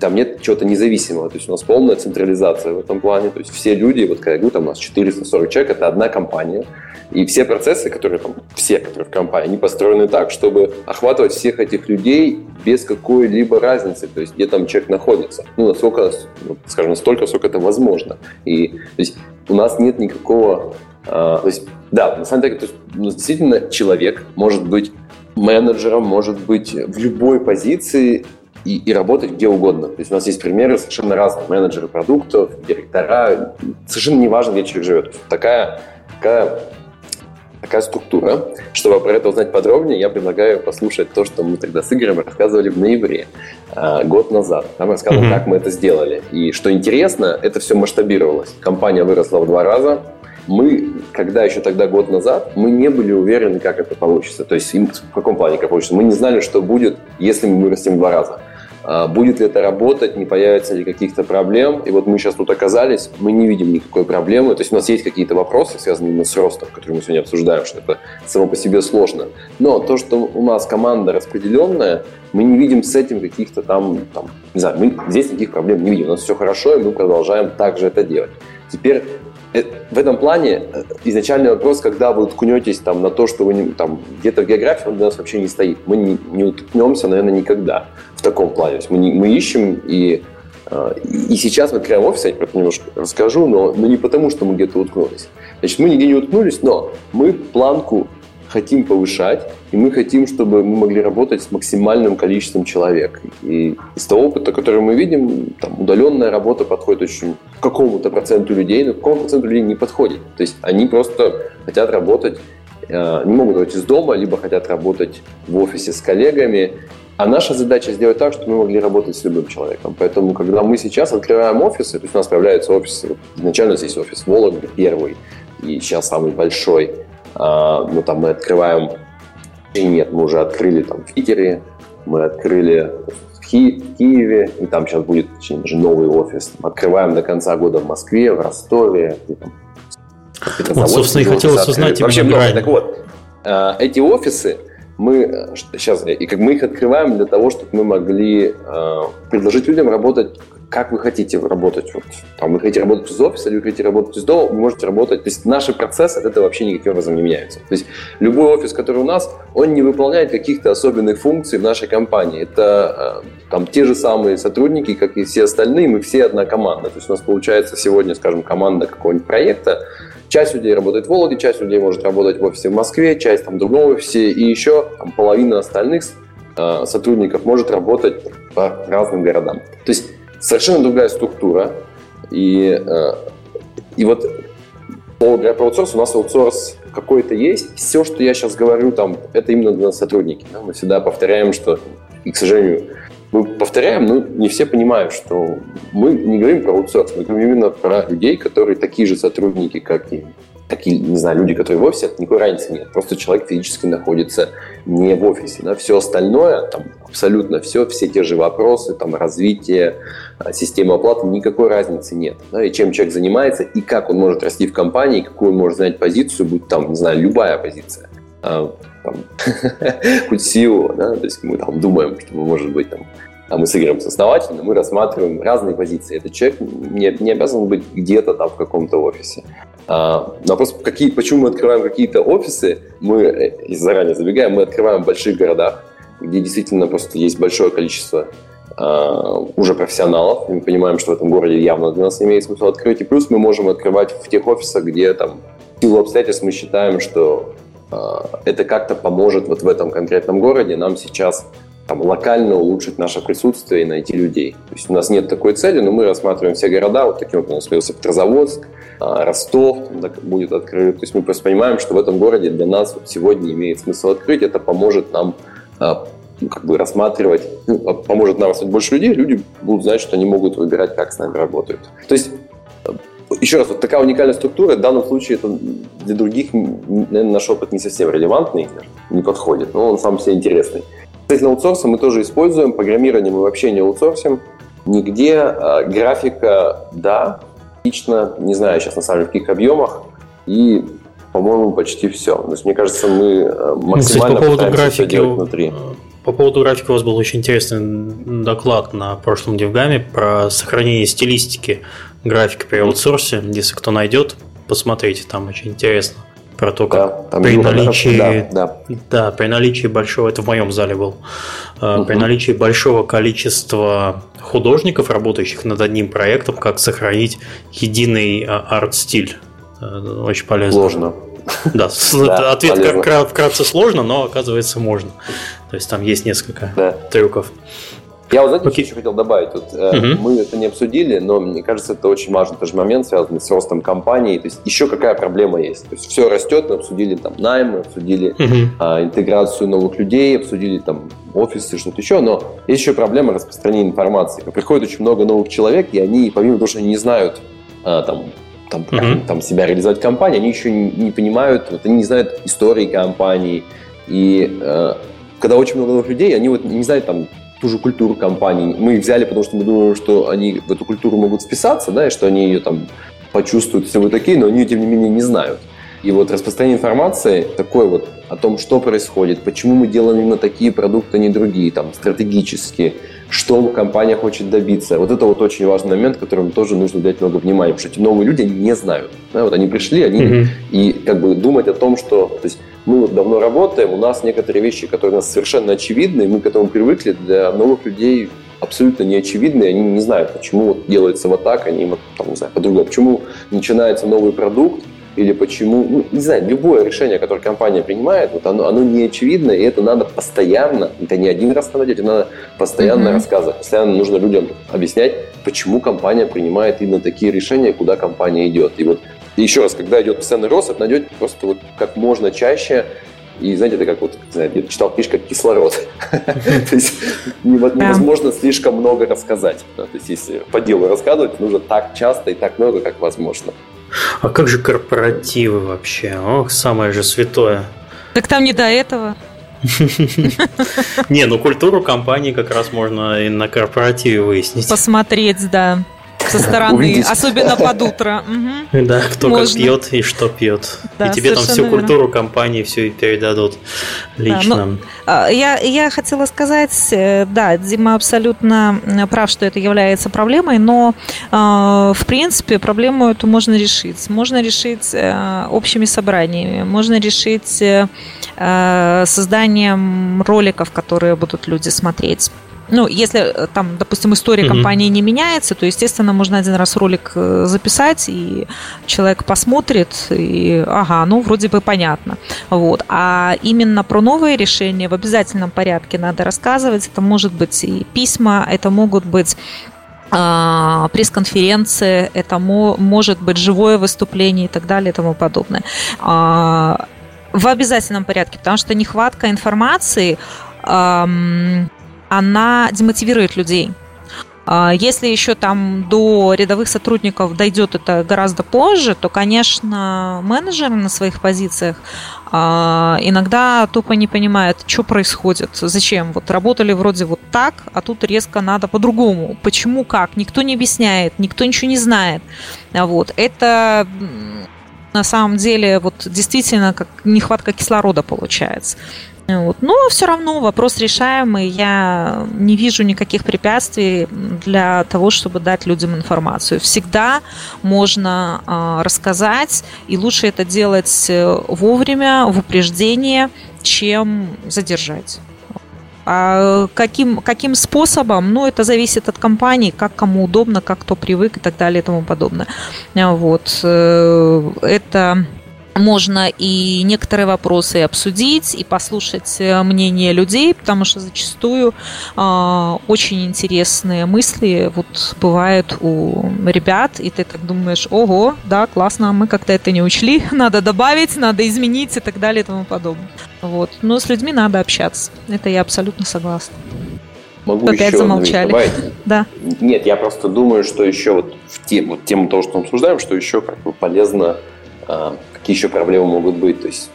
S3: там нет чего-то независимого, то есть у нас полная централизация в этом плане. То есть все люди, вот когда я говорю, там у нас 440 человек – это одна компания. И все процессы, которые там, все, которые в компании, они построены так, чтобы охватывать всех этих людей без какой-либо разницы, то есть где там человек находится. Ну, насколько, ну, скажем, настолько, сколько это возможно. И то есть, у нас нет никакого... А, то есть, да, на самом деле, то есть, ну, действительно, человек может быть менеджером, может быть в любой позиции и, и работать где угодно. То есть у нас есть примеры совершенно разных. Менеджеры продуктов, директора. Совершенно неважно, где человек живет. Такая, такая такая структура. Чтобы про это узнать подробнее, я предлагаю послушать то, что мы тогда с Игорем рассказывали в ноябре, а, год назад. Там рассказывал, mm-hmm. как мы это сделали. И что интересно, это все масштабировалось. Компания выросла в два раза. Мы, когда еще тогда год назад, мы не были уверены, как это получится. То есть в каком плане как получится. Мы не знали, что будет, если мы вырастем в два раза. А, будет ли это работать, не появится ли каких-то проблем. И вот мы сейчас тут оказались, мы не видим никакой проблемы. То есть у нас есть какие-то вопросы, связанные именно с ростом, которые мы сегодня обсуждаем, что это само по себе сложно. Но то, что у нас команда распределенная, мы не видим с этим каких-то там, там не знаю, мы здесь никаких проблем не видим. У нас все хорошо, и мы продолжаем также это делать. Теперь в этом плане э, изначальный вопрос, когда вы уткнетесь там, на то, что вы там, где-то в географии, он для нас вообще не стоит. Мы не, не уткнемся, наверное, никогда в таком плане. Мы, не, мы ищем и э, и сейчас мы открываем офис, я про это немножко расскажу, но, но не потому, что мы где-то уткнулись. Значит, мы нигде не уткнулись, но мы планку хотим повышать, и мы хотим, чтобы мы могли работать с максимальным количеством человек. И из того опыта, который мы видим, там, удаленная работа подходит очень какому-то проценту людей, но к какому проценту людей не подходит. То есть они просто хотят работать, э, не могут работать из дома, либо хотят работать в офисе с коллегами. А наша задача сделать так, чтобы мы могли работать с любым человеком. Поэтому, когда мы сейчас открываем офисы, то есть у нас появляются офисы, изначально здесь офис Вологды первый, и сейчас самый большой – ну, там мы открываем... И нет, мы уже открыли там в Питере, мы открыли в, Ки- в Киеве, и там сейчас будет даже новый офис. Открываем до конца года в Москве, в Ростове. И, там,
S1: вот, собственно, и хотелось узнать
S3: Вообще много. Так вот, а, эти офисы, мы сейчас, и как мы их открываем для того, чтобы мы могли э, предложить людям работать как вы хотите работать. Вот, там, вы хотите работать из офиса или вы хотите работать из дома, вы можете работать. То есть наши процессы от этого вообще никаким образом не меняются. То есть любой офис, который у нас, он не выполняет каких-то особенных функций в нашей компании. Это э, там те же самые сотрудники, как и все остальные, мы все одна команда. То есть у нас получается сегодня, скажем, команда какого-нибудь проекта, Часть людей работает в Вологде, часть людей может работать в офисе в Москве, часть там в другом офисе, и еще там, половина остальных э, сотрудников может работать по разным городам. То есть совершенно другая структура. И, э, и вот говоря про аутсорс, у нас аутсорс какой-то есть. Все, что я сейчас говорю, там, это именно для сотрудники. Да? Мы всегда повторяем, что, и, к сожалению, мы повторяем, но не все понимают, что мы не говорим про аутсорс, мы говорим именно про людей, которые такие же сотрудники, как и такие, не знаю, люди, которые в офисе, это никакой разницы нет. Просто человек физически находится не в офисе. Да? Все остальное, там, абсолютно все, все те же вопросы, там, развитие а, системы оплаты, никакой разницы нет. Да? И чем человек занимается, и как он может расти в компании, какую он может занять позицию, будь там, не знаю, любая позиция. А, хоть SEO, да? то есть мы там думаем, что мы, может быть, там, а мы с Игорем основательно, мы рассматриваем разные позиции. Этот человек не, не обязан быть где-то там в каком-то офисе. А, вопрос, какие, почему мы открываем какие-то офисы, мы, э, заранее забегаем, мы открываем в больших городах, где действительно просто есть большое количество а, уже профессионалов, мы понимаем, что в этом городе явно для нас имеет смысл открыть, и плюс мы можем открывать в тех офисах, где там в силу обстоятельств мы считаем, что а, это как-то поможет вот в этом конкретном городе нам сейчас там, локально улучшить наше присутствие и найти людей. То есть у нас нет такой цели, но мы рассматриваем все города, вот таким образом у нас появился Петрозаводск, а, Ростов будет открыт. То есть мы просто понимаем, что в этом городе для нас вот сегодня имеет смысл открыть, это поможет нам а, ну, как бы рассматривать, ну, поможет нам рассматривать больше людей, люди будут знать, что они могут выбирать, как с нами работают. То есть еще раз, вот такая уникальная структура, в данном случае это для других, наверное, наш опыт не совсем релевантный, не подходит, но он сам себе интересный. Кстати, аутсорса мы тоже используем, программирование мы вообще не аутсорсим. нигде. А, графика, да, лично, не знаю сейчас на самом деле в каких объемах, и, по-моему, почти все. То есть, мне кажется, мы максимально
S1: по поводу графики, внутри. По поводу графики у вас был очень интересный доклад на прошлом Девгаме про сохранение стилистики графики при аутсорсе. Если кто найдет, посмотрите, там очень интересно про то, как да, при наличии, да, да. да, при наличии большого, это в моем зале был, угу. при наличии большого количества художников, работающих над одним проектом, как сохранить единый а, арт-стиль. Э, очень полезно.
S3: Сложно.
S1: Да, ответ вкратце сложно, но оказывается можно. То есть там есть несколько трюков.
S3: Я вот, знаете, okay. еще хотел добавить. Вот, uh-huh. Мы это не обсудили, но мне кажется, это очень важный тоже момент, связанный с ростом компании. То есть еще какая проблема есть. То есть все растет, мы обсудили там найм, мы обсудили uh-huh. а, интеграцию новых людей, обсудили там офисы, что-то еще, но есть еще проблема распространения информации. Приходит очень много новых человек, и они, помимо того, что они не знают а, там, там, uh-huh. там себя реализовать в компании, они еще не, не понимают, вот, они не знают истории компании. И э, когда очень много новых людей, они вот не знают там ту же культуру компании. Мы их взяли, потому что мы думаем, что они в эту культуру могут вписаться, да, и что они ее там почувствуют, все вы такие, но они ее, тем не менее, не знают. И вот распространение информации такой вот о том, что происходит, почему мы делаем именно такие продукты, а не другие, там, стратегические, что компания хочет добиться. Вот это вот очень важный момент, которым тоже нужно уделять много внимания, потому что эти новые люди они не знают. Да, вот они пришли, они mm-hmm. и как бы думать о том, что то есть мы вот давно работаем, у нас некоторые вещи, которые у нас совершенно очевидны, мы к этому привыкли, для новых людей абсолютно не очевидны, они не знают, почему вот делается вот так, они там, не знаю, по-другому, почему начинается новый продукт, или почему, ну, не знаю, любое решение, которое компания принимает, вот оно, оно не очевидно, и это надо постоянно, это не один раз надо делать, это надо постоянно mm-hmm. рассказывать, постоянно нужно людям объяснять, почему компания принимает именно такие решения, куда компания идет. И вот и еще раз, когда идет постоянный рост, это найдет просто вот как можно чаще и знаете, это как вот, знаете, я читал книжку как кислород. То есть невозможно слишком много рассказать. То есть если по делу рассказывать, нужно так часто и так много, как возможно.
S1: А как же корпоративы вообще? Ох, самое же святое.
S4: Так там не до этого.
S1: Не, ну культуру компании как раз можно и на корпоративе выяснить.
S4: Посмотреть, да со стороны, Увидеть. особенно под утро.
S1: Угу. Да, кто Можно. как пьет и что пьет. Да, и тебе там всю верно. культуру компании все передадут лично. Да, ну,
S4: а, я, я хотела сказать, э, да, Дима абсолютно прав, что это является проблемой, но а, в принципе проблему эту можно решить. Можно решить э, общими собраниями, можно решить э, созданием роликов, которые будут люди смотреть ну, если э, там, допустим, история mm-hmm. компании не меняется, то, естественно, можно один раз ролик э, записать, и человек посмотрит, и ага, ну, вроде бы понятно. Вот. А именно про новые решения в обязательном порядке надо рассказывать. Это может быть и письма, это могут быть а, пресс-конференции, это может быть живое выступление и так далее и тому подобное. А, в обязательном порядке, потому что нехватка информации она демотивирует людей. А, если еще там до рядовых сотрудников дойдет это гораздо позже, то, конечно, менеджеры на своих позициях а, иногда тупо не понимают, что происходит, зачем. Вот работали вроде вот так, а тут резко надо по-другому. Почему, как? Никто не объясняет, никто ничего не знает. Вот. Это на самом деле вот действительно как нехватка кислорода получается. Вот. Но все равно вопрос решаемый. Я не вижу никаких препятствий для того, чтобы дать людям информацию. Всегда можно э, рассказать, и лучше это делать э, вовремя, в упреждение, чем задержать. А каким, каким способом, ну, это зависит от компании, как кому удобно, как кто привык и так далее и тому подобное. Вот. Э, это можно и некоторые вопросы обсудить, и послушать э, мнение людей, потому что зачастую э, очень интересные мысли вот бывают у ребят, и ты так думаешь, ого, да, классно, мы как-то это не учли, надо добавить, надо изменить и так далее и тому подобное. Вот. Но с людьми надо общаться. Это я абсолютно согласна.
S3: Могу Опять еще замолчали. Добавить. Да. Нет, я просто думаю, что еще вот в тему, вот тему того, что мы обсуждаем, что еще как бы полезно а, какие еще проблемы могут быть, то есть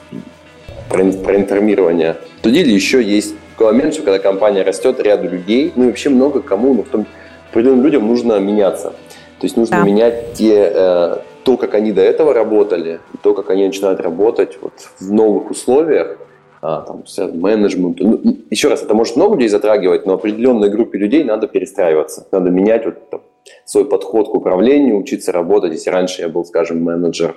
S3: про, про информирование. В деле еще есть такой момент, что когда компания растет, ряду людей, ну и вообще много кому, ну, в том, определенным людям нужно меняться. То есть нужно
S4: Да.
S3: менять те, э, то, как они до этого работали, и то, как они начинают работать вот в новых условиях, а, там, с менеджментом. Ну, еще раз, это может много людей затрагивать, но определенной группе людей надо перестраиваться. Надо менять вот, там, свой подход к управлению, учиться работать. Если раньше я был, скажем, менеджер,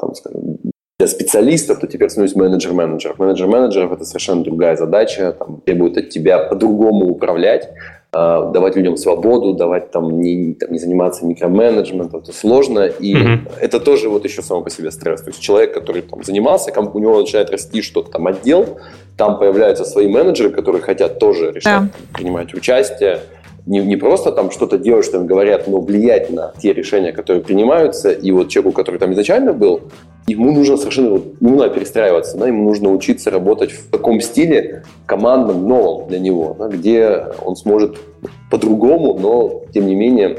S3: там, скажем, для специалистов, то теперь становлюсь менеджер-менеджеров. Менеджер-менеджеров – это совершенно другая задача, там, требует от тебя по-другому управлять, а, давать людям свободу, давать там не, там, не заниматься микроменеджментом, это сложно, и
S1: Мгм.
S3: это тоже вот еще само по себе стресс. То есть человек, который там занимался, у него начинает расти что-то там отдел, там появляются свои менеджеры, которые хотят тоже решать, принимать участие, не, не просто там что-то делать, что им говорят, но влиять на те решения, которые принимаются. И вот человеку, который там изначально был, ему нужно совершенно, вот, ему перестраиваться, да, ему нужно учиться работать в таком стиле командном, новом для него, да, где он сможет по-другому, но тем не менее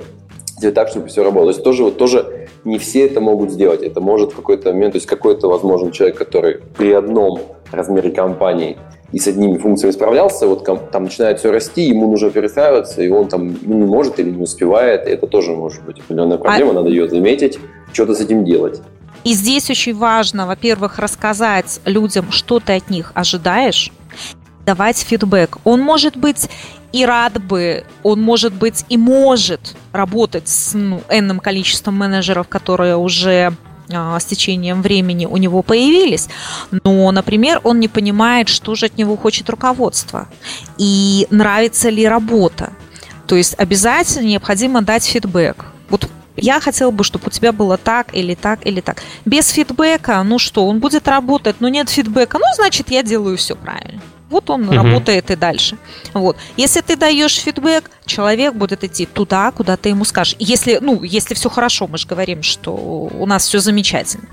S3: сделать так, чтобы все работало. То есть тоже, вот, тоже не все это могут сделать. Это может в какой-то момент, то есть какой-то, возможно, человек, который при одном размере компании и с одними функциями справлялся, вот там начинает все расти, ему нужно перестраиваться, и он там ну, не может или не успевает. И это тоже может быть определенная проблема, надо ее заметить, что-то с этим делать.
S4: И здесь очень важно, во-первых, рассказать людям, что ты от них ожидаешь, давать фидбэк. Он может быть и рад бы, он может быть и может работать с ну, энным количеством менеджеров, которые уже а, с течением времени у него появились, но, например, он не понимает, что же от него хочет руководство и нравится ли работа. То есть обязательно необходимо дать фидбэк. Вот я хотела бы, чтобы у тебя было так или так или так. Без фидбэка, ну что, он будет работать, но нет фидбэка, ну значит я делаю все правильно. Вот он
S1: Мгм.
S4: работает и дальше. Вот. Если ты даешь фидбэк, человек будет идти туда, куда ты ему скажешь. Если, ну, если все хорошо, мы же говорим, что у нас все замечательно.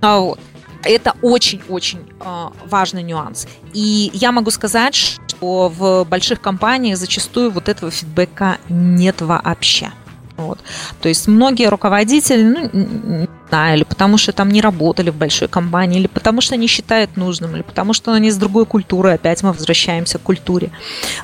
S4: А вот. Это очень-очень а, важный нюанс. И я могу сказать, что в больших компаниях зачастую вот этого фидбэка нет вообще. Вот. То есть многие руководители, ну, знаю, или потому что там не работали в большой компании, или потому что не считают нужным, или потому что они с другой культуры, опять мы возвращаемся к культуре,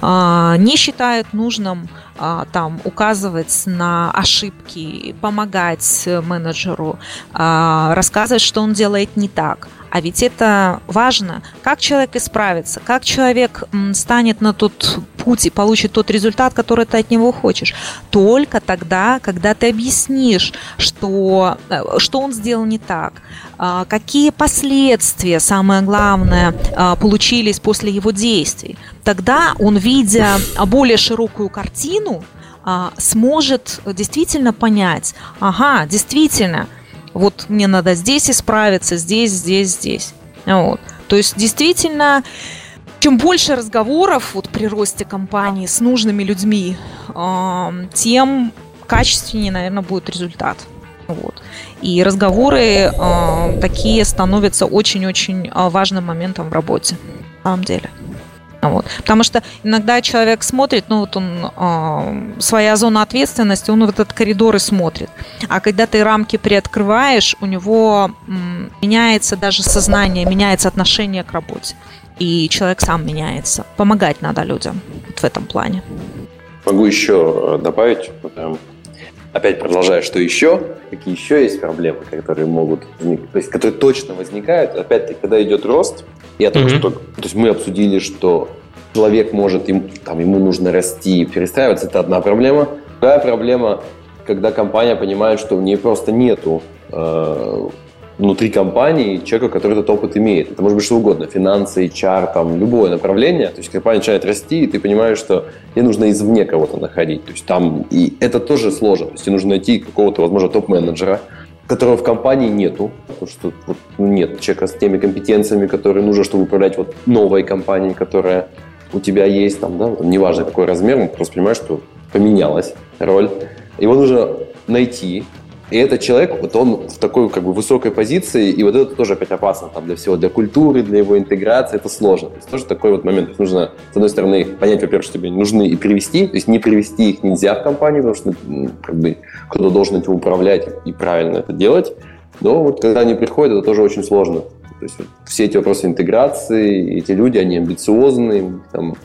S4: а, не считают нужным а, там указывать на ошибки, помогать менеджеру, а, рассказывать, что он делает не так. А ведь это важно, как человек исправится, как человек станет на тот путь и получит тот результат, который ты от него хочешь. Только тогда, когда ты объяснишь, что, э, что он сделал не так, а, какие последствия, самое главное, а, получились после его действий, тогда он, видя более широкую картину, а, сможет действительно понять, ага, действительно, вот мне надо здесь исправиться, здесь, здесь, здесь. Вот. То есть действительно, чем больше разговоров вот при росте компании с нужными людьми, тем качественнее, наверное, будет результат. Вот. И разговоры а, такие становятся очень-очень а, важным моментом в работе, на самом деле. Вот. Потому что иногда человек смотрит, ну вот он э, своя зона ответственности, он в этот коридор и смотрит. А когда ты рамки приоткрываешь, у него м, меняется даже сознание, меняется отношение к работе. И человек сам меняется. Помогать надо людям вот в этом плане.
S3: Могу еще э, добавить, опять продолжая, что еще, какие еще есть проблемы, которые могут возникнуть, то есть которые точно возникают, опять-таки, когда идет рост, я только
S1: Мгм.
S3: что, то есть мы обсудили, что человек может, им, там, ему нужно расти, перестраиваться, это одна проблема. Другая проблема, когда компания понимает, что в ней просто нету э, внутри компании человека, который этот опыт имеет. Это может быть что угодно, финансы, HR, там, любое направление. То есть компания начинает расти, и ты понимаешь, что тебе нужно извне кого-то находить. То есть там, и это тоже сложно. То есть тебе нужно найти какого-то, возможно, топ-менеджера, которого в компании нету, потому что вот, ну, нет человека с теми компетенциями, которые нужно, чтобы управлять вот новой компанией, которая у тебя есть, там, да, там, неважно какой размер, он просто понимаешь, что поменялась роль. Его нужно найти, и этот человек, вот он в такой как бы высокой позиции, и вот это тоже опять опасно там, для всего, для культуры, для его интеграции, это сложно. То есть тоже такой вот момент. Нужно, с одной стороны, понять, во-первых, что тебе нужны и привести, то есть не привести их нельзя в компанию, потому что м, как бы кто-то должен этим управлять и правильно это делать. Но вот когда они приходят, это тоже очень сложно. То есть вот все эти вопросы интеграции, эти люди, они амбициозные, там,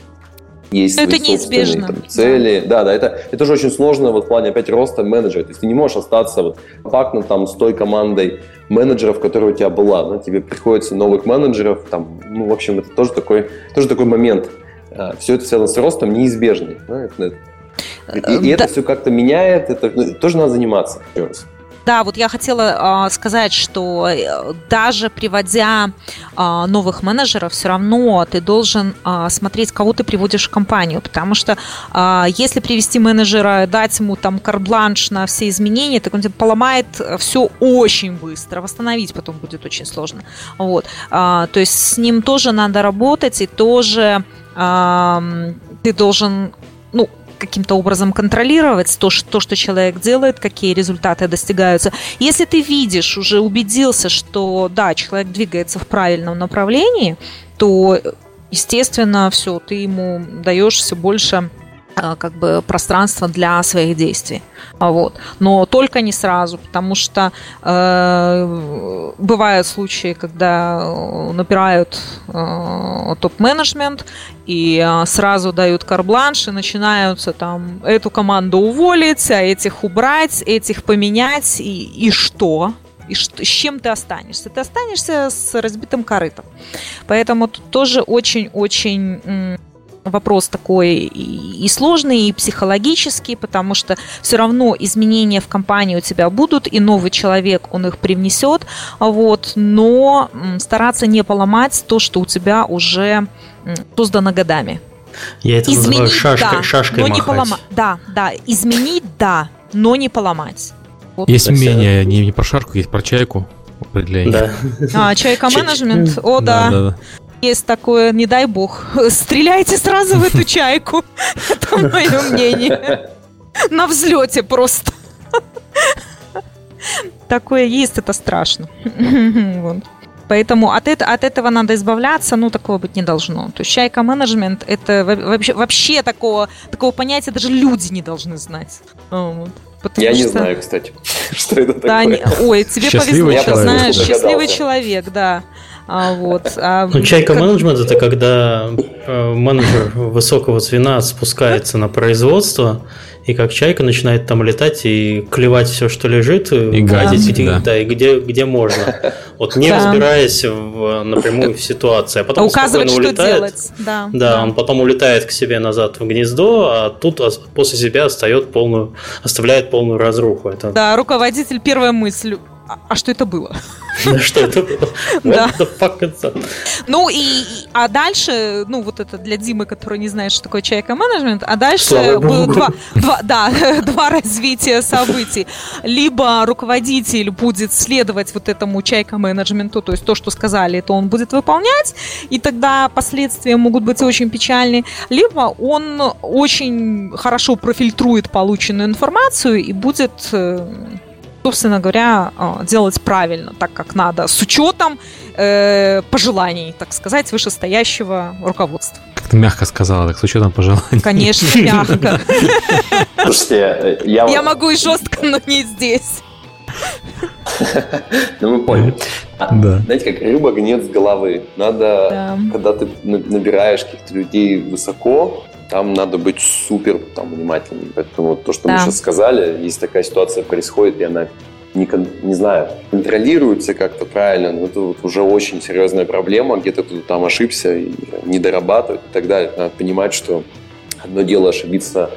S3: есть
S4: это
S3: свои
S4: неизбежно.
S3: Там, цели. Да. да, это, это же очень сложно вот, в плане опять роста менеджера. То есть ты не можешь остаться вот, компактно там с той командой менеджеров, которая у тебя была. Да? Тебе приходится новых менеджеров. Там, ну, в общем, это тоже такой, тоже такой момент. А, все это связано с ростом неизбежный. Да? Это, и, и да. это все как-то меняет, это ну, тоже надо заниматься. Еще раз.
S4: Да, вот я хотела э, сказать, что э, даже приводя э, новых менеджеров, все равно ты должен э, смотреть, кого ты приводишь в компанию, потому что э, если привести менеджера, дать ему там карбланш на все изменения, так он тебе поломает все очень быстро, восстановить потом будет очень сложно. Вот, э, то есть с ним тоже надо работать и тоже э, ты должен ну, каким-то образом контролировать то, что, что человек делает, какие результаты достигаются. Если ты видишь, уже убедился, что да, человек двигается в правильном направлении, то, естественно, все, ты ему даешь все больше как бы пространство для своих действий. Вот. Но только не сразу, потому что э, бывают случаи, когда э, напирают э, топ-менеджмент и э, сразу дают карбланш и начинаются там эту команду уволить, а этих убрать, этих поменять и, и что? И с чем ты останешься? Ты останешься с разбитым корытом. Поэтому тут тоже очень-очень вопрос такой и, сложный, и психологический, потому что все равно изменения в компании у тебя будут, и новый человек, он их привнесет, вот, но стараться не поломать то, что у тебя уже создано годами.
S1: Я это изменить, называю шашкой, да, шашкой
S4: но
S1: махать.
S4: не поломать. Да, да, изменить, да, но не поломать.
S2: Вот. Есть мнение не, не про шарку, есть про чайку определение.
S4: Да. А, чайка менеджмент, о да. да, да есть такое, не дай бог, стреляйте сразу в эту чайку. Это мое мнение. На взлете просто. Такое есть, это страшно. Поэтому от, это, от этого надо избавляться, ну, такого быть не должно. То есть чайка менеджмент это вообще, вообще такого, такого понятия даже люди не должны знать.
S3: Вот. Я что... не знаю, кстати, что это да, такое. Не...
S4: Ой, тебе повезло, что знаешь, счастливый человек, да. А, вот. А,
S1: ну, чайка как... менеджмент это когда э, менеджер высокого звена спускается на производство и как чайка начинает там летать и клевать все, что лежит, и гадить, где, да. да, и где, где можно. Вот не да. разбираясь в, напрямую в ситуации. А потом
S4: Указывать, что улетает, делать. Да,
S1: да, да, он потом улетает к себе назад в гнездо, а тут после себя остает полную, оставляет полную разруху. Это...
S4: Да, руководитель первая мысль а, а что это было?
S1: Что это было? Да.
S4: Ну и, а дальше, ну вот это для Димы, который не знает, что такое чайка менеджмент, а дальше было два, два, да, два развития событий. Либо руководитель будет следовать вот этому чайка менеджменту, то есть то, что сказали, то он будет выполнять, и тогда последствия могут быть очень печальны. Либо он очень хорошо профильтрует полученную информацию и будет э, собственно говоря, а, делать правильно, так как надо, с учетом э, пожеланий, так сказать, вышестоящего руководства.
S2: Как ты мягко сказала, так с учетом пожеланий.
S4: Конечно, мягко.
S3: Слушайте, я...
S4: Я могу и жестко, но не здесь.
S3: Ну, мы поняли. А, да. Знаете, как рыба гнет с головы. Надо, да. когда ты набираешь каких-то людей высоко, там надо быть супер там, внимательным. Поэтому то, что да. мы сейчас сказали, если такая ситуация происходит, и она не, не знаю, контролируется как-то правильно, но это вот уже очень серьезная проблема, где-то ты там ошибся и не дорабатывать и так далее. Надо понимать, что одно дело ошибиться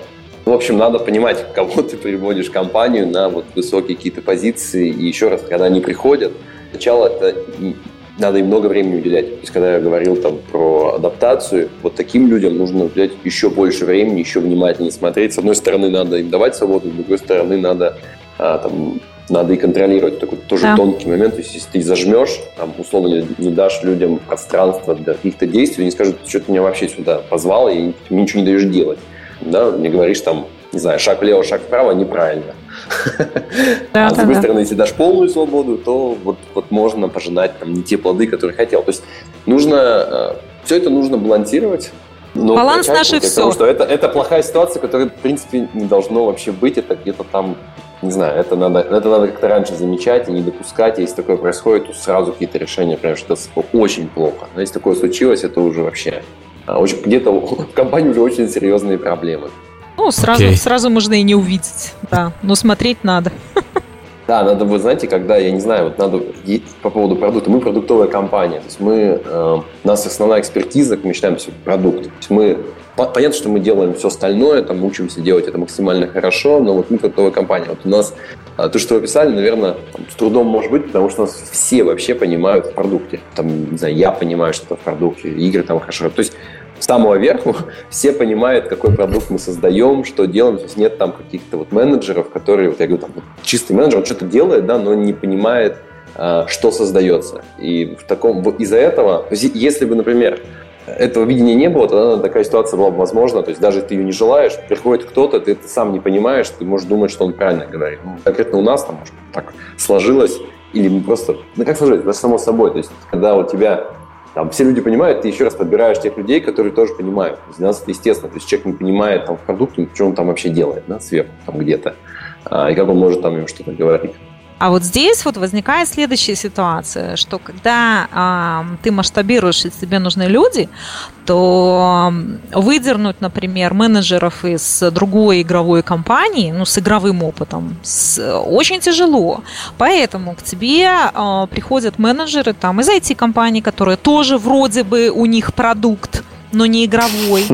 S3: в общем, надо понимать, кого ты приводишь компанию на вот высокие какие-то позиции. И еще раз, когда они приходят, сначала это надо им много времени уделять. То есть, когда я говорил там про адаптацию, вот таким людям нужно уделять еще больше времени, еще внимательнее смотреть. С одной стороны, надо им давать свободу, с другой стороны, надо а, там, надо и контролировать. Такой тоже да. тонкий момент. То есть, если ты зажмешь, там, условно, не, не дашь людям пространство для каких-то действий, они скажут, что ты меня вообще сюда позвал, и мне ничего не даешь делать. Да, не говоришь там, не знаю, шаг влево, шаг вправо, неправильно. Да, а с другой да. стороны, если дашь полную свободу, то вот, вот можно пожинать там не те плоды, которые хотел. То есть нужно, э, все это нужно балансировать.
S4: Но Баланс наше все.
S3: Потому что это, это плохая ситуация, которая, в принципе, не должно вообще быть. Это где-то там, не знаю, это надо, это надо как-то раньше замечать и не допускать. Если такое происходит, то сразу какие-то решения, прям что это очень плохо. Но если такое случилось, это уже вообще а, очень, где-то в компании уже очень серьезные проблемы.
S4: Ну, сразу, okay. сразу можно и не увидеть, да, но смотреть надо.
S3: Да, надо, вы знаете, когда, я не знаю, вот надо по поводу продукта, мы продуктовая компания, то есть мы, э, у нас основная экспертиза, мы считаем все продукт. То есть мы, понятно, что мы делаем все остальное, там учимся делать это максимально хорошо, но вот мы продуктовая компания. Вот у нас а, то, что вы описали, наверное, с трудом может быть, потому что у нас все вообще понимают в продукте. Там, не знаю, я понимаю, что это в продукте, игры там хорошо. То есть самого верху все понимают, какой продукт мы создаем, что делаем. То есть нет там каких-то вот менеджеров, которые, вот я говорю, там, чистый менеджер, он что-то делает, да, но не понимает, а, что создается. И в таком, из-за этого, то есть если бы, например, этого видения не было, тогда такая ситуация была бы возможна. То есть даже ты ее не желаешь, приходит кто-то, ты это сам не понимаешь, ты можешь думать, что он правильно говорит. Ну, конкретно у нас там, может, так сложилось, или мы просто... Ну, как сложилось? Это само собой. То есть когда у тебя там все люди понимают, ты еще раз подбираешь тех людей, которые тоже понимают. Это естественно. То есть человек не понимает там, в продукте, что он там вообще делает, да, сверху там где-то. А, и как он может там им что-то говорить.
S4: А вот здесь вот возникает следующая ситуация, что когда э, ты масштабируешь и тебе нужны люди, то выдернуть, например, менеджеров из другой игровой компании, ну, с игровым опытом, с, очень тяжело. Поэтому к тебе э, приходят менеджеры там из IT-компаний, которые тоже вроде бы у них продукт, но не игровой.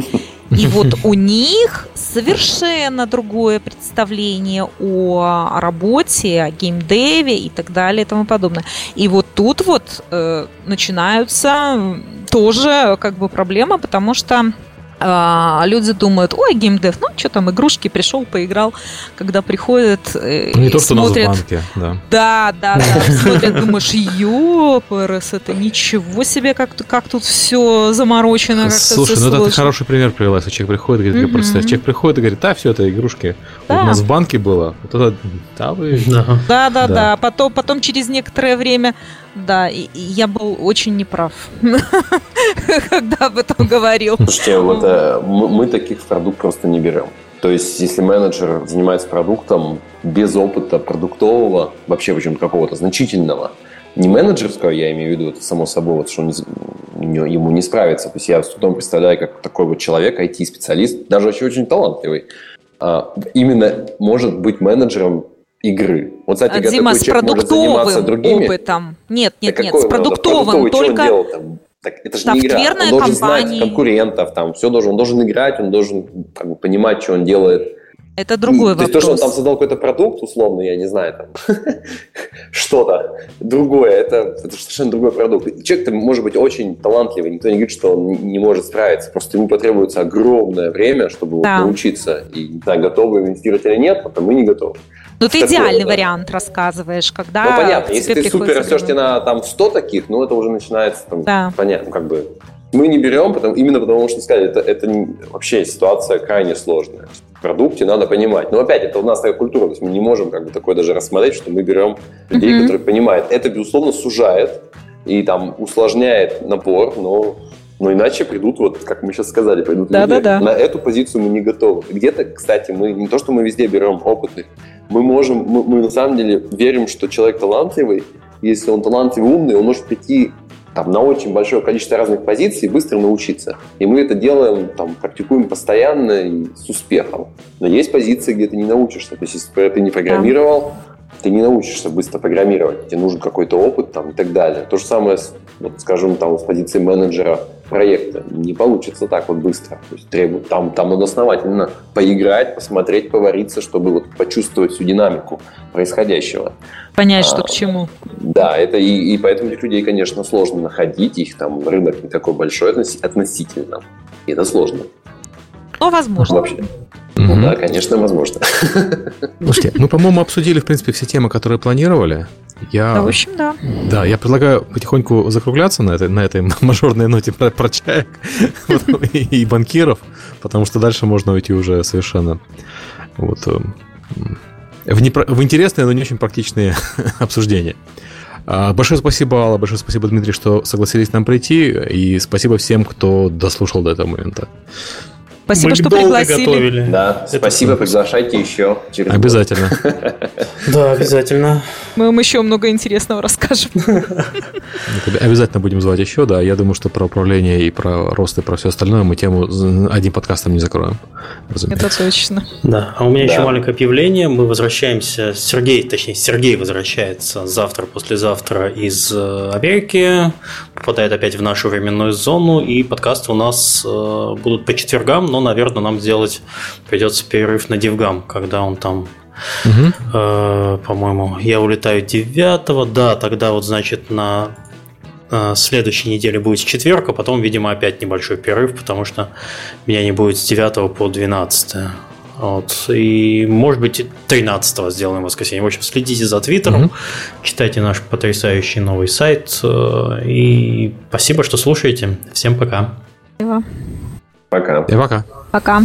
S4: И вот у них совершенно другое представление о работе, о геймдеве и так далее и тому подобное. И вот тут вот э, начинаются тоже как бы проблемы, потому что а, люди думают, ой, геймдев, ну что там, игрушки, пришел, поиграл, когда приходят
S2: э, Не то, что смотрят, у нас в банке, да.
S4: Да, да, да, смотрят, думаешь, ёпрс, это ничего себе, как, как тут все заморочено.
S2: Слушай, ну это ты хороший пример привела, если человек приходит, говорит, mm человек приходит и говорит, да, все это игрушки, да. у нас в банке было, вот это,
S4: да, вы... Да, да, да, да. Потом, потом через некоторое время да, и, и я был очень неправ, когда об этом говорил.
S3: Слушайте, вот э, мы, таких в продукт просто не берем. То есть, если менеджер занимается продуктом без опыта продуктового, вообще причем какого-то значительного, не менеджерского, я имею в виду, это само собой, вот, что он не, ему не справится. То есть я с трудом представляю, как такой вот человек, IT-специалист, даже очень, очень талантливый, а, именно может быть менеджером игры.
S4: Вот, кстати, а, Дима, с продуктовым другими. опытом. Нет, нет, да нет, с продуктовым. Только...
S3: Что он делал, Так, это же не игра. Он должен компании. знать конкурентов, там, все должен, он должен играть, он должен как бы, понимать, что он делает.
S4: Это другой вопрос.
S3: То есть то, что он там создал какой-то продукт, условно, я не знаю, там, что-то другое, это, это совершенно другой продукт. Человек может быть очень талантливый, никто не говорит, что он не может справиться, просто ему потребуется огромное время, чтобы да. вот, научиться. И не знаю, готовы инвестировать или нет, потому мы не готовы.
S4: Ну, ты идеальный да. вариант рассказываешь, когда
S3: Ну, понятно, если ты супер растешь на там 100 таких, ну, это уже начинается, там, да. понятно, как бы мы не берем, потому, именно потому что сказали, это, это вообще ситуация крайне сложная. В продукте надо понимать. Но опять, это у нас такая культура, то есть мы не можем как бы такое даже рассмотреть, что мы берем людей, mm-hmm. которые понимают. Это, безусловно, сужает и там усложняет набор, но но иначе придут, вот как мы сейчас сказали, придут
S4: да, люди. Да, да.
S3: На эту позицию мы не готовы. Где-то, кстати, мы не то, что мы везде берем опытных, мы можем, мы, мы на самом деле верим, что человек талантливый, если он талантливый, умный, он может прийти там, на очень большое количество разных позиций быстро научиться. И мы это делаем, там, практикуем постоянно и с успехом. Но есть позиции, где ты не научишься. То есть, если ты не программировал, ты не научишься быстро программировать, тебе нужен какой-то опыт там, и так далее. То же самое, вот, скажем, там, с позиции менеджера проекта. Не получится так вот быстро. То есть требует, там, там надо основательно поиграть, посмотреть, повариться, чтобы вот почувствовать всю динамику происходящего.
S4: Понять, а, что к чему.
S3: Да, это и, и поэтому этих людей, конечно, сложно находить. Их там рынок не такой большой относительно. И это сложно.
S4: Но возможно. Вообще.
S3: Ну да, конечно, возможно.
S2: Слушайте, мы, по-моему, обсудили, в принципе, все темы, которые планировали.
S4: Я, да, в общем, да.
S2: Да, я предлагаю потихоньку закругляться на этой, на этой мажорной ноте про, про чаек и банкиров, потому что дальше можно уйти уже совершенно вот, эм, в, непро... в интересные, но не очень практичные обсуждения. А, большое спасибо, Алла, большое спасибо, Дмитрий, что согласились нам прийти, и спасибо всем, кто дослушал до этого момента.
S4: Спасибо,
S1: Мы
S4: что
S1: долго
S4: пригласили.
S1: готовили.
S3: Да,
S1: Это
S3: спасибо,
S1: супер.
S3: приглашайте еще через.
S2: Обязательно.
S1: Да, обязательно.
S4: Мы вам еще много интересного расскажем.
S2: Обязательно будем звать еще, да. Я думаю, что про управление и про рост и про все остальное мы тему одним подкастом не закроем.
S4: Это точно.
S1: Да, а у меня еще маленькое объявление. Мы возвращаемся, Сергей, точнее, Сергей возвращается завтра, послезавтра из э, Америки, попадает опять в нашу временную зону, и подкасты у нас э, будут по четвергам, но, наверное, нам сделать придется перерыв на Дивгам, когда он там
S2: Мгм.
S1: Э, по-моему, я улетаю 9 да, тогда вот, значит, на э, следующей неделе будет четверг, а потом, видимо, опять небольшой перерыв, потому что меня не будет с 9 по 12. Вот. И, может быть, и 13 сделаем в воскресенье. В общем, следите за Твиттером,
S2: Мгм.
S1: читайте наш потрясающий новый сайт. э, И спасибо, что слушаете. Всем пока.
S3: Пока.
S2: И пока.
S4: Пока.